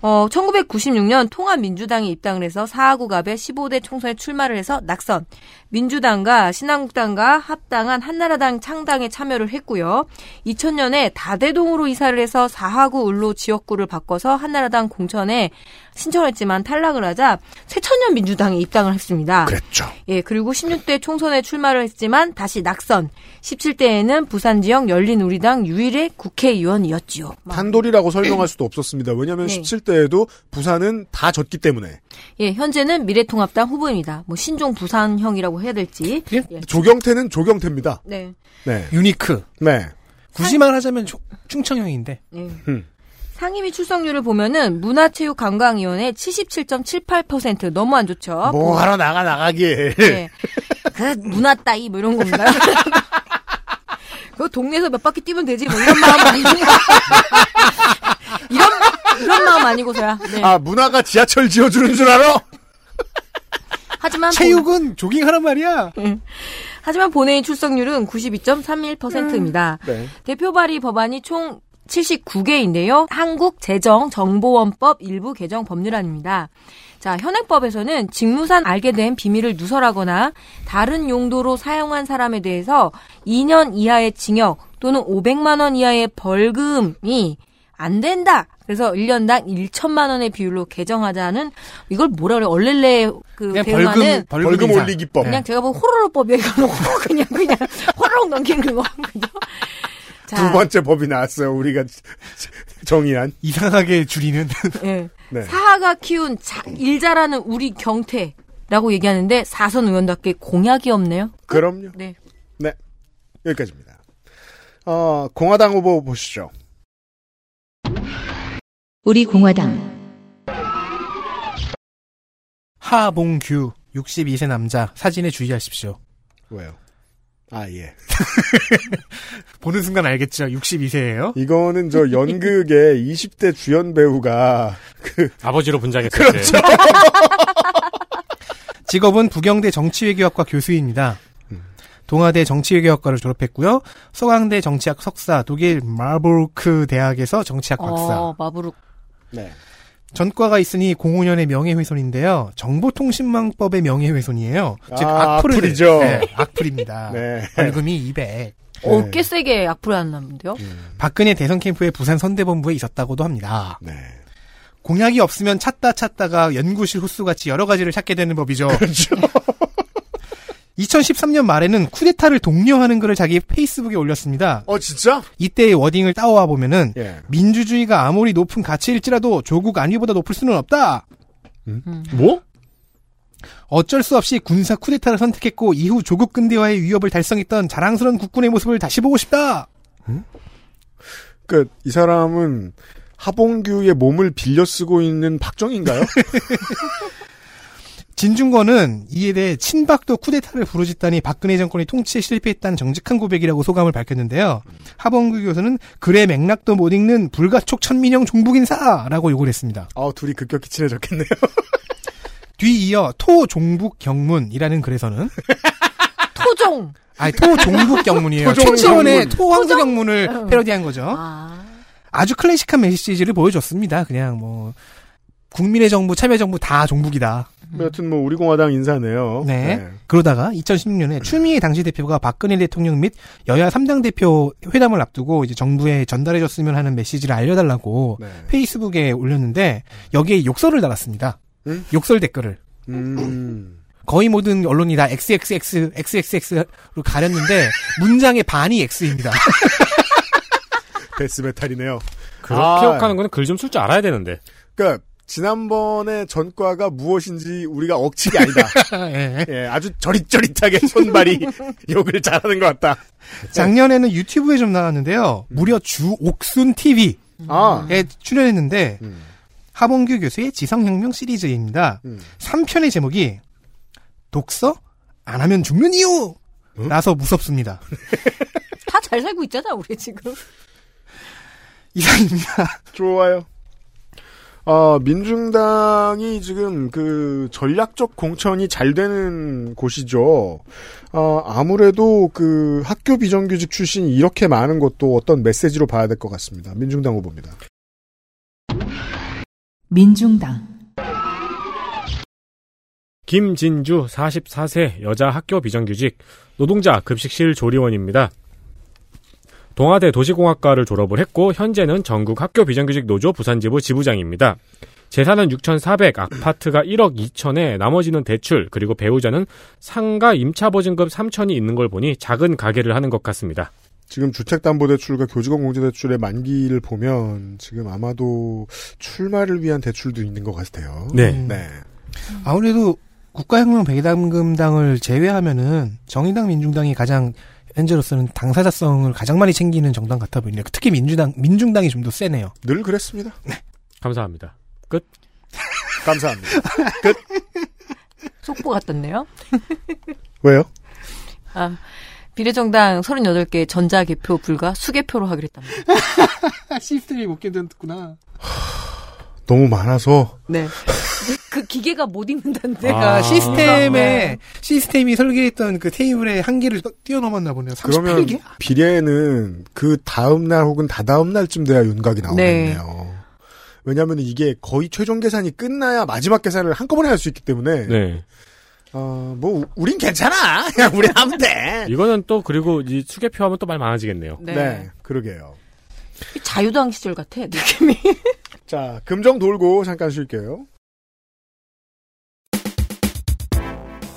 어, 1996년 통합민주당에 입당을 해서 사하구갑에 15대 총선에 출마를 해서 낙선. 민주당과 신한국당과 합당한 한나라당 창당에 참여를 했고요. 2000년에 다대동으로 이사를 해서 사하구 을로 지역구를 바꿔서 한나라당 공천에 신청했지만 탈락을 하자 새천년 민주당에 입당을 했습니다. 그랬죠. 예, 그리고 16대 총선에 출마를 했지만 다시 낙선. 17대에는 부산 지역 열린 우리당 유일의 국회의원이었지요. 탄돌이라고 설명할 수도 없었습니다. 왜냐하면 네. 17대에도 부산은 다 졌기 때문에 예, 현재는 미래통합당 후보입니다. 뭐 신종 부산형이라고 해야 될지. 예. 조경태는 조경태입니다. 네. 네. 유니크. 네. 굳이 말하자면 조- 충청형인데. 예. 음. 상임위 출석률을 보면은 문화체육관광위원회 77.78% 너무 안 좋죠. 뭐 하러 나가 나가게. 예. 그 문화 따위 뭐 이런 겁니다. 그 동네에서 몇 바퀴 뛰면 되지 뭐 이런 마음 아니고 이런 이런 마음 아니고서야. 네. 아 문화가 지하철 지어주는 줄 알아? 하지만 체육은 조깅하란 말이야. 본, 하지만 본회의 출석률은 92.31%입니다. 네. 대표 발의 법안이 총 79개인데요. 한국재정정보원법 일부 개정 법률안입니다. 자, 현행법에서는 직무상 알게 된 비밀을 누설하거나 다른 용도로 사용한 사람에 대해서 2년 이하의 징역 또는 500만 원 이하의 벌금이 안 된다. 그래서 1년당 1천만 원의 비율로 개정하자는 이걸 뭐라 그래? 얼렐레 그 대응하는 벌금 벌금. 올리기법. 그냥 제가 보면 호로로법이야 이거는 그냥 그냥 호로록 넘기는 거 그죠? 두 번째 법이 나왔어요. 우리가 정의한. 이상하게 줄이는. 예. 네. 사하가 키운 자, 일 잘하는 우리 경태라고 얘기하는데 사선 의원답게 공약이 없네요. 그럼요. 네. 네. 여기까지입니다. 어, 공화당 후보 보시죠. 우리 공화당 하봉규 62세 남자 사진에 주의하십시오. 왜요? 아, 예. 보는 순간 알겠죠. 62세예요. 이거는 저 연극의 20대 주연 배우가 그 아버지로 분장했을 그렇죠. 때. 직업은 부경대 정치외교학과 교수입니다. 동아대 정치외교학과를 졸업했고요. 서강대 정치학 석사, 독일 마르부르크 대학에서 정치학 박사. 어, 마부룩. 네. 전과가 있으니 05년의 명예훼손인데요. 정보통신망법의 명예훼손이에요. 즉 아, 악플을 악플이죠. 네, 악플입니다. 네. 벌금이 200. 어, 네. 꽤 세게 악플을 한다는데요? 박근혜 대선 캠프에 부산 선대본부에 있었다고도 합니다. 네. 공약이 없으면 찾다 찾다가 연구실 호수같이 여러 가지를 찾게 되는 법이죠. 그렇죠. 2013년 말에는 쿠데타를 독려하는 글을 자기 페이스북에 올렸습니다. 어, 진짜? 이때의 워딩을 따와 보면은 예. 민주주의가 아무리 높은 가치일지라도 조국 안위보다 높을 수는 없다. 뭐? 어쩔 수 없이 군사 쿠데타를 선택했고 이후 조국 근대화의 위협을 달성했던 자랑스러운 국군의 모습을 다시 보고 싶다. 그, 이 사람은 하봉규의 몸을 빌려 쓰고 있는 박정인가요? 진중권은 이에 대해 친박도 쿠데타를 부르짖다니 박근혜 정권이 통치에 실패했다는 정직한 고백이라고 소감을 밝혔는데요. 하범규 교수는 글의 맥락도 못 읽는 불가촉 천민형 종북인사라고 욕을 했습니다. 아, 둘이 급격히 친해졌겠네요. 뒤이어 토종북 경문이라는 글에서는 토종! 아니 토종북 경문이에요. 토종 최치원의 경문. 토황수 경문을 패러디한 거죠. 아. 아주 클래식한 메시지를 보여줬습니다. 그냥 뭐 국민의 정부, 참여정부 다 종북이다. 여튼 뭐, 우리 공화당 인사네요. 네. 그러다가 2016년에 추미애 당시 대표가 박근혜 대통령 및 여야 3당 대표 회담을 앞두고 이제 정부에 전달해줬으면 하는 메시지를 알려달라고 네. 페이스북에 올렸는데 여기에 욕설을 달았습니다. 응? 욕설 댓글을. 음. 거의 모든 언론이 다 XXX, XXX로 가렸는데 문장의 반이 X입니다. 데스메탈이네요. 그렇게 아. 욕하는 거는 글 좀 쓸 줄 알아야 되는데. 그러니까 지난번에 전과가 무엇인지 우리가 억측이 아니다. 예. 예, 아주 저릿저릿하게 손발이 욕을 잘하는 것 같다. 작년에는 유튜브에 좀 나왔는데요. 무려 주옥순 TV에 아, 출연했는데 음, 하봉규 교수의 지성혁명 시리즈입니다. 음. 3편의 제목이 독서 안 하면 죽는 이유 라서 무섭습니다. 다 잘 살고 있잖아, 우리 지금. 이상입니다. 좋아요. 아, 민중당이 지금 그 전략적 공천이 잘 되는 곳이죠. 아, 아무래도 그 학교 비정규직 출신이 이렇게 많은 것도 어떤 메시지로 봐야 될 것 같습니다. 민중당 후보입니다. 민중당 김진주 44세 여자 학교 비정규직 노동자 급식실 조리원입니다. 동아대 도시공학과를 졸업을 했고 현재는 전국 학교 비정규직 노조 부산지부 지부장입니다. 재산은 6,400, 아파트가 1억 2천에 나머지는 대출, 그리고 배우자는 상가 임차보증금 3천이 있는 걸 보니 작은 가게를 하는 것 같습니다. 지금 주택담보대출과 교직원 공제대출의 만기를 보면 지금 아마도 출마를 위한 대출도 있는 것 같아요. 네. 네. 아무래도 국가혁명 배당금당을 제외하면은 정의당 민중당이 가장 현재로서는 당사자성을 가장 많이 챙기는 정당 같아 보이네요. 특히 민주당 민중당이 좀 더 세네요. 늘 그랬습니다. 감사합니다. 끝. 감사합니다. 속보 같던데요? 왜요? 아, 비례정당 38개 전자개표 불가 수개표로 하기로 했답니다. 시스템이 못 견뎠구나. 너무 많아서 네. 그 기계가 못 읽는다는데. 아. 아, 시스템에 네. 시스템이 설계했던 그 테이블의 한계를 떠- 뛰어넘었나 보네요. 그러면 38개? 비례는 그 다음 날 혹은 다다음 날쯤 돼야 윤곽이 나오겠네요. 왜냐하면 이게 거의 최종 계산이 끝나야 마지막 계산을 한꺼번에 할 수 있기 때문에 네. 어, 뭐 우린 괜찮아. 그냥 우린 하면 돼. 이거는 또 그리고 이 수개표 하면 또 말 많아지겠네요. 네. 네, 그러게요. 자유당 시절 같아, 느낌이. 자, 금정 돌고 잠깐 쉴게요.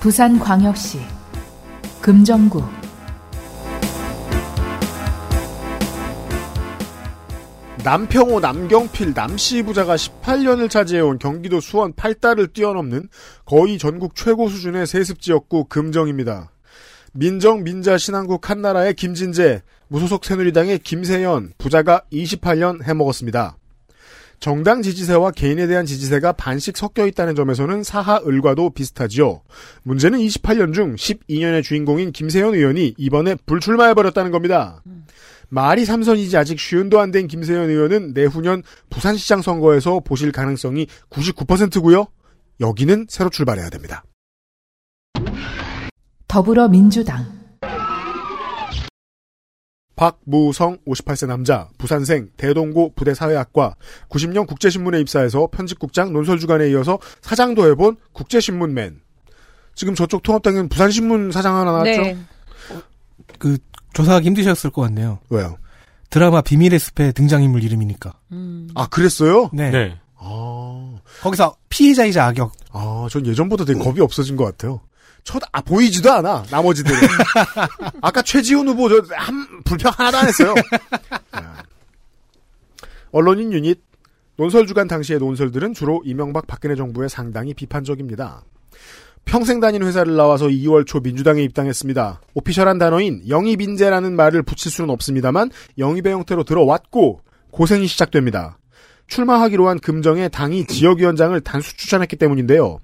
부산광역시 금정구 남평호 남경필 남씨 부자가 18년을 차지해온 경기도 수원 8달을 뛰어넘는 거의 전국 최고 수준의 세습지역구 금정입니다. 민정, 민자, 신한국 한나라의 김진재, 무소속 새누리당의 김세연, 부자가 28년 해먹었습니다. 정당 지지세와 개인에 대한 지지세가 반씩 섞여 있다는 점에서는 사하을과도 비슷하지요. 문제는 28년 중 12년의 주인공인 김세연 의원이 이번에 불출마해버렸다는 겁니다. 말이 삼선이지 아직 쉬운도 안 된 김세연 의원은 내후년 부산시장 선거에서 보실 가능성이 99%고요. 여기는 새로 출발해야 됩니다. 더불어민주당 곽무성 58세 남자, 부산생, 대동고 부대사회학과, 90년 국제신문에 입사해서 편집국장 논설주간에 이어서 사장도 해본 국제신문맨. 지금 저쪽 통합당은 부산신문 사장 하나 나왔죠? 네. 그 조사하기 힘드셨을 것 같네요. 왜요? 드라마 비밀의 숲의 등장인물 이름이니까. 음. 아, 그랬어요? 네. 네. 아, 거기서 피해자이자 악역. 아, 전 예전보다 되게 겁이 없어진 것 같아요. 첫, 아, 보이지도 않아, 나머지들은. 아까 최지훈 후보, 저, 한, 불평 하나도 안 했어요. 아. 언론인 유닛, 논설 주간 당시의 논설들은 주로 이명박 박근혜 정부에 상당히 비판적입니다. 평생 다닌 회사를 나와서 2월 초 민주당에 입당했습니다. 오피셜한 단어인 영입인재라는 말을 붙일 수는 없습니다만 영입의 형태로 들어왔고 고생이 시작됩니다. 출마하기로 한 금정에 당이 지역위원장을 단수 추천했기 때문인데요.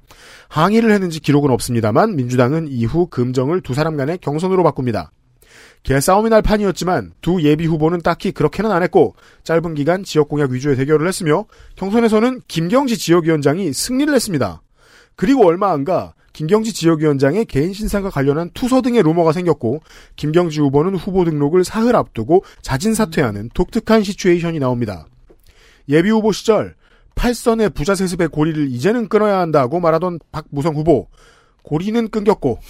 항의를 했는지 기록은 없습니다만 민주당은 이후 금정을 두 사람 간의 경선으로 바꿉니다. 개싸움이 날 판이었지만 두 예비 후보는 딱히 그렇게는 안 했고 짧은 기간 지역 공약 위주의 대결을 했으며 경선에서는 김경지 지역위원장이 승리를 했습니다. 그리고 얼마 안 가 김경지 지역위원장의 개인 신상과 관련한 투서 등의 루머가 생겼고 김경지 후보는 후보 등록을 사흘 앞두고 자진 사퇴하는 독특한 시츄에이션이 나옵니다. 예비 후보 시절 팔선의 부자 세습의 고리를 이제는 끊어야 한다고 말하던 박무성 후보 고리는 끊겼고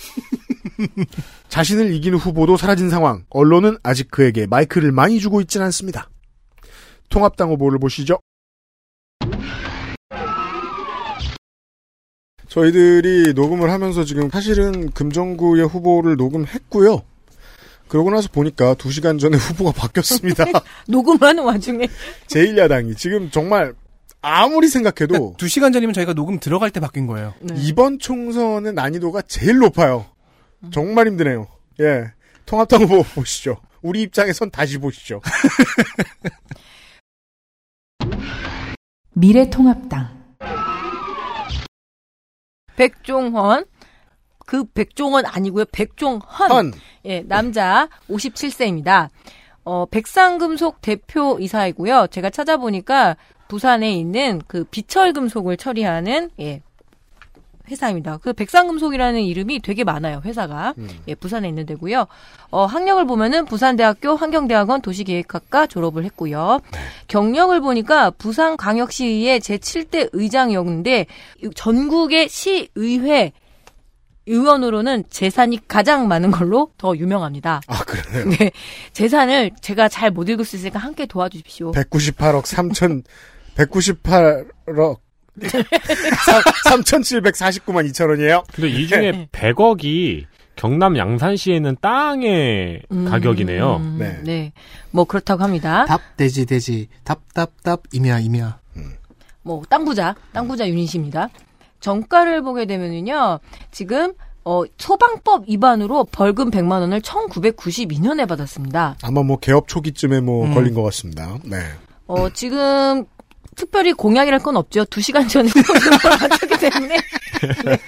자신을 이기는 후보도 사라진 상황 언론은 아직 그에게 마이크를 많이 주고 있지는 않습니다. 통합당 후보를 보시죠. 저희들이 녹음을 하면서 지금 사실은 금정구의 후보를 녹음했고요. 그러고 나서 보니까 2시간 전에 후보가 바뀌었습니다. 녹음하는 와중에 제1야당이 지금 정말 아무리 생각해도 두 시간 전이면 저희가 녹음 들어갈 때 바뀐 거예요. 네. 이번 총선의 난이도가 제일 높아요. 정말 힘드네요. 예. 통합당 후보 보시죠. 우리 입장에선 다시 보시죠. 미래통합당 백종헌 그 백종원 아니고요. 백종헌. 헌. 예, 남자 57세입니다. 어, 백상금속 대표 이사이고요. 제가 찾아보니까 부산에 있는 그 비철금속을 처리하는 예, 회사입니다. 그 백상금속이라는 이름이 되게 많아요. 회사가 예, 부산에 있는 데고요. 어, 학력을 보면은 부산대학교 환경대학원 도시계획학과 졸업을 했고요. 경력을 보니까 부산광역시의회 제7대 의장이었는데 전국의 시의회 의원으로는 재산이 가장 많은 걸로 더 유명합니다. 아, 그래요? 네. 재산을 제가 잘 못 읽을 수 있으니까 함께 도와주십시오. 198억 3천, 198억 3,749만 2천 원이에요. 근데 이 중에 100억이 경남 양산시에 있는 땅의 음, 가격이네요. 음, 네. 네. 뭐 그렇다고 합니다. 답 돼지 돼지 답 답 답 임야 임야. 뭐 땅부자, 땅부자 유닛입니다. 정가를 보게 되면은요. 지금 어 소방법 위반으로 벌금 100만 원을 1992년에 받았습니다. 아마 뭐 개업 초기쯤에 뭐 음. 걸린 것 같습니다. 네. 어 지금 특별히 공약이랄 건 없죠. 두 시간 전에 받았기 때문에. 네.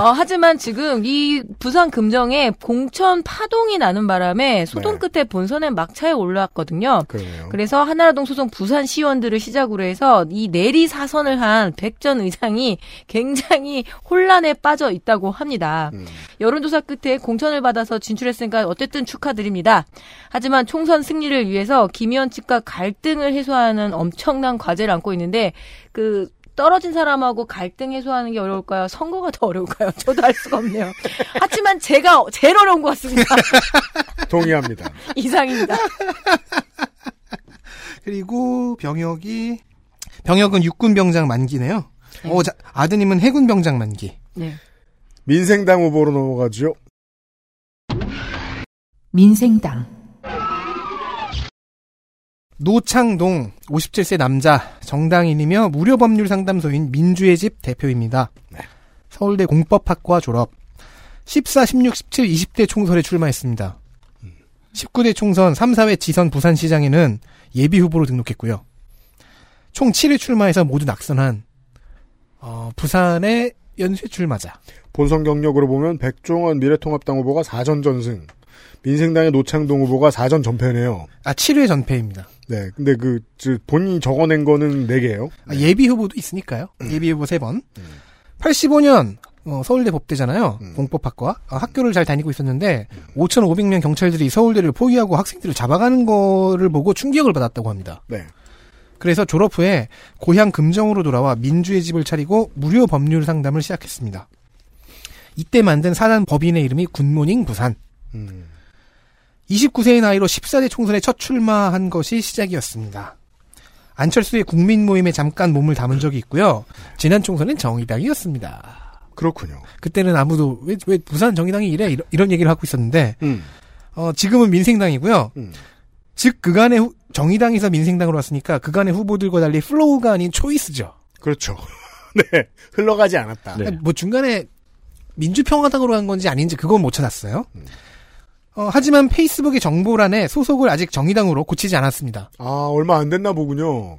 어, 하지만 지금 이 부산 금정에 공천 파동이 나는 바람에 소동 네. 끝에 본선에 막차에 올라왔거든요. 그러네요. 그래서 한나라동 소속 부산 시원들을 시작으로 해서 이 내리 사선을 한 백 전 의장이 굉장히 혼란에 빠져 있다고 합니다. 음. 여론조사 끝에 공천을 받아서 진출했으니까 어쨌든 축하드립니다. 하지만 총선 승리를 위해서 김 의원 측과 갈등을 해소하는 엄청난 과제 를 안고 있는데 그 떨어진 사람하고 갈등 해소하는 게 어려울까요? 선거가 더 어려울까요? 저도 알 수가 없네요. 하지만 제가 제일 어려운 것 같습니다. 동의합니다. 이상입니다. 그리고 병역이 병역은 육군 병장 만기네요. 어, 자, 아드님은 해군 병장 만기. 네. 민생당 후보로 넘어가죠. 민생당 노창동 57세 남자 정당인이며 무료 법률 상담소인 민주의 집 대표입니다. 서울대 공법학과 졸업. 14, 16, 17, 20대 총선에 출마했습니다. 19대 총선 3, 4회 지선 부산시장에는 예비 후보로 등록했고요. 총 7회 출마해서 모두 낙선한 어, 부산의 연쇄 출마자. 본선 경력으로 보면 백종원 미래통합당 후보가 4전 전승, 민생당의 노창동 후보가 4전 전패네요. 아 7회 전패입니다. 네, 근데 그 저, 본인이 적어낸 거는 4개예요. 아, 예비 후보도 있으니까요. 예비 후보 3번. 85년 어, 서울대 법대잖아요. 공법학과 어, 학교를 잘 다니고 있었는데 5,500명 경찰들이 서울대를 포위하고 학생들을 잡아가는 거를 보고 충격을 받았다고 합니다. 네. 그래서 졸업 후에 고향 금정으로 돌아와 민주의 집을 차리고 무료 법률 상담을 시작했습니다. 이때 만든 사단 법인의 이름이 굿모닝 부산. 음. 29세의 나이로 14대 총선에 첫 출마한 것이 시작이었습니다. 안철수의 국민 모임에 잠깐 몸을 담은 적이 있고요. 지난 총선은 정의당이었습니다. 그렇군요. 그때는 아무도 왜, 왜 부산 정의당이 이래 이런, 이런 얘기를 하고 있었는데 음. 어, 지금은 민생당이고요. 음. 즉 그간의 후- 정의당에서 민생당으로 왔으니까 그간의 후보들과 달리 flow가 아닌 초이스죠. 그렇죠. 네. 흘러가지 않았다. 그러니까 뭐 중간에 민주평화당으로 간 건지 아닌지 그건 못 찾았어요. 어, 하지만 페이스북의 정보란에 소속을 아직 정의당으로 고치지 않았습니다. 아, 얼마 안 됐나 보군요.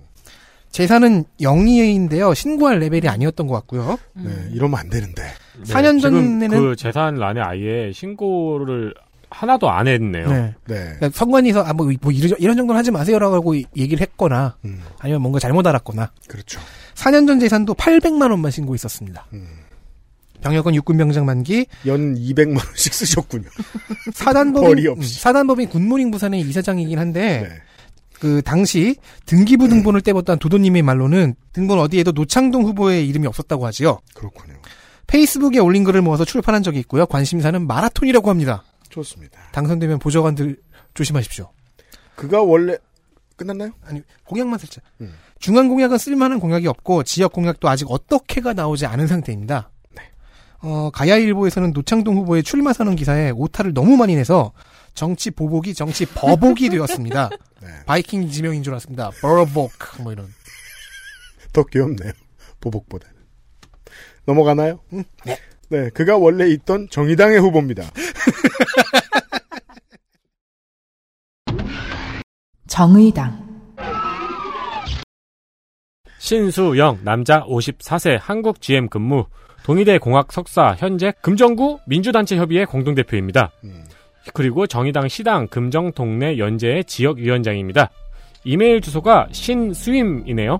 재산은 0이인데요. 신고할 레벨이 아니었던 것 같고요. 네, 이러면 안 되는데. 네, 4년 지금 전에는 그 재산란에 아예 신고를 하나도 안 했네요. 네. 네. 그러니까 선관위에서 아, 뭐, 뭐 이런, 이런 정도는 하지 마세요라고 하고 얘기를 했거나 음, 아니면 뭔가 잘못 알았거나 그렇죠. 4년 전 재산도 800만 원만 신고했었습니다. 음. 병역은 육군 병장 만기, 연 200만 원씩 쓰셨군요. 사단법인. 음, 사단법인 굿모닝 부산의 이사장이긴 한데 네. 그 당시 등기부 등본을 떼봤던 도도님의 말로는 등본 어디에도 노창동 후보의 이름이 없었다고 하지요. 그렇군요. 페이스북에 올린 글을 모아서 출판한 적이 있고요. 관심사는 마라톤이라고 합니다. 좋습니다. 당선되면 보좌관들 조심하십시오. 그가 원래 끝났나요? 아니 공약만 살짝. 음. 중앙 공약은 쓸만한 공약이 없고 지역 공약도 아직 어떻게가 나오지 않은 상태입니다. 네. 어, 가야일보에서는 노창동 후보의 출마 선언 기사에 오타를 너무 많이 내서 정치 보복이 정치 버복이 되었습니다. 네. 바이킹 지명인 줄 알았습니다. 버복 뭐 이런. 더 귀엽네요. 보복보다는. 넘어가나요? 음, 네. 네, 그가 원래 있던 정의당의 후보입니다. 정의당, 신수영 남자 54세 한국 GM 근무 동의대 공학 석사 현재 금정구 민주단체 협의회 공동대표입니다. 음. 그리고 정의당 시당 금정 동네 연재의 지역위원장입니다. 이메일 주소가 신수임이네요.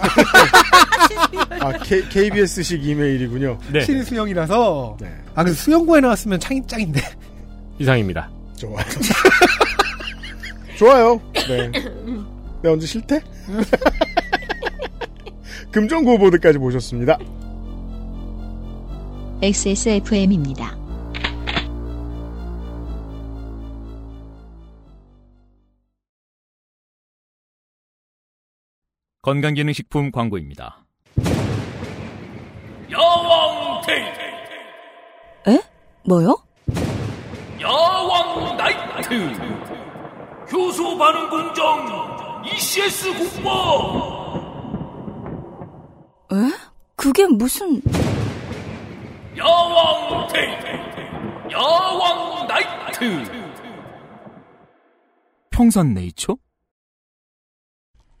아, K, KBS식 이메일이군요. 네, 신수영이라서. 네. 아, 그래서 수영고에 나왔으면 창이 짱인데. 이상입니다. 좋아요. 좋아요. 네. 네, 언제 싫대? 금정구 보드까지 모셨습니다. XSFM입니다. 건강기능식품 광고입니다. 야왕 테이트 에? 뭐요? 야왕 나이트 효소 반응 공정 ECS 공모 에? 그게 무슨 야왕 테이트 야왕 나이트 평산 네이처?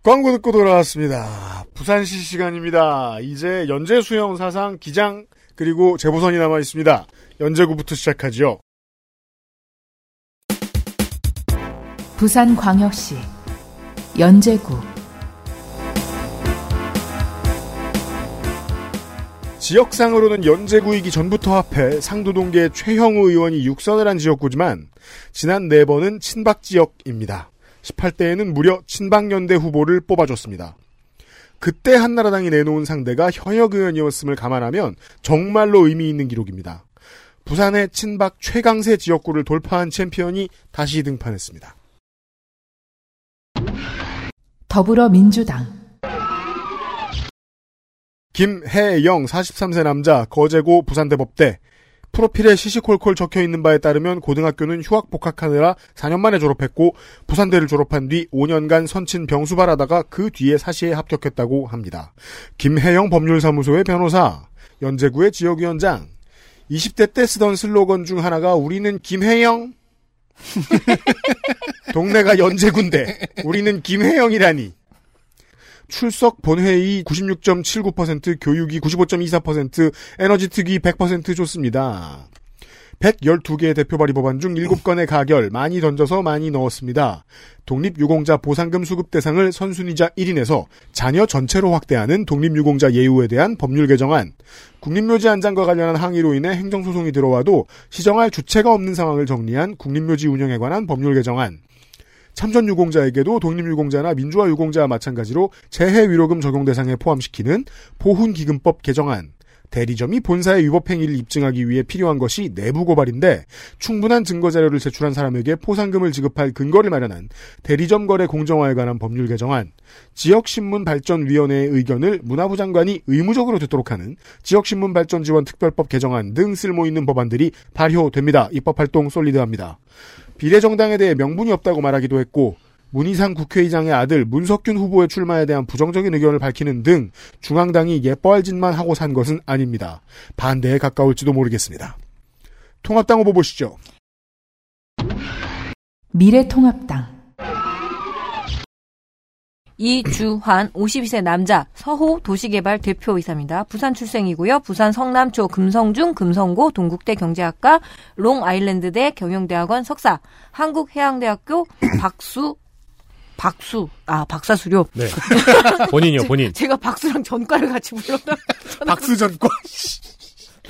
광고 듣고 돌아왔습니다. 부산시 시간입니다. 이제 연재 수영 사상 기장 그리고 재보선이 남아 있습니다. 연재구부터 시작하죠. 부산광역시, 연제구, 지역상으로는 연재구이기 전부터 합해 상도동계 최형우 의원이 육선을 한 지역구지만 지난 네 번은 친박 지역입니다. 18대에는 무려 친박연대 후보를 뽑아줬습니다. 그때 한나라당이 내놓은 상대가 현역 의원이었음을 감안하면 정말로 의미 있는 기록입니다. 부산의 친박 최강세 지역구를 돌파한 챔피언이 다시 등판했습니다. 더불어민주당, 김혜영 43세 남자 거제고 부산대법대 프로필에 시시콜콜 적혀 있는 바에 따르면 고등학교는 휴학 복학하느라 4년 만에 졸업했고 부산대를 졸업한 뒤 5년간 선친 병수발하다가 그 뒤에 사시에 합격했다고 합니다. 김혜영 법률사무소의 변호사, 연제구의 지역위원장. 20대 때 쓰던 슬로건 중 하나가 우리는 김혜영. 동네가 연제군데 우리는 김혜영이라니. 출석 본회의 96.79%, 교육이 95.24%, 에너지 특위 100% 좋습니다. 112개의 대표 발의 법안 중 7건의 가결, 많이 던져서 많이 넣었습니다. 독립유공자 보상금 수급 대상을 선순위자 1인에서 자녀 전체로 확대하는 독립유공자 예우에 대한 법률 개정안, 국립묘지 안장과 관련한 항의로 인해 행정소송이 들어와도 시정할 주체가 없는 상황을 정리한 국립묘지 운영에 관한 법률 개정안, 참전 유공자에게도 독립 유공자나 민주화 유공자와 마찬가지로 재해 위로금 적용 대상에 포함시키는 보훈기금법 개정안, 대리점이 본사의 위법 행위를 입증하기 위해 필요한 것이 내부 고발인데 충분한 증거 자료를 제출한 사람에게 포상금을 지급할 근거를 마련한 대리점 거래 공정화에 관한 법률 개정안, 지역신문 발전위원회의 의견을 문화부 장관이 의무적으로 듣도록 하는 지역신문 발전 지원 특별법 개정안 등 쓸모 있는 법안들이 발효됩니다. 입법 활동 솔리드합니다. 비례정당에 대해 명분이 없다고 말하기도 했고 문희상 국회의장의 아들 문석균 후보의 출마에 대한 부정적인 의견을 밝히는 등 중앙당이 예뻐할 짓만 하고 산 것은 아닙니다. 반대에 가까울지도 모르겠습니다. 통합당 후보 보시죠. 미래통합당 이주환 52세 남자 서호 도시개발 대표이사입니다. 부산 출생이고요. 부산 성남초 금성중 금성고 동국대 경제학과 롱아일랜드대 경영대학원 석사 한국해양대학교 박수 박수 아 박사 수료 네. 본인이요, 본인. 제 가 박수랑 전과를 같이 불렀다. 박수 전과.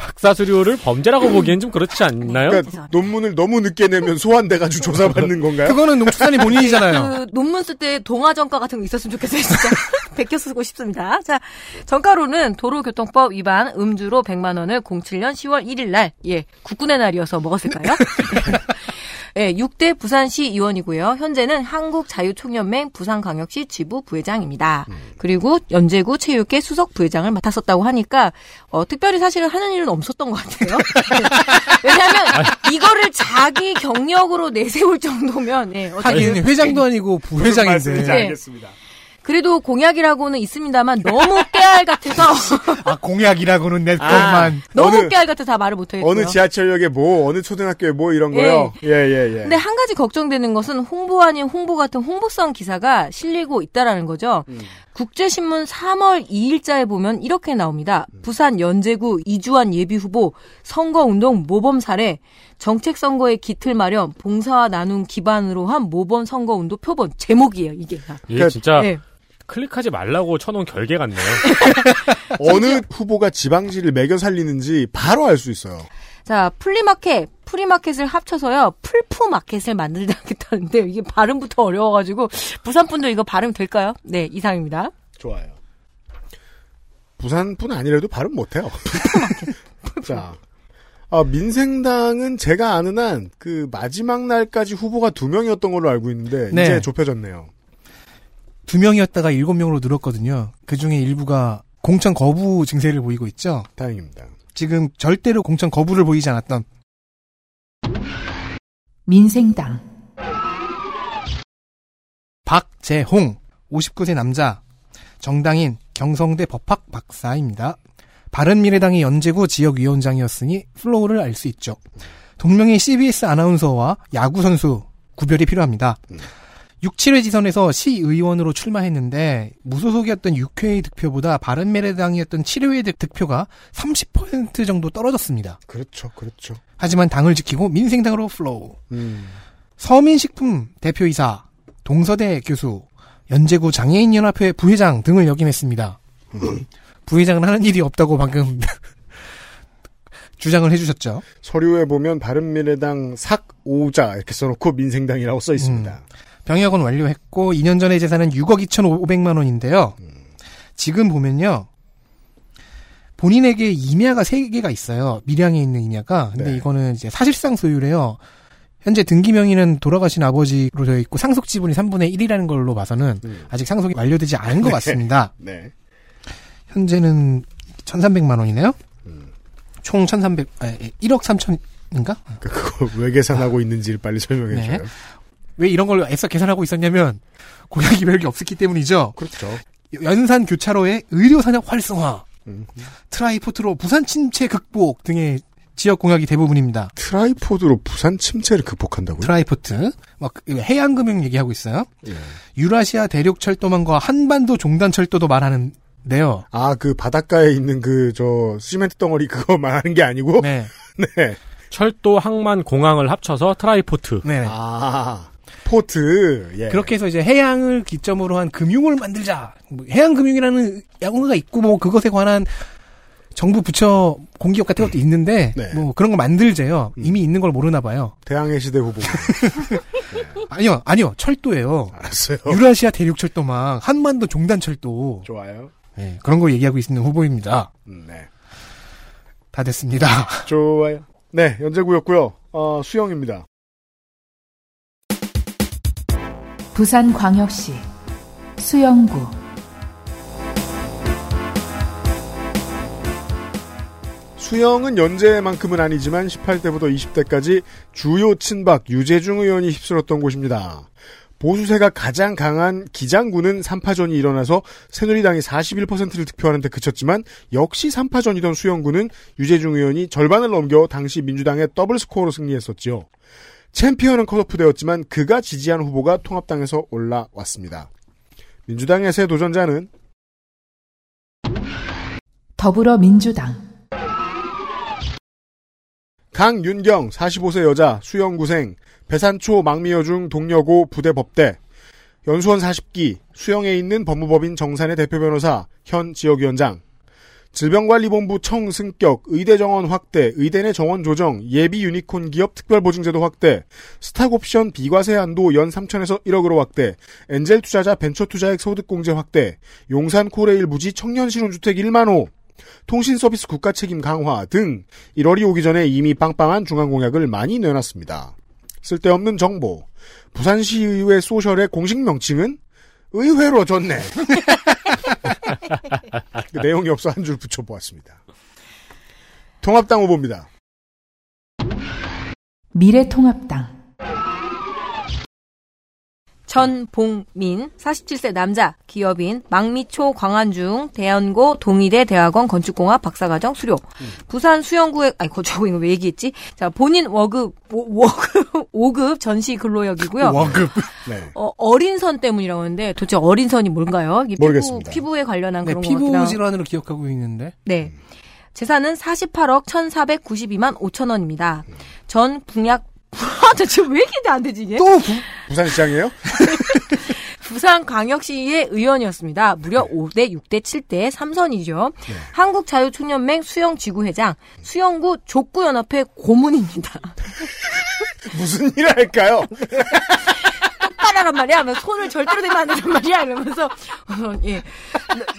박사 수료를 범죄라고 보기엔 좀 그렇지 않나요? 그러니까 논문을 너무 늦게 내면 소환돼가지고 조사받는 건가요? 그거는 농축산이 본인이잖아요. 그 논문 쓸 때 동화 전과 같은 거 있었으면 좋겠어요. 진짜 베껴 쓰고 싶습니다. 자 전과로는 도로교통법 위반 음주로 100만 원을 07년 10월 1일 날 예 국군의 날이어서 먹었을까요? 예, 6대 부산시 의원이고요. 현재는 한국자유총연맹 부산광역시 지부 부회장입니다. 그리고 연제구 체육회 수석 부회장을 맡았었다고 하니까 어, 특별히 사실은 하는 일은 없었던 것 같아요. 왜냐하면 이거를 자기 경력으로 내세울 정도면 예, 하긴 회장도 아니고 부회장인데. 네. 알겠습니다. 그래도 공약이라고는 있습니다만 너무 깨알 같아서 아 공약이라고는 내 아, 것만. 너무 어느- 깨알 같아서 다 말을 못하겠고요. 어느 지하철역에 뭐, 어느 초등학교에 뭐 이런 거요? 예, 예, 예. 근데 한 가지 걱정되는 것은 홍보 아닌 홍보 같은 홍보성 기사가 실리고 있다라는 거죠. 음. 국제신문 3월 2일자에 보면 이렇게 나옵니다. 음. 부산 연제구 이주환 예비후보 선거운동 모범 사례 정책 선거의 기틀 마련 봉사와 나눔 기반으로 한 모범 선거운동 표본 제목이에요 이게. 다. 이게 진짜 네. 클릭하지 말라고 쳐놓은 결계 같네요. 어느 후보가 지방지를 먹여 살리는지 바로 알 수 있어요. 자, flea market, free market을 합쳐서요, 풀푸마켓을 만들겠다는데, 이게 발음부터 어려워가지고, 부산분들 이거 발음 될까요? 네, 이상입니다. 좋아요. 부산뿐 아니라도 발음 못해요. 자, 아, 민생당은 제가 아는 한 그 마지막 날까지 후보가 두 명이었던 걸로 알고 있는데 네. 이제 좁혀졌네요. 두 명이었다가 일곱 명으로 늘었거든요. 그 중에 일부가 공천 거부 증세를 보이고 있죠. 다행입니다. 지금 절대로 공천 거부를 보이지 않았던 민생당 박재홍 59세 남자 정당인 경성대 법학 박사입니다. 바른미래당의 연제구 지역위원장이었으니 flow를 알 수 있죠. 동명의 CBS 아나운서와 야구 선수 구별이 필요합니다. 6, 7회 지선에서 시의원으로 출마했는데 무소속이었던 6회의 득표보다 바른미래당이었던 7회의 득표가 30% 정도 떨어졌습니다. 그렇죠, 그렇죠. 하지만 당을 지키고 민생당으로 flow. 음. 서민식품 대표이사, 동서대 교수, 연제구 장애인연합회 부회장 등을 역임했습니다. 부회장은 하는 일이 없다고 방금 주장을 해주셨죠. 서류에 보면 바른미래당 삭 오자 이렇게 써놓고 민생당이라고 써 있습니다. 병역은 완료했고 2년 전에 재산은 6억 2,500만 원인데요. 지금 보면요. 본인에게 임야가 3개가 있어요. 밀양에 있는 임야가. 근데 네. 이거는 이제 사실상 소유래요. 현재 등기 명의는 돌아가신 아버지로 되어 있고 상속 지분이 3분의 1이라는 걸로 봐서는 음. 아직 상속이 완료되지 않은 것 네. 같습니다. 네. 현재는 1,300만 원이네요. 음. 총 1,300, 아, 1억 3천인가? 그걸 왜 계산하고 있는지를 빨리 설명해 네. 줘요. 왜 이런 걸 애써 계산하고 있었냐면 공약이 별게 없었기 때문이죠. 그렇죠. 연산 교차로의 의료 산업 활성화, 음. tri-port로 부산 침체 극복 등의 지역 공약이 대부분입니다. tri-port로 부산 침체를 극복한다고요? tri-port, 막 해양금융 얘기하고 있어요. 예. 유라시아 대륙 철도망과 한반도 종단 철도도 말하는데요. 아, 그 바닷가에 있는 그 저 시멘트 덩어리 그거 말하는 게 아니고 네. 네. 철도, 항만, 공항을 합쳐서 tri-port. 네. 아, port. 예. 그렇게 해서 이제 해양을 기점으로 한 금융을 만들자. 뭐 해양 금융이라는 용어가 있고 뭐 그것에 관한 정부 부처 공기업 같은 것도 있는데 네. 뭐 그런 거 만들재요. 이미 있는 걸 모르나 봐요. 대항해 시대 후보. 아니요, 아니요. 철도예요. 알았어요. 유라시아 대륙 철도망, 한반도 종단 철도. 좋아요. 네, 그런 거 얘기하고 있는 후보입니다. 음, 네. 다 됐습니다. 좋아요. 네, 연재구였고요. 어, 수영입니다. 부산광역시 수영구 수영은 연재만큼은 아니지만 18대부터 20대까지 주요 친박 유재중 의원이 휩쓸었던 곳입니다. 보수세가 가장 강한 기장군은 3파전이 일어나서 새누리당이 41%를 득표하는데 그쳤지만 역시 3파전이던 수영구는 유재중 의원이 절반을 넘겨 당시 민주당의 더블 스코어로 승리했었지요. 챔피언은 컷오프되었지만 그가 지지한 후보가 통합당에서 올라왔습니다. 민주당의 새 도전자는 더불어민주당 강윤경 45세 여자 수영구생 배산초 망미여중 동여고 부대 법대 연수원 40기 수영에 있는 법무법인 정산의 대표 변호사 현 지역위원장 질병관리본부 청승격 의대 정원 확대 의대 내 정원 조정 예비 유니콘 기업 특별보증제도 확대 스탁옵션 비과세 한도 연 3천에서 1억으로 확대 엔젤 투자자 벤처 투자액 소득공제 확대 용산 코레일 부지 청년 신혼주택 1만 호 통신 서비스 국가 책임 강화 등 1월이 오기 전에 이미 빵빵한 중앙 공약을 많이 내놨습니다. 쓸데없는 정보. 부산시의회 소셜의 공식 명칭은 의회로 줬네. 그 내용이 없어 한 줄 붙여보았습니다. 통합당 후보입니다. 미래통합당 전봉민 47세 남자 기업인 망미초 광안중 대연고 동의대 대학원 건축공학 박사과정 수료 부산 수영구에 아니 거저 이거 왜 얘기했지? 자 본인 월급 오- 월급 5급 전시 근로역이고요. 월급. 네. 어, 어린 선 때문이라고 하는데 도대체 어린 선이 뭔가요? 이게 피부, 모르겠습니다. 피부 에 관련한 네, 그런 거 피부 하고. 질환으로 기억하고 있는데. 네. 재산은 48억 1,492만 5천 원입니다. 전 분약 아, 대체 왜 이렇게 안 되지 이게? 또 부산시장이에요? 부산광역시의 의원이었습니다. 무려 5대 6대 7대 3선이죠. 한국자유총연맹 수영지구회장, 수영구 족구연합회 고문입니다. 무슨 일을 할까요? 똑바라란 말이야. 하면서 손을 절대로 대면 안 된단 말이야. 이러면서 어, 예.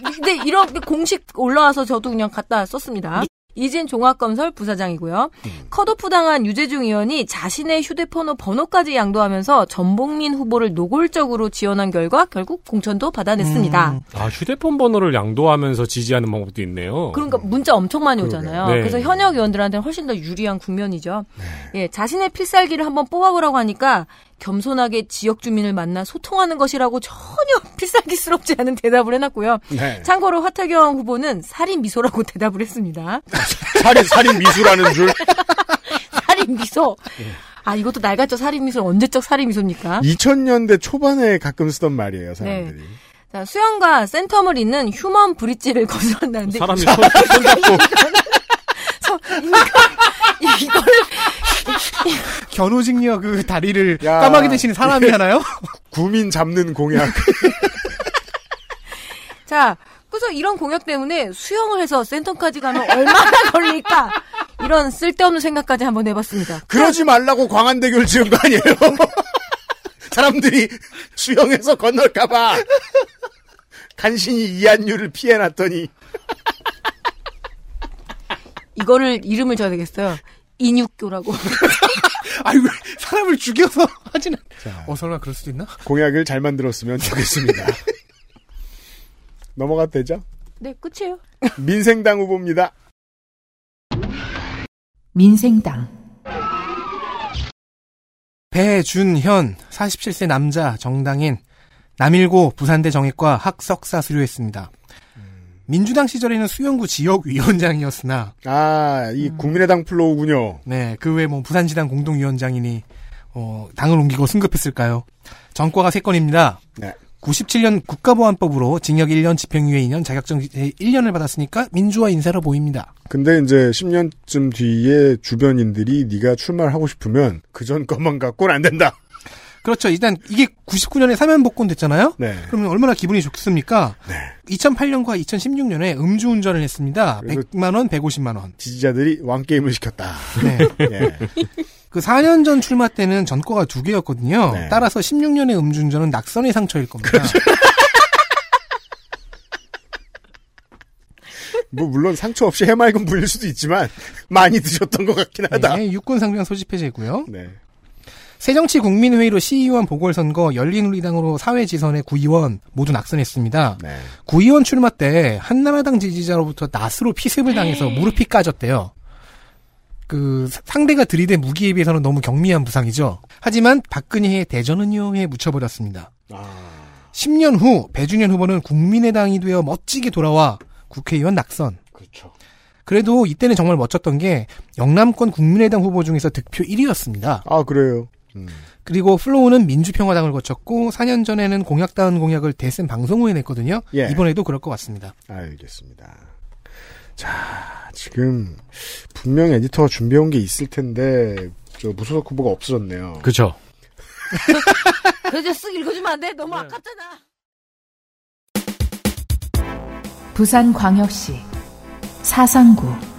근데 이런 공식 올라와서 저도 그냥 갖다 썼습니다. 이진 종합건설 부사장이고요. 컷오프 당한 유재중 의원이 자신의 휴대폰 번호까지 양도하면서 전봉민 후보를 노골적으로 지원한 결과 결국 공천도 받아냈습니다. 아, 휴대폰 번호를 양도하면서 지지하는 방법도 있네요. 그러니까 문자 엄청 많이 오잖아요. 네. 그래서 현역 의원들한테는 훨씬 더 유리한 국면이죠. 예, 자신의 필살기를 한번 뽑아보라고 하니까 겸손하게 지역 주민을 만나 소통하는 것이라고 전혀 필살기스럽지 않은 대답을 해놨고요. 네. 참고로 화태경 후보는 살인 미소라고 대답을 했습니다. 살인, 살인 미수라는 줄. 살인 미소. 아 이것도 낡았죠 살인 미소 언제적 살인 미소입니까? 2000년대 초반에 가끔 쓰던 말이에요, 사람들이. 네. 자, 수영과 센텀을 잇는 휴먼 브릿지를 거스른다는데 사람이 손- 손 잡고. 이걸 견우직녀 그 다리를 까마귀 대신에 사람이 하나요? 구민 잡는 공약. 자, 그래서 이런 공약 때문에 수영을 해서 센텀까지 가면 얼마나 걸릴까? 이런 쓸데없는 생각까지 한번 해봤습니다. 그러지 말라고 광안대교를 지은 거 아니에요? 사람들이 수영해서 건널까봐 간신히 이한율을 피해놨더니 이거를 이름을 줘야 되겠어요. 인육교라고. 아이고 사람을 죽여서 하지는. 어 설마 그럴 수도 있나? 공약을 잘 만들었으면 좋겠습니다. 넘어가도 되죠? 네, 끝이에요. 민생당 후보입니다. 민생당 배준현 47세 남자 정당인 남일고 부산대 정액과 학석사 수료했습니다. 민주당 시절에는 수영구 지역위원장이었으나 아, 이 국민의당 플로우군요. 네, 그 외에 뭐 부산지당 공동위원장이니 어, 당을 옮기고 승급했을까요? 전과가 세 건입니다. 네. 97년 국가보안법으로 징역 1년, 집행유예 2년, 자격정지 1년을 받았으니까 민주화 인사로 보입니다. 근데 이제 10년쯤 뒤에 주변인들이 네가 출마를 하고 싶으면 그전 것만 갖고는 안 된다. 그렇죠. 일단 이게 99년에 사면 복권 됐잖아요. 네. 그러면 얼마나 기분이 좋습니까? 2008년과 2016년에 음주운전을 했습니다. 그리고 100만 원, 150만 원. 지지자들이 왕 게임을 시켰다. 네. 예. 그 4년 전 출마 때는 전과가 두 개였거든요. 네. 따라서 16년의 음주운전은 낙선의 상처일 겁니다. 그렇죠. 뭐 물론 상처 없이 해맑은 분일 수도 있지만 많이 드셨던 것 같긴 하다. 네, 육군 상병 소집 해제고요. 네. 새정치국민회의로 시의원 보궐선거, 열린우리당으로 사회지선의 구의원 모두 낙선했습니다. 네. 구의원 출마 때 한나라당 지지자로부터 낫으로 피습을 당해서 무릎이 까졌대요. 그 상대가 들이댄 무기에 비해서는 너무 경미한 부상이죠. 하지만 박근혜의 대전은요에 묻혀버렸습니다. 10년 후 배준현 후보는 국민의당이 되어 멋지게 돌아와 국회의원 낙선. 그렇죠. 그래도 이때는 정말 멋졌던 게 영남권 국민의당 후보 중에서 득표 1위였습니다. 아 그래요. 그리고 플로우는 민주평화당을 거쳤고 4년 전에는 공약다운 공약을 대선 방송후에 냈거든요. 예. 이번에도 그럴 것 같습니다. 알겠습니다. 자, 지금 분명 에디터가 준비해온 게 있을 텐데 저 무소속 후보가 없어졌네요. 그렇죠. 그래서 쓱 읽어주면 안 돼? 너무 아깝잖아. 부산광역시 사상구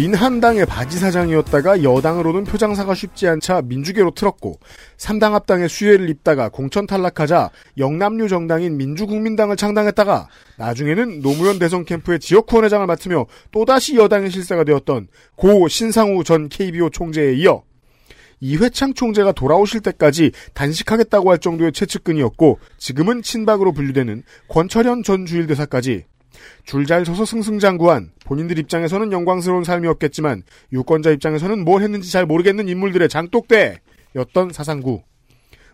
민한당의 바지 사장이었다가 여당으로는 표장사가 쉽지 않자 민주계로 틀었고 3당 합당의 수혜를 입다가 공천 탈락하자 영남류 정당인 민주국민당을 창당했다가 나중에는 노무현 대선 캠프의 지역후원회장을 맡으며 또다시 여당의 실세가 되었던 고 신상우 전 KBO 총재에 이어 이회창 총재가 돌아오실 때까지 단식하겠다고 할 정도의 최측근이었고 지금은 친박으로 분류되는 권철현 전 주일대사까지 줄 잘 서서 승승장구한 본인들 입장에서는 영광스러운 삶이었겠지만 유권자 입장에서는 뭘 했는지 잘 모르겠는 인물들의 장독대였던 사상구.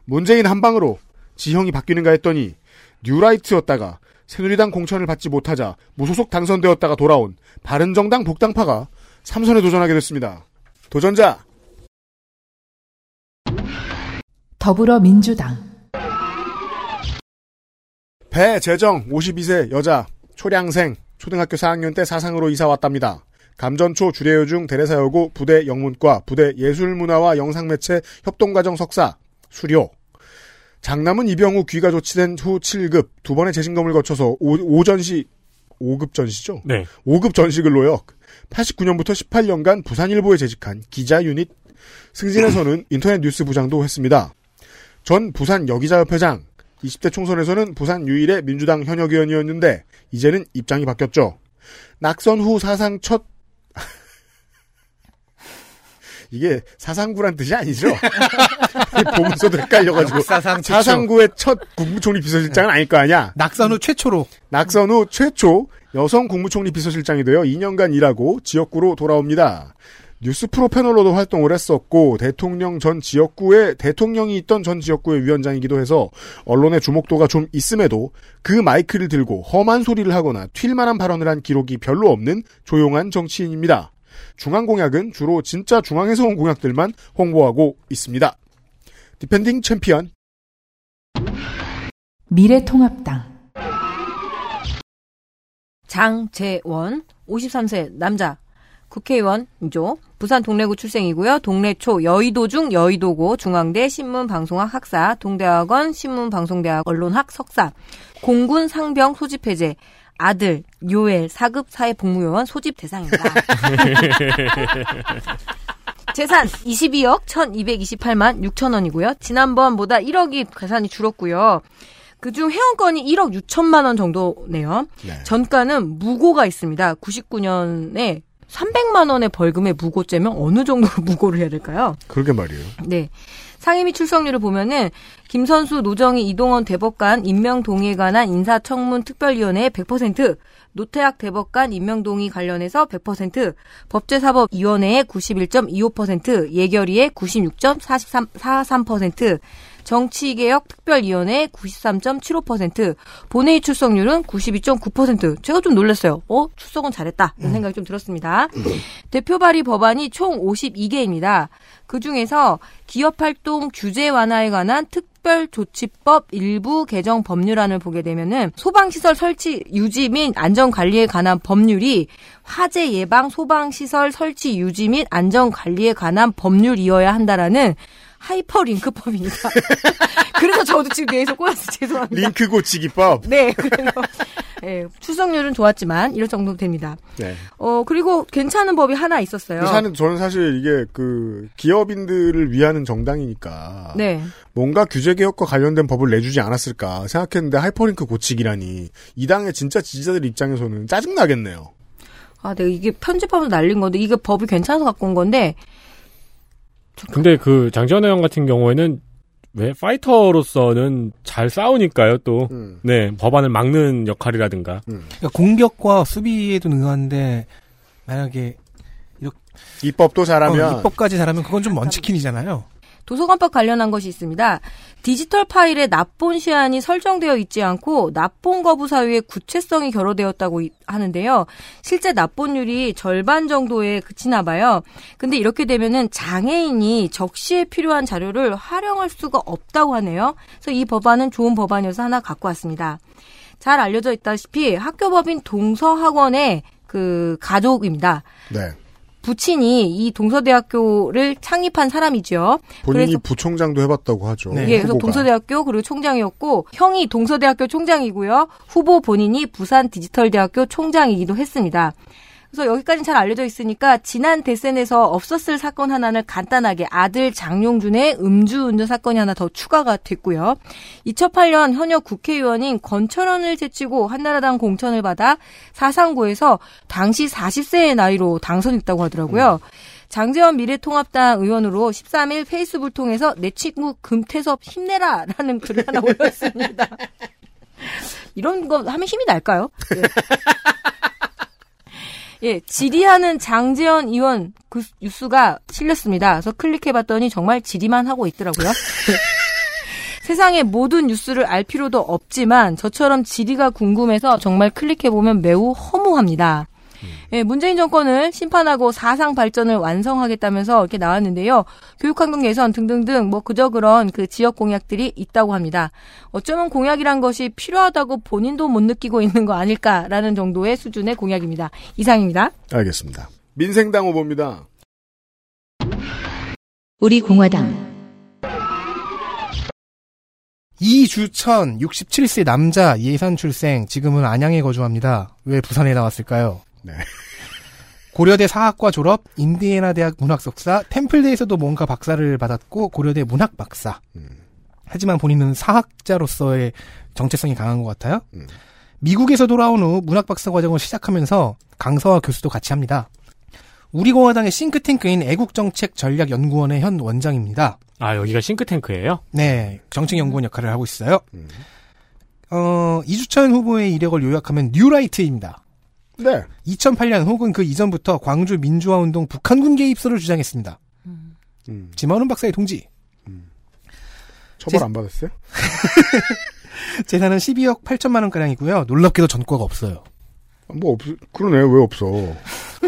문재인 한 방으로 지형이 바뀌는가 했더니 뉴라이트였다가 새누리당 공천을 받지 못하자 무소속 당선되었다가 돌아온 바른정당 복당파가 삼선에 도전하게 됐습니다. 도전자 더불어민주당 배재정 52세 여자 초량생 초등학교 4학년 때 사상으로 이사 왔답니다. 감전초 주례여중 대레사여고 부대 영문과 부대 예술문화와 영상매체 협동과정 석사 수료 장남은 입영 후 귀가 조치된 후 7급 두 번의 재진검을 거쳐서 오, 전시 5급 전시죠? 네. 5급 전식을 노역 89년부터 18년간 부산일보에 재직한 기자 유닛 승진에서는 인터넷 뉴스 부장도 했습니다. 전 부산 여기자협회장 20대 총선에서는 부산 유일의 민주당 현역 의원이었는데 이제는 입장이 바뀌었죠. 낙선 후 사상 첫 이게 사상구란 뜻이 아니죠? 보면서도 헷갈려가지고 사상. 사상구의 첫 국무총리 비서실장은 아닐 거 아니야? 낙선 후 최초로 낙선 후 최초 여성 국무총리 비서실장이 되어 2년간 일하고 지역구로 돌아옵니다. 뉴스 프로 패널로도 활동을 했었고 대통령 전 지역구에 대통령이 있던 전 지역구의 위원장이기도 해서 언론의 주목도가 좀 있음에도 그 마이크를 들고 험한 소리를 하거나 튈만한 발언을 한 기록이 별로 없는 조용한 정치인입니다. 중앙 공약은 주로 진짜 중앙에서 온 공약들만 홍보하고 있습니다. defending 챔피언 미래통합당 장제원 53세 남자 국회의원이죠. 부산 동래구 출생이고요. 동래초 여의도중 여의도고 중앙대 신문방송학 학사 동대학원 신문방송대학 언론학 석사 공군 상병 소집 해제 아들 요엘 4급 사회복무요원 소집 대상입니다. 재산 22억 1228만 6천 원이고요. 지난번보다 1억이 재산이 줄었고요. 그중 회원권이 1억 6천만 원 정도네요. 전가는 무고가 있습니다. 99년에 300만 원의 벌금에 무고죄면 어느 정도로 무고를 해야 될까요? 그러게 말이에요. 네. 상임위 출석률을 보면은 김선수, 노정희, 이동원 대법관 임명 동의에 관한 인사청문 특별위원회 100%, 노태학 대법관 임명 동의 관련해서 100%, 법제사법위원회의 91.25%, 예결위의 96.43%, 정치개혁 특별위원회 93.75%, 본회의 출석률은 92.9%. 제가 좀 놀랐어요. 어? 출석은 잘했다. 이런 생각이 좀 들었습니다. 대표 발의 법안이 총 52개입니다. 그 중에서 기업 활동 규제 완화에 관한 특별조치법 일부 개정 법률안을 보게 되면은 소방시설 설치 유지 및 안전관리에 관한 법률이 화재 예방 소방시설 설치 유지 및 안전관리에 관한 법률이어야 한다라는 하이퍼링크법입니다. 그래서 저도 지금 계속 꼬여서 죄송합니다. 링크 고치기법. 네, 그래서 예, 출석률은 좋았지만 이럴 정도 됩니다. 네. 어 그리고 괜찮은 법이 하나 있었어요. 사는 저는 사실 이게 그 기업인들을 위하는 정당이니까 네. 뭔가 규제 개혁과 관련된 법을 내주지 않았을까 생각했는데 하이퍼링크 고치기라니 이 당의 진짜 지지자들 입장에서는 짜증 나겠네요. 아, 내가 이게 편집하면서 날린 건데 이게 법이 괜찮아서 갖고 온 건데 근데 그 장제원 의원 같은 경우에는 왜 파이터로서는 잘 싸우니까요 또. 음. 네 법안을 막는 역할이라든가. 그러니까 공격과 수비에도 능한데 만약에 입법도 잘하면 어, 입법까지 잘하면 그건 좀 먼치킨이잖아요. 도서관법 관련한 것이 있습니다. 디지털 파일에 납본 시한이 설정되어 있지 않고 납본 거부 사유에 구체성이 결여되었다고 이- 하는데요. 실제 납본율이 절반 정도에 그치나 봐요. 근데 이렇게 되면은 장애인이 적시에 필요한 자료를 활용할 수가 없다고 하네요. 그래서 이 법안은 좋은 법안이어서 하나 갖고 왔습니다. 잘 알려져 있다시피 학교법인 동서학원의 그 가족입니다. 네. 부친이 이 동서대학교를 창립한 사람이죠. 본인이 그래서 부총장도 해봤다고 하죠. 예, 그래서. 동서대학교 그리고 총장이었고 형이 동서대학교 총장이고요. 후보 본인이 부산 디지털대학교 총장이기도 했습니다. 그래서 여기까지는 잘 알려져 있으니까 지난 대선에서 없었을 사건 하나를 간단하게 아들 장용준의 음주운전 사건이 하나 더 추가가 됐고요. 2008년 현역 국회의원인 권철원을 제치고 한나라당 공천을 받아 사상구에서 당시 40세의 나이로 당선했다고 하더라고요. 장재원 미래통합당 의원으로 13일 페이스북을 통해서 내 친구 금태섭 힘내라 라는 글을 하나 올렸습니다. 이런 거 하면 힘이 날까요? 예. 예, 질의하는 장재현 의원 그 뉴스가 실렸습니다. 그래서 클릭해봤더니 정말 질의만 하고 있더라고요. 세상의 모든 뉴스를 알 필요도 없지만 저처럼 질의가 궁금해서 정말 클릭해보면 매우 허무합니다. 예, 문재인 정권을 심판하고 사상 발전을 완성하겠다면서 이렇게 나왔는데요. 교육환경 개선 등등등 뭐 그저 그런 그 지역 공약들이 있다고 합니다. 어쩌면 공약이란 것이 필요하다고 본인도 못 느끼고 있는 거 아닐까라는 정도의 수준의 공약입니다. 이상입니다. 알겠습니다. 민생당 후보입니다. 우리 공화당 이주천 67세 남자 예산 출생 지금은 안양에 거주합니다. 왜 부산에 나왔을까요? 네. 고려대 사학과 졸업, 인디애나 대학 문학 석사, 템플대에서도 뭔가 박사를 받았고 고려대 문학 박사. 하지만 본인은 사학자로서의 정체성이 강한 것 같아요. 미국에서 돌아온 후 문학 박사 과정을 시작하면서 강서와 교수도 같이 합니다. 우리 공화당의 싱크탱크인 애국정책전략연구원의 현 원장입니다. 아 여기가 싱크탱크예요? 네, 정책연구원 역할을 하고 있어요. 어, 이주천 후보의 이력을 요약하면 뉴라이트입니다. 네. 2008년 혹은 그 이전부터 광주 민주화운동 북한군 개입설을 주장했습니다. 음. 지만훈 박사의 동지. 처벌 제- 안 받았어요? 재산은 12억 8천만 원가량이고요. 놀랍게도 전과가 없어요. 뭐 없, 그러네. 왜 없어?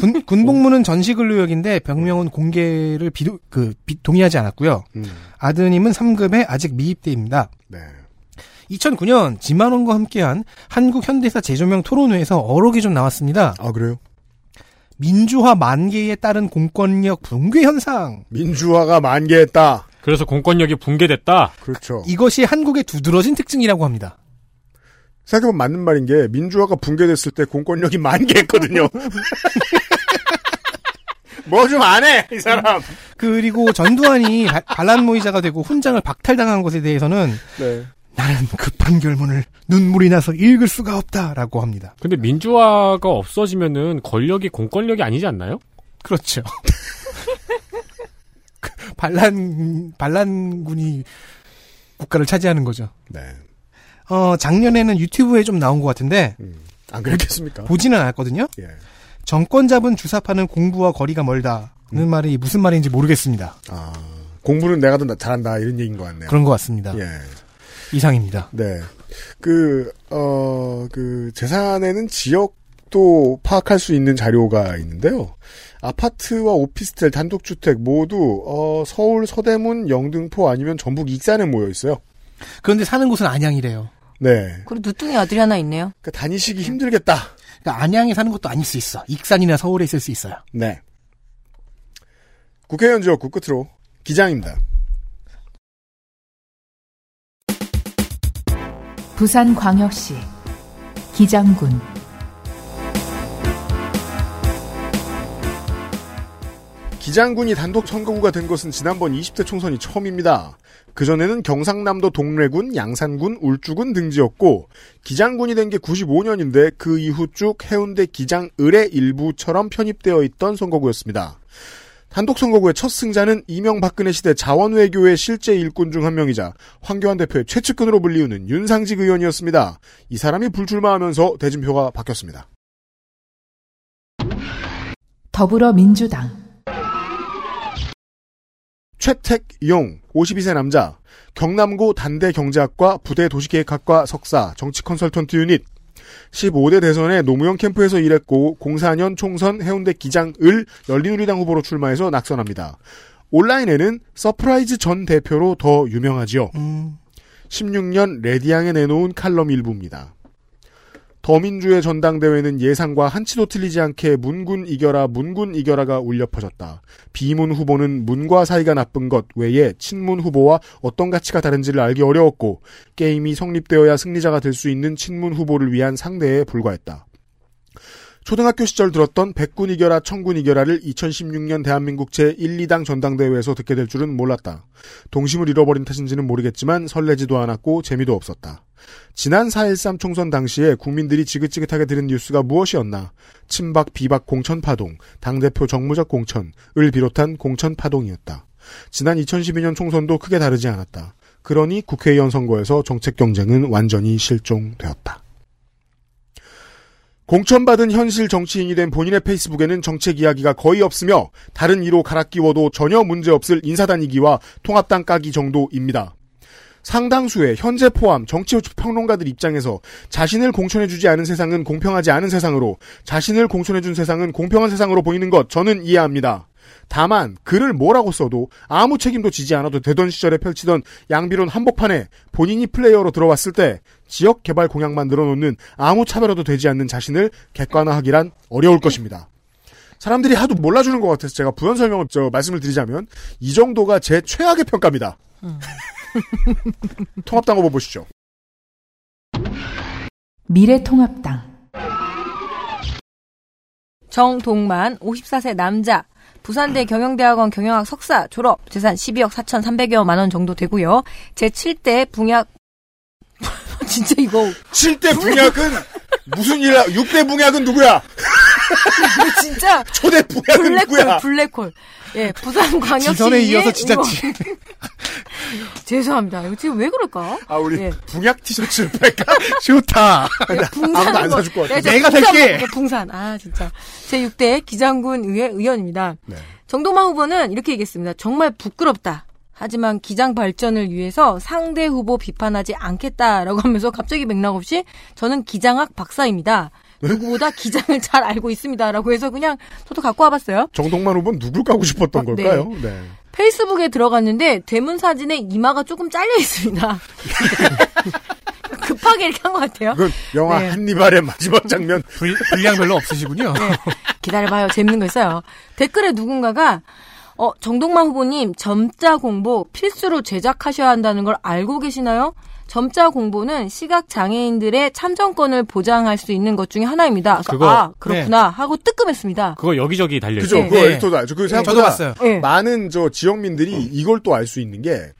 군, 군복무는 전시근로역인데 병명은 공개를 비도, 그, 비- 동의하지 않았고요. 음. 아드님은 3급에 아직 미입대입니다. 네. 2009년 지만원과 함께한 한국 현대사 재조명 토론회에서 어록이 좀 나왔습니다. 아, 그래요? 민주화 만개에 따른 공권력 붕괴 현상. 민주화가 만개했다. 그래서 공권력이 붕괴됐다. 그렇죠. 이것이 한국의 두드러진 특징이라고 합니다. 생각해보면 맞는 말인 게 민주화가 붕괴됐을 때 공권력이 만개했거든요. 뭐 좀 안 해, 이 사람. 그리고 전두환이 바- 반란 모의자가 되고 훈장을 박탈당한 것에 대해서는 네. 나는 급한 결문을 눈물이 나서 읽을 수가 없다라고 합니다. 근데 민주화가 없어지면은 권력이 공권력이 아니지 않나요? 그렇죠. 그 반란 반란군이 국가를 차지하는 거죠. 네. 어 작년에는 유튜브에 좀 나온 것 같은데 안 그랬겠습니까? 보지는 않았거든요. 예. 정권 잡은 주사파는 공부와 거리가 멀다는 말이 무슨 말인지 모르겠습니다. 아, 공부는 내가 더 나- 잘한다, 이런 얘기인 것 같네요. 그런 것 같습니다. 예. 이상입니다. 네. 그, 어, 그, 재산에는 지역 또 파악할 수 있는 자료가 있는데요. 아파트와 오피스텔, 단독주택 모두 어, 서울 서대문, 영등포 아니면 전북 익산에 모여 있어요. 그런데 사는 곳은 안양이래요. 네. 그리고 누뚱이 아들이 하나 있네요. 그러니까 다니시기 힘들겠다. 그러니까 안양에 사는 것도 아닐 수 있어. 익산이나 서울에 있을 수 있어요. 네. 국회의원 지역구 끝으로 기장입니다. 부산광역시 기장군 기장군이 단독 선거구가 된 것은 지난번 20대 총선이 처음입니다. 그전에는 경상남도 동래군, 양산군, 울주군 등지였고 기장군이 된 게 95년인데 그 이후 쭉 해운대 기장을의 일부처럼 편입되어 있던 선거구였습니다. 단독 선거구의 첫 승자는 이명박근혜 시대 자원외교의 실제 일꾼 중 한 명이자 황교안 대표의 최측근으로 불리우는 윤상직 의원이었습니다. 이 사람이 불출마하면서 대진표가 바뀌었습니다. 더불어민주당 최택용 52세 남자 경남고 단대 경제학과 부대 도시계획학과 석사 정치 컨설턴트 유닛 15대 대선에 노무현 캠프에서 일했고 04년 총선 해운대 기장을 열린우리당 후보로 출마해서 낙선합니다. 온라인에는 서프라이즈 전 대표로 더 유명하지요. 16년 레디앙에 내놓은 칼럼 일부입니다. 더민주의 전당대회는 예상과 한치도 틀리지 않게 문군 이겨라 문군 이겨라가 울려 퍼졌다. 비문 후보는 문과 사이가 나쁜 것 외에 친문 후보와 어떤 가치가 다른지를 알기 어려웠고 게임이 성립되어야 승리자가 될 수 있는 친문 후보를 위한 상대에 불과했다. 초등학교 시절 들었던 백군 이겨라 청군 이겨라를 2016년 대한민국 제1, 2당 전당대회에서 듣게 될 줄은 몰랐다. 동심을 잃어버린 탓인지는 모르겠지만 설레지도 않았고 재미도 없었다. 지난 4.13 총선 당시에 국민들이 지긋지긋하게 들은 뉴스가 무엇이었나? 친박, 비박 공천 파동, 당대표 정무적 공천을 비롯한 공천 파동이었다. 지난 2012년 총선도 크게 다르지 않았다. 그러니 국회의원 선거에서 정책 경쟁은 완전히 실종되었다. 공천받은 현실 정치인이 된 본인의 페이스북에는 정책 이야기가 거의 없으며 다른 이로 갈아 끼워도 전혀 문제없을 인사다니기와 통합당 까기 정도입니다. 상당수의 현재 포함 정치 평론가들 입장에서 자신을 공천해주지 않은 세상은 공평하지 않은 세상으로 자신을 공천해준 세상은 공평한 세상으로 보이는 것 저는 이해합니다. 다만 글을 뭐라고 써도 아무 책임도 지지 않아도 되던 시절에 펼치던 양비론 한복판에 본인이 플레이어로 들어왔을 때 지역 개발 공약만 늘어놓는 아무 차별화도 되지 않는 자신을 객관화하기란 어려울 것입니다. 사람들이 하도 몰라주는 것 같아서 제가 부연 설명을 저 말씀을 드리자면 이 정도가 제 최악의 평가입니다. 통합당 후보 보시죠. 미래통합당 정동만 54세 남자 부산대 경영대학원 경영학 석사 졸업 재산 12억 4,300여 만 원 정도 되고요. 제 7대 붕약 진짜 이거 7대 붕약은 무슨 일 6대 붕약은 누구야? 진짜 초대 붕약은 블랙홀 누구야? 블랙홀. 예, 부산 광역시 지선에 이어서 진짜 지- 죄송합니다. 이거 지금 왜 그럴까? 아 우리 예. 붕약 티셔츠를 팔까? 좋다. 아무도 안 사줄 것 같아. 네, 저 내가 붕산 살게. 붕산. 아, 진짜. 제 6대 기장군 의회 의원입니다. 네. 정동만 후보는 이렇게 얘기했습니다. 정말 부끄럽다. 하지만 기장 발전을 위해서 상대 후보 비판하지 않겠다라고 하면서 갑자기 맥락 없이 저는 기장학 박사입니다. 네? 누구보다 기장을 잘 알고 있습니다라고 해서 그냥 저도 갖고 와봤어요. 정동만 후보는 누굴 까고 싶었던 네. 걸까요? 네. 페이스북에 들어갔는데 대문 사진에 이마가 조금 잘려 있습니다. 급하게 이렇게 한 것 같아요. 그건 영화 네. 한니발의 마지막 장면. 불, 분량 별로 없으시군요. 네. 기다려봐요. 재밌는 거 있어요. 댓글에 누군가가 어, 정동만 후보님 점자 공보 필수로 제작하셔야 한다는 걸 알고 계시나요? 점자 공보는 시각 장애인들의 참정권을 보장할 수 있는 것 중에 하나입니다. 그래서 그거, 아 그렇구나 하고 뜨끔했습니다. 그거 여기저기 달려 그죠? 있어요. 그거 네. 에디터도 알죠. 그 저도 생각보다 봤어요. 네. 많은 저 지역민들이 이걸 또 알 수 있는 게,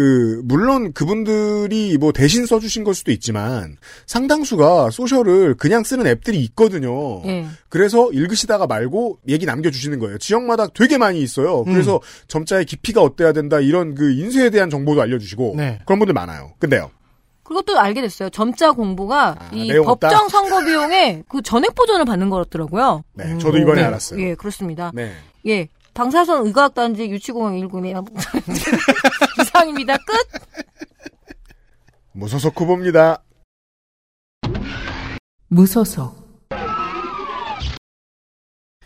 그, 물론 그분들이 뭐 대신 써주신 걸 수도 있지만, 상당수가 소셜을 그냥 쓰는 앱들이 있거든요. 예. 그래서 읽으시다가 말고 얘기 남겨주시는 거예요. 지역마다 되게 많이 있어요. 그래서 점자의 깊이가 어때야 된다, 이런 그 인쇄에 대한 정보도 알려주시고, 네. 그런 분들 많아요. 근데요. 그것도 알게 됐어요. 점자 공보가 아, 이 없다? 법정 선거 비용에 그 전액 보전을 받는 거더라고요. 네, 저도 이번에 네. 알았어요. 예, 그렇습니다. 네. 예. 방사선 의과학단지 유치공항 1군에 이상입니다. 끝. 무소속 후보입니다. 무소속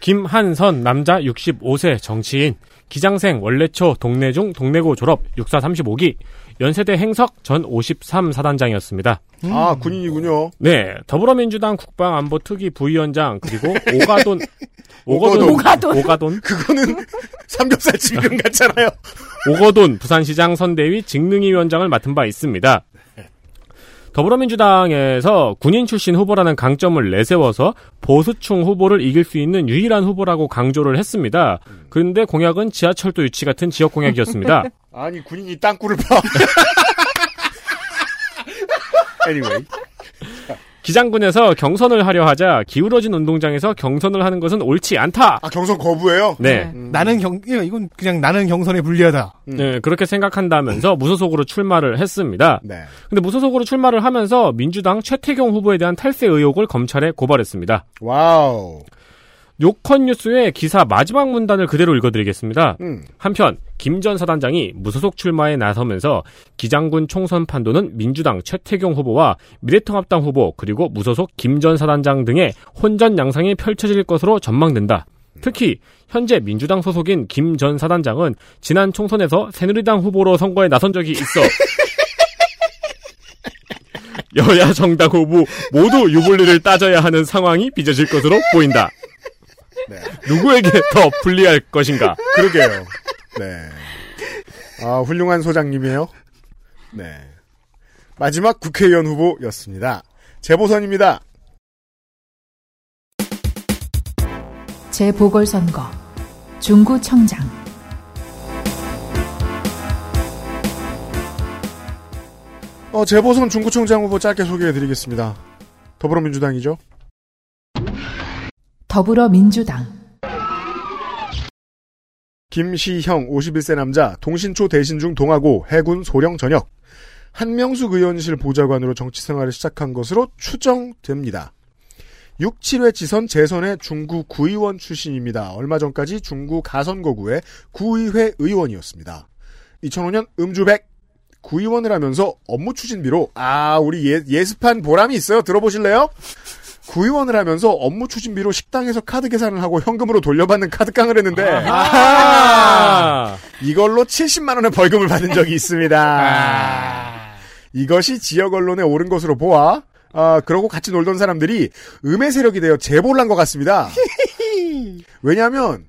김한선 남자 65세 정치인 기장생 원래초 동래중 동래고 졸업 육사 35기 연세대 행석 전 53사단장이었습니다. 아, 군인이군요. 네, 더불어민주당 국방안보 특위 부위원장 그리고 오가돈 오거돈 오가돈. 오가돈 그거는 삼겹살 지금 같잖아요. 오거돈 부산시장 선대위 직능위 원장을 맡은 바 있습니다. 더불어민주당에서 군인 출신 후보라는 강점을 내세워서 보수층 후보를 이길 수 있는 유일한 후보라고 강조를 했습니다. 그런데 공약은 지하철도 유치 같은 지역 공약이었습니다. 아니, 군인이 땅굴을 파. anyway. 기장군에서 경선을 하려 하자 기울어진 운동장에서 경선을 하는 것은 옳지 않다. 아, 경선 거부해요? 네. 나는 경, 이건 그냥 나는 경선에 불리하다. 네, 그렇게 생각한다면서 무소속으로 출마를 했습니다. 네. 근데 무소속으로 출마를 하면서 민주당 최택용 후보에 대한 탈세 의혹을 검찰에 고발했습니다. 와우. 요컨 뉴스의 기사 마지막 문단을 그대로 읽어드리겠습니다. 음. 한편 김 전 사단장이 무소속 출마에 나서면서 기장군 총선 판도는 민주당 최택용 후보와 미래통합당 후보 그리고 무소속 김 전 사단장 등의 혼전 양상이 펼쳐질 것으로 전망된다. 특히 현재 민주당 소속인 김 전 사단장은 지난 총선에서 새누리당 후보로 선거에 나선 적이 있어 여야 정당 후보 모두 유불리를 따져야 하는 상황이 빚어질 것으로 보인다. 누구에게 더 불리할 것인가? 그러게요. 네. 아, 훌륭한 소장님이에요. 네. 마지막 국회의원 후보였습니다. 재보선입니다. 재보궐선거 중구청장 어, 재보선 중구청장 후보 짧게 소개해드리겠습니다. 더불어민주당이죠. 더불어민주당 김시형 51세 남자 동신초 대신중 동하고 해군 소령 전역 한명숙 의원실 보좌관으로 정치 생활을 시작한 것으로 추정됩니다. 6, 7회 지선 재선의 중구 구의원 출신입니다. 얼마 전까지 중구 가선거구의 구의회 의원이었습니다. 2005년 음주백 구의원을 하면서 업무 추진비로 아 우리 예, 예습한 보람이 있어요. 들어보실래요? 구의원을 하면서 업무 추진비로 식당에서 카드 계산을 하고 현금으로 돌려받는 카드깡을 했는데 아하. 이걸로 70만 원의 벌금을 받은 적이 있습니다. 이것이 지역 언론에 오른 것으로 보아 아, 그러고 같이 놀던 사람들이 음의 세력이 되어 제보를 한 것 같습니다. 왜냐하면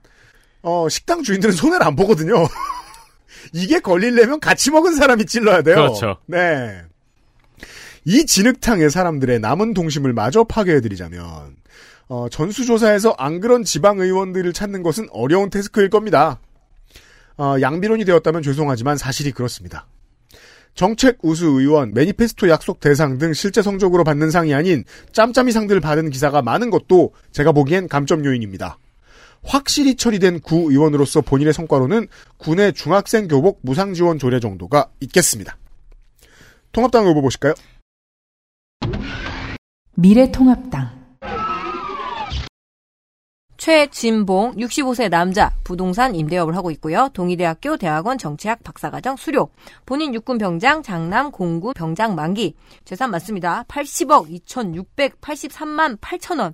어, 식당 주인들은 손해를 안 보거든요. 이게 걸리려면 같이 먹은 사람이 찔러야 돼요. 그렇죠. 네. 이 진흙탕의 사람들의 남은 동심을 마저 파괴해드리자면 어, 전수조사에서 안 그런 지방 의원들을 찾는 것은 어려운 태스크일 겁니다. 어, 양비론이 되었다면 죄송하지만 사실이 그렇습니다. 정책 우수 의원, 매니페스토 약속 대상 등 실제 성적으로 받는 상이 아닌 짬짬이 상들을 받은 기사가 많은 것도 제가 보기엔 감점 요인입니다. 확실히 처리된 구 의원으로서 본인의 성과로는 군의 중학생 교복 무상 지원 조례 정도가 있겠습니다. 통합당 후보 보실까요? 미래통합당 최진봉 65세 남자 부동산 임대업을 하고 있고요. 동의대학교 대학원 정치학 박사과정 수료. 본인 육군 병장 장남 공군 병장 만기. 재산 맞습니다. 80억 2,683만 8천 원.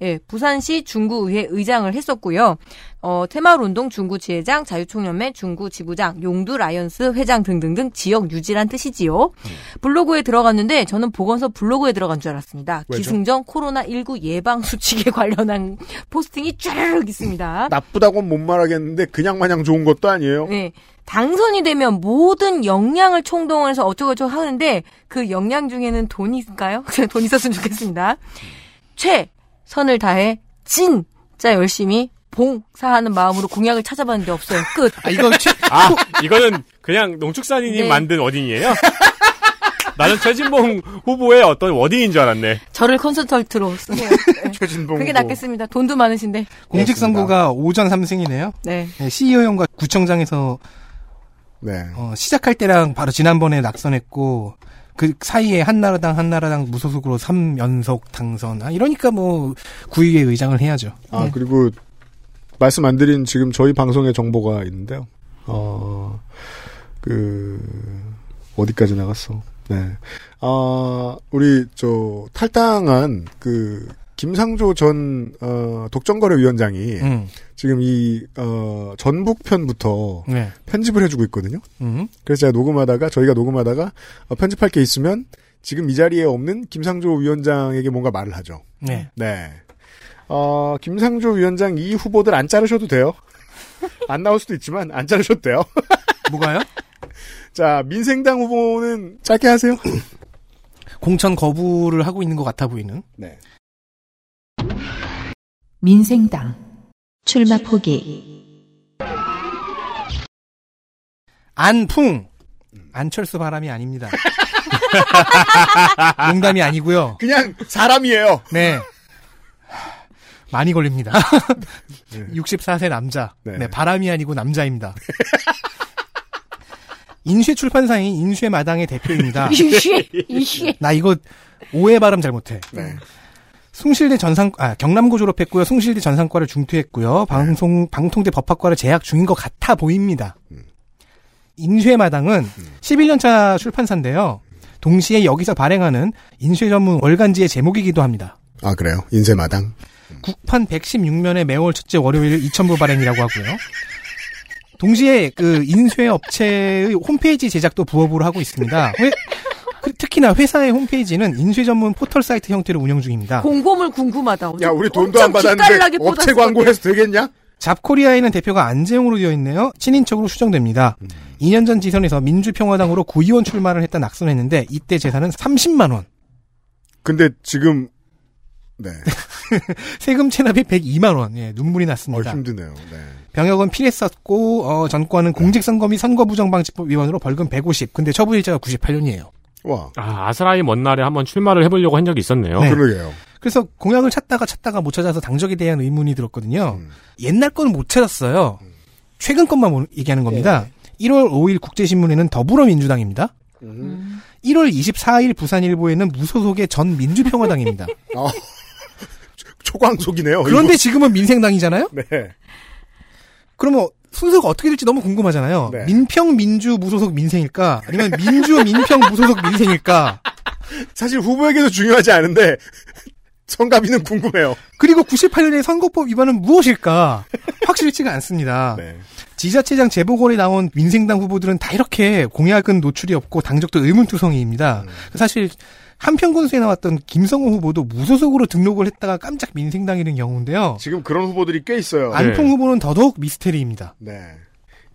예, 부산시 중구의회 의장을 했었고요. 어, 새마을운동 중구 지회장, 자유총연맹 중구지부장, 용두 라이온스 회장 등등등 지역 유지란 뜻이지요. 블로그에 들어갔는데 저는 보건소 블로그에 들어간 줄 알았습니다. 왜죠? 기승전 코로나 19 예방 수칙에 관련한 포스팅이 쫙 있습니다. 나쁘다고는 못 말하겠는데 그냥 마냥 좋은 것도 아니에요. 네. 당선이 되면 모든 역량을 총동원해서 어쩌고저쩌고 하는데 그 역량 중에는 돈이 있을까요? 돈 있었으면 좋겠습니다. 최 선을 다해 진짜 열심히 봉사하는 마음으로 공약을 찾아봤는데 없어요. 끝. 아, 이거 최, 아, 이거는 그냥 농축산인이 네. 만든 워딩이에요? 나는 최진봉 후보의 어떤 워딩인 줄 알았네. 저를 컨설턴트로 쓰세요. 네. 최진봉 그게 후보. 낫겠습니다. 돈도 많으신데. 공직선거가 오전 3승이네요. 네. CEO형과 구청장에서 네. 어, 시작할 때랑 바로 지난번에 낙선했고 그 사이에 한나라당 한나라당 무소속으로 3연속 당선. 아, 이러니까 뭐 구의회 의장을 해야죠. 아, 네. 그리고 말씀 안 드린 지금 저희 방송의 정보가 있는데요. 어, 그, 어디까지 나갔어? 네. 아, 우리, 저, 탈당한 그, 김상조 전 어, 독점거래위원장이 음. 지금 이 어, 전북편부터 네. 편집을 해주고 있거든요. 음. 그래서 제가 녹음하다가 저희가 녹음하다가 어, 편집할 게 있으면 지금 이 자리에 없는 김상조 위원장에게 뭔가 말을 하죠. 네. 네. 어, 김상조 위원장 이 후보들 안 자르셔도 돼요. 안 나올 수도 있지만 안 자르셔도 돼요. 뭐가요? 자, 민생당 후보는 짧게 하세요. 공천 거부를 하고 있는 것 같아 보이는. 네. 민생당 출마 포기 안풍. 안철수 바람이 아닙니다. 농담이 아니고요. 그냥 사람이에요. 네. 많이 걸립니다. 64세 남자. 네. 네. 바람이 아니고 남자입니다. 인쇄 출판사인 인쇄 마당의 대표입니다. 이씨, 이씨. 나 이거 오해 발음 잘못해. 네. 숭실대 전상 아 경남고 졸업했고요. 숭실대 전상과를 중퇴했고요. 방송 방통대 법학과를 재학 중인 것 같아 보입니다. 인쇄 마당은 11년차 출판사인데요. 동시에 여기서 발행하는 인쇄 전문 월간지의 제목이기도 합니다. 아, 그래요? 인쇄 마당. 국판 116면의 매월 첫째 월요일 2000부 발행이라고 하고요. 동시에 그 인쇄 업체의 홈페이지 제작도 부업으로 하고 있습니다. 회- 그- 특히나 회사의 홈페이지는 인쇄 전문 포털 사이트 형태로 운영 중입니다. 공고물 궁금하다. 야, 우리 돈도 안 받았는데 업체 광고해서 되겠냐? 잡코리아에는 대표가 안재용으로 되어 있네요. 친인척으로 추정됩니다. 2년 전 지선에서 민주평화당으로 구의원 출마를 했다 낙선했는데 이때 재산은 30만 원. 근데 지금 네. 세금 체납이 102만 원. 예, 눈물이 어, 났습니다. 힘드네요. 네. 병역은 필했었고 어, 전과는 공직선거 및 선거부정방지법 위반으로 벌금 150. 근데 처분일자가 98년이에요. 와. 아, 아스라이 먼 날에 한번 출마를 해보려고 한 적이 있었네요. 네. 그러게요. 그래서 공약을 찾다가 찾다가 못 찾아서 당적에 대한 의문이 들었거든요. 음. 옛날 거는 못 찾았어요. 최근 것만 모- 얘기하는 겁니다. 1월 5일 국제신문에는 더불어민주당입니다. 음. 1월 24일 부산일보에는 무소속의 전 민주평화당입니다. 어, 초광속이네요. 그런데 지금은 민생당이잖아요? 이거. 네. 그러면 순서가 어떻게 될지 너무 궁금하잖아요. 네. 민평 민주 무소속 민생일까? 아니면 민주 민평 무소속 민생일까? 사실 후보에게도 중요하지 않은데 성가비는 궁금해요. 그리고 98년의 선거법 위반은 무엇일까? 확실치가 않습니다. 네. 지자체장 재보궐에 나온 민생당 후보들은 다 이렇게 공약은 노출이 없고 당적도 의문투성이입니다. 음. 사실 한평군수에 나왔던 김성호 후보도 무소속으로 등록을 했다가 깜짝 민생당이 된 경우인데요. 지금 그런 후보들이 꽤 있어요. 안풍 후보는 더더욱 미스테리입니다. 네.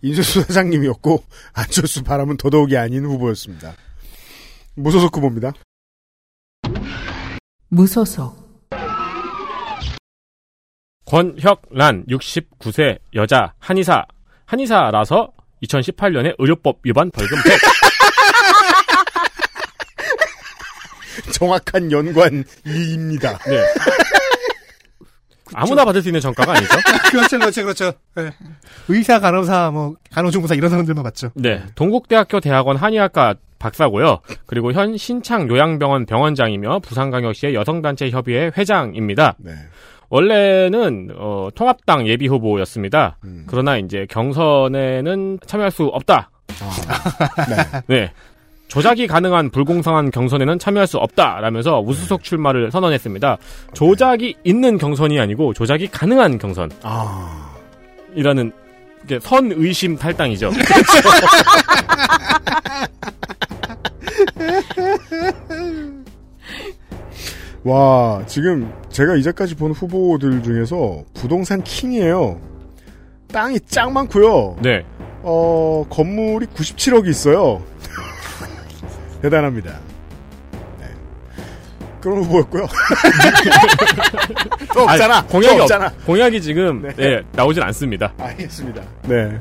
인쇄수 사장님이었고 안철수 바람은 더더욱이 아닌 후보였습니다. 무소속 후보입니다. 무소속 권혁란 69세 여자 한의사 한의사라서 2018년에 의료법 위반 벌금 100. 정확한 연관 이입니다. 네. 아무나 받을 수 있는 전과가 아니죠? 그렇죠, 그렇죠, 그렇죠. 네. 의사, 간호사, 뭐 간호조무사 이런 사람들만 맞죠. 네. 동국대학교 대학원 한의학과 박사고요. 그리고 현 신창 요양병원 병원장이며 부산광역시의 여성단체 협의회 회장입니다. 네. 원래는 어, 통합당 예비 후보였습니다. 음. 그러나 이제 경선에는 참여할 수 없다. 네. 네. 조작이 가능한 불공정한 경선에는 참여할 수 없다라면서 우수석 출마를 선언했습니다. 조작이 있는 경선이 아니고 조작이 가능한 경선이라는 아. 이게 선의심 탈당이죠. 와, 지금 제가 이제까지 본 후보들 중에서 부동산 킹이에요. 땅이 짱 많고요. 네. 어, 건물이 97억이 있어요. 대단합니다. 네. 그런 후보였고요. 또 없잖아. 아니, 공약이 또 없, 없잖아. 공약이 지금 네. 네, 나오질 않습니다. 알겠습니다. 네.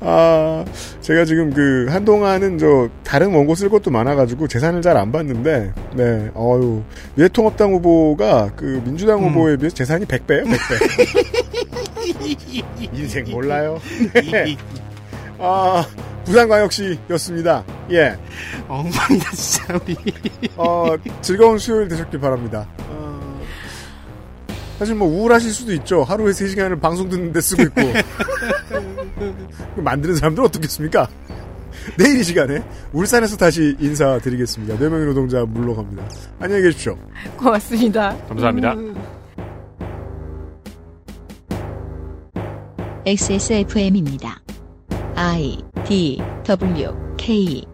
아, 제가 지금 그, 한동안은 저, 다른 원고 쓸 것도 많아가지고 재산을 잘 안 봤는데, 네, 어유 미래통합당 후보가 그 민주당 음. 후보에 비해서 재산이 100배예요 100배. 인생 몰라요. 네. 아, 부산광역시였습니다. 예. 엉망이다, 진짜, 우리. 어, 즐거운 수요일 되셨길 바랍니다. 어, 사실 뭐 우울하실 수도 있죠. 하루에 3 시간을 방송 듣는데 쓰고 있고. 만드는 사람들 어떻겠습니까? 내일 이 시간에 울산에서 다시 인사드리겠습니다. 네 명의 노동자 물러갑니다. 안녕히 계십시오. 고맙습니다. 감사합니다. XSFM입니다. I D W K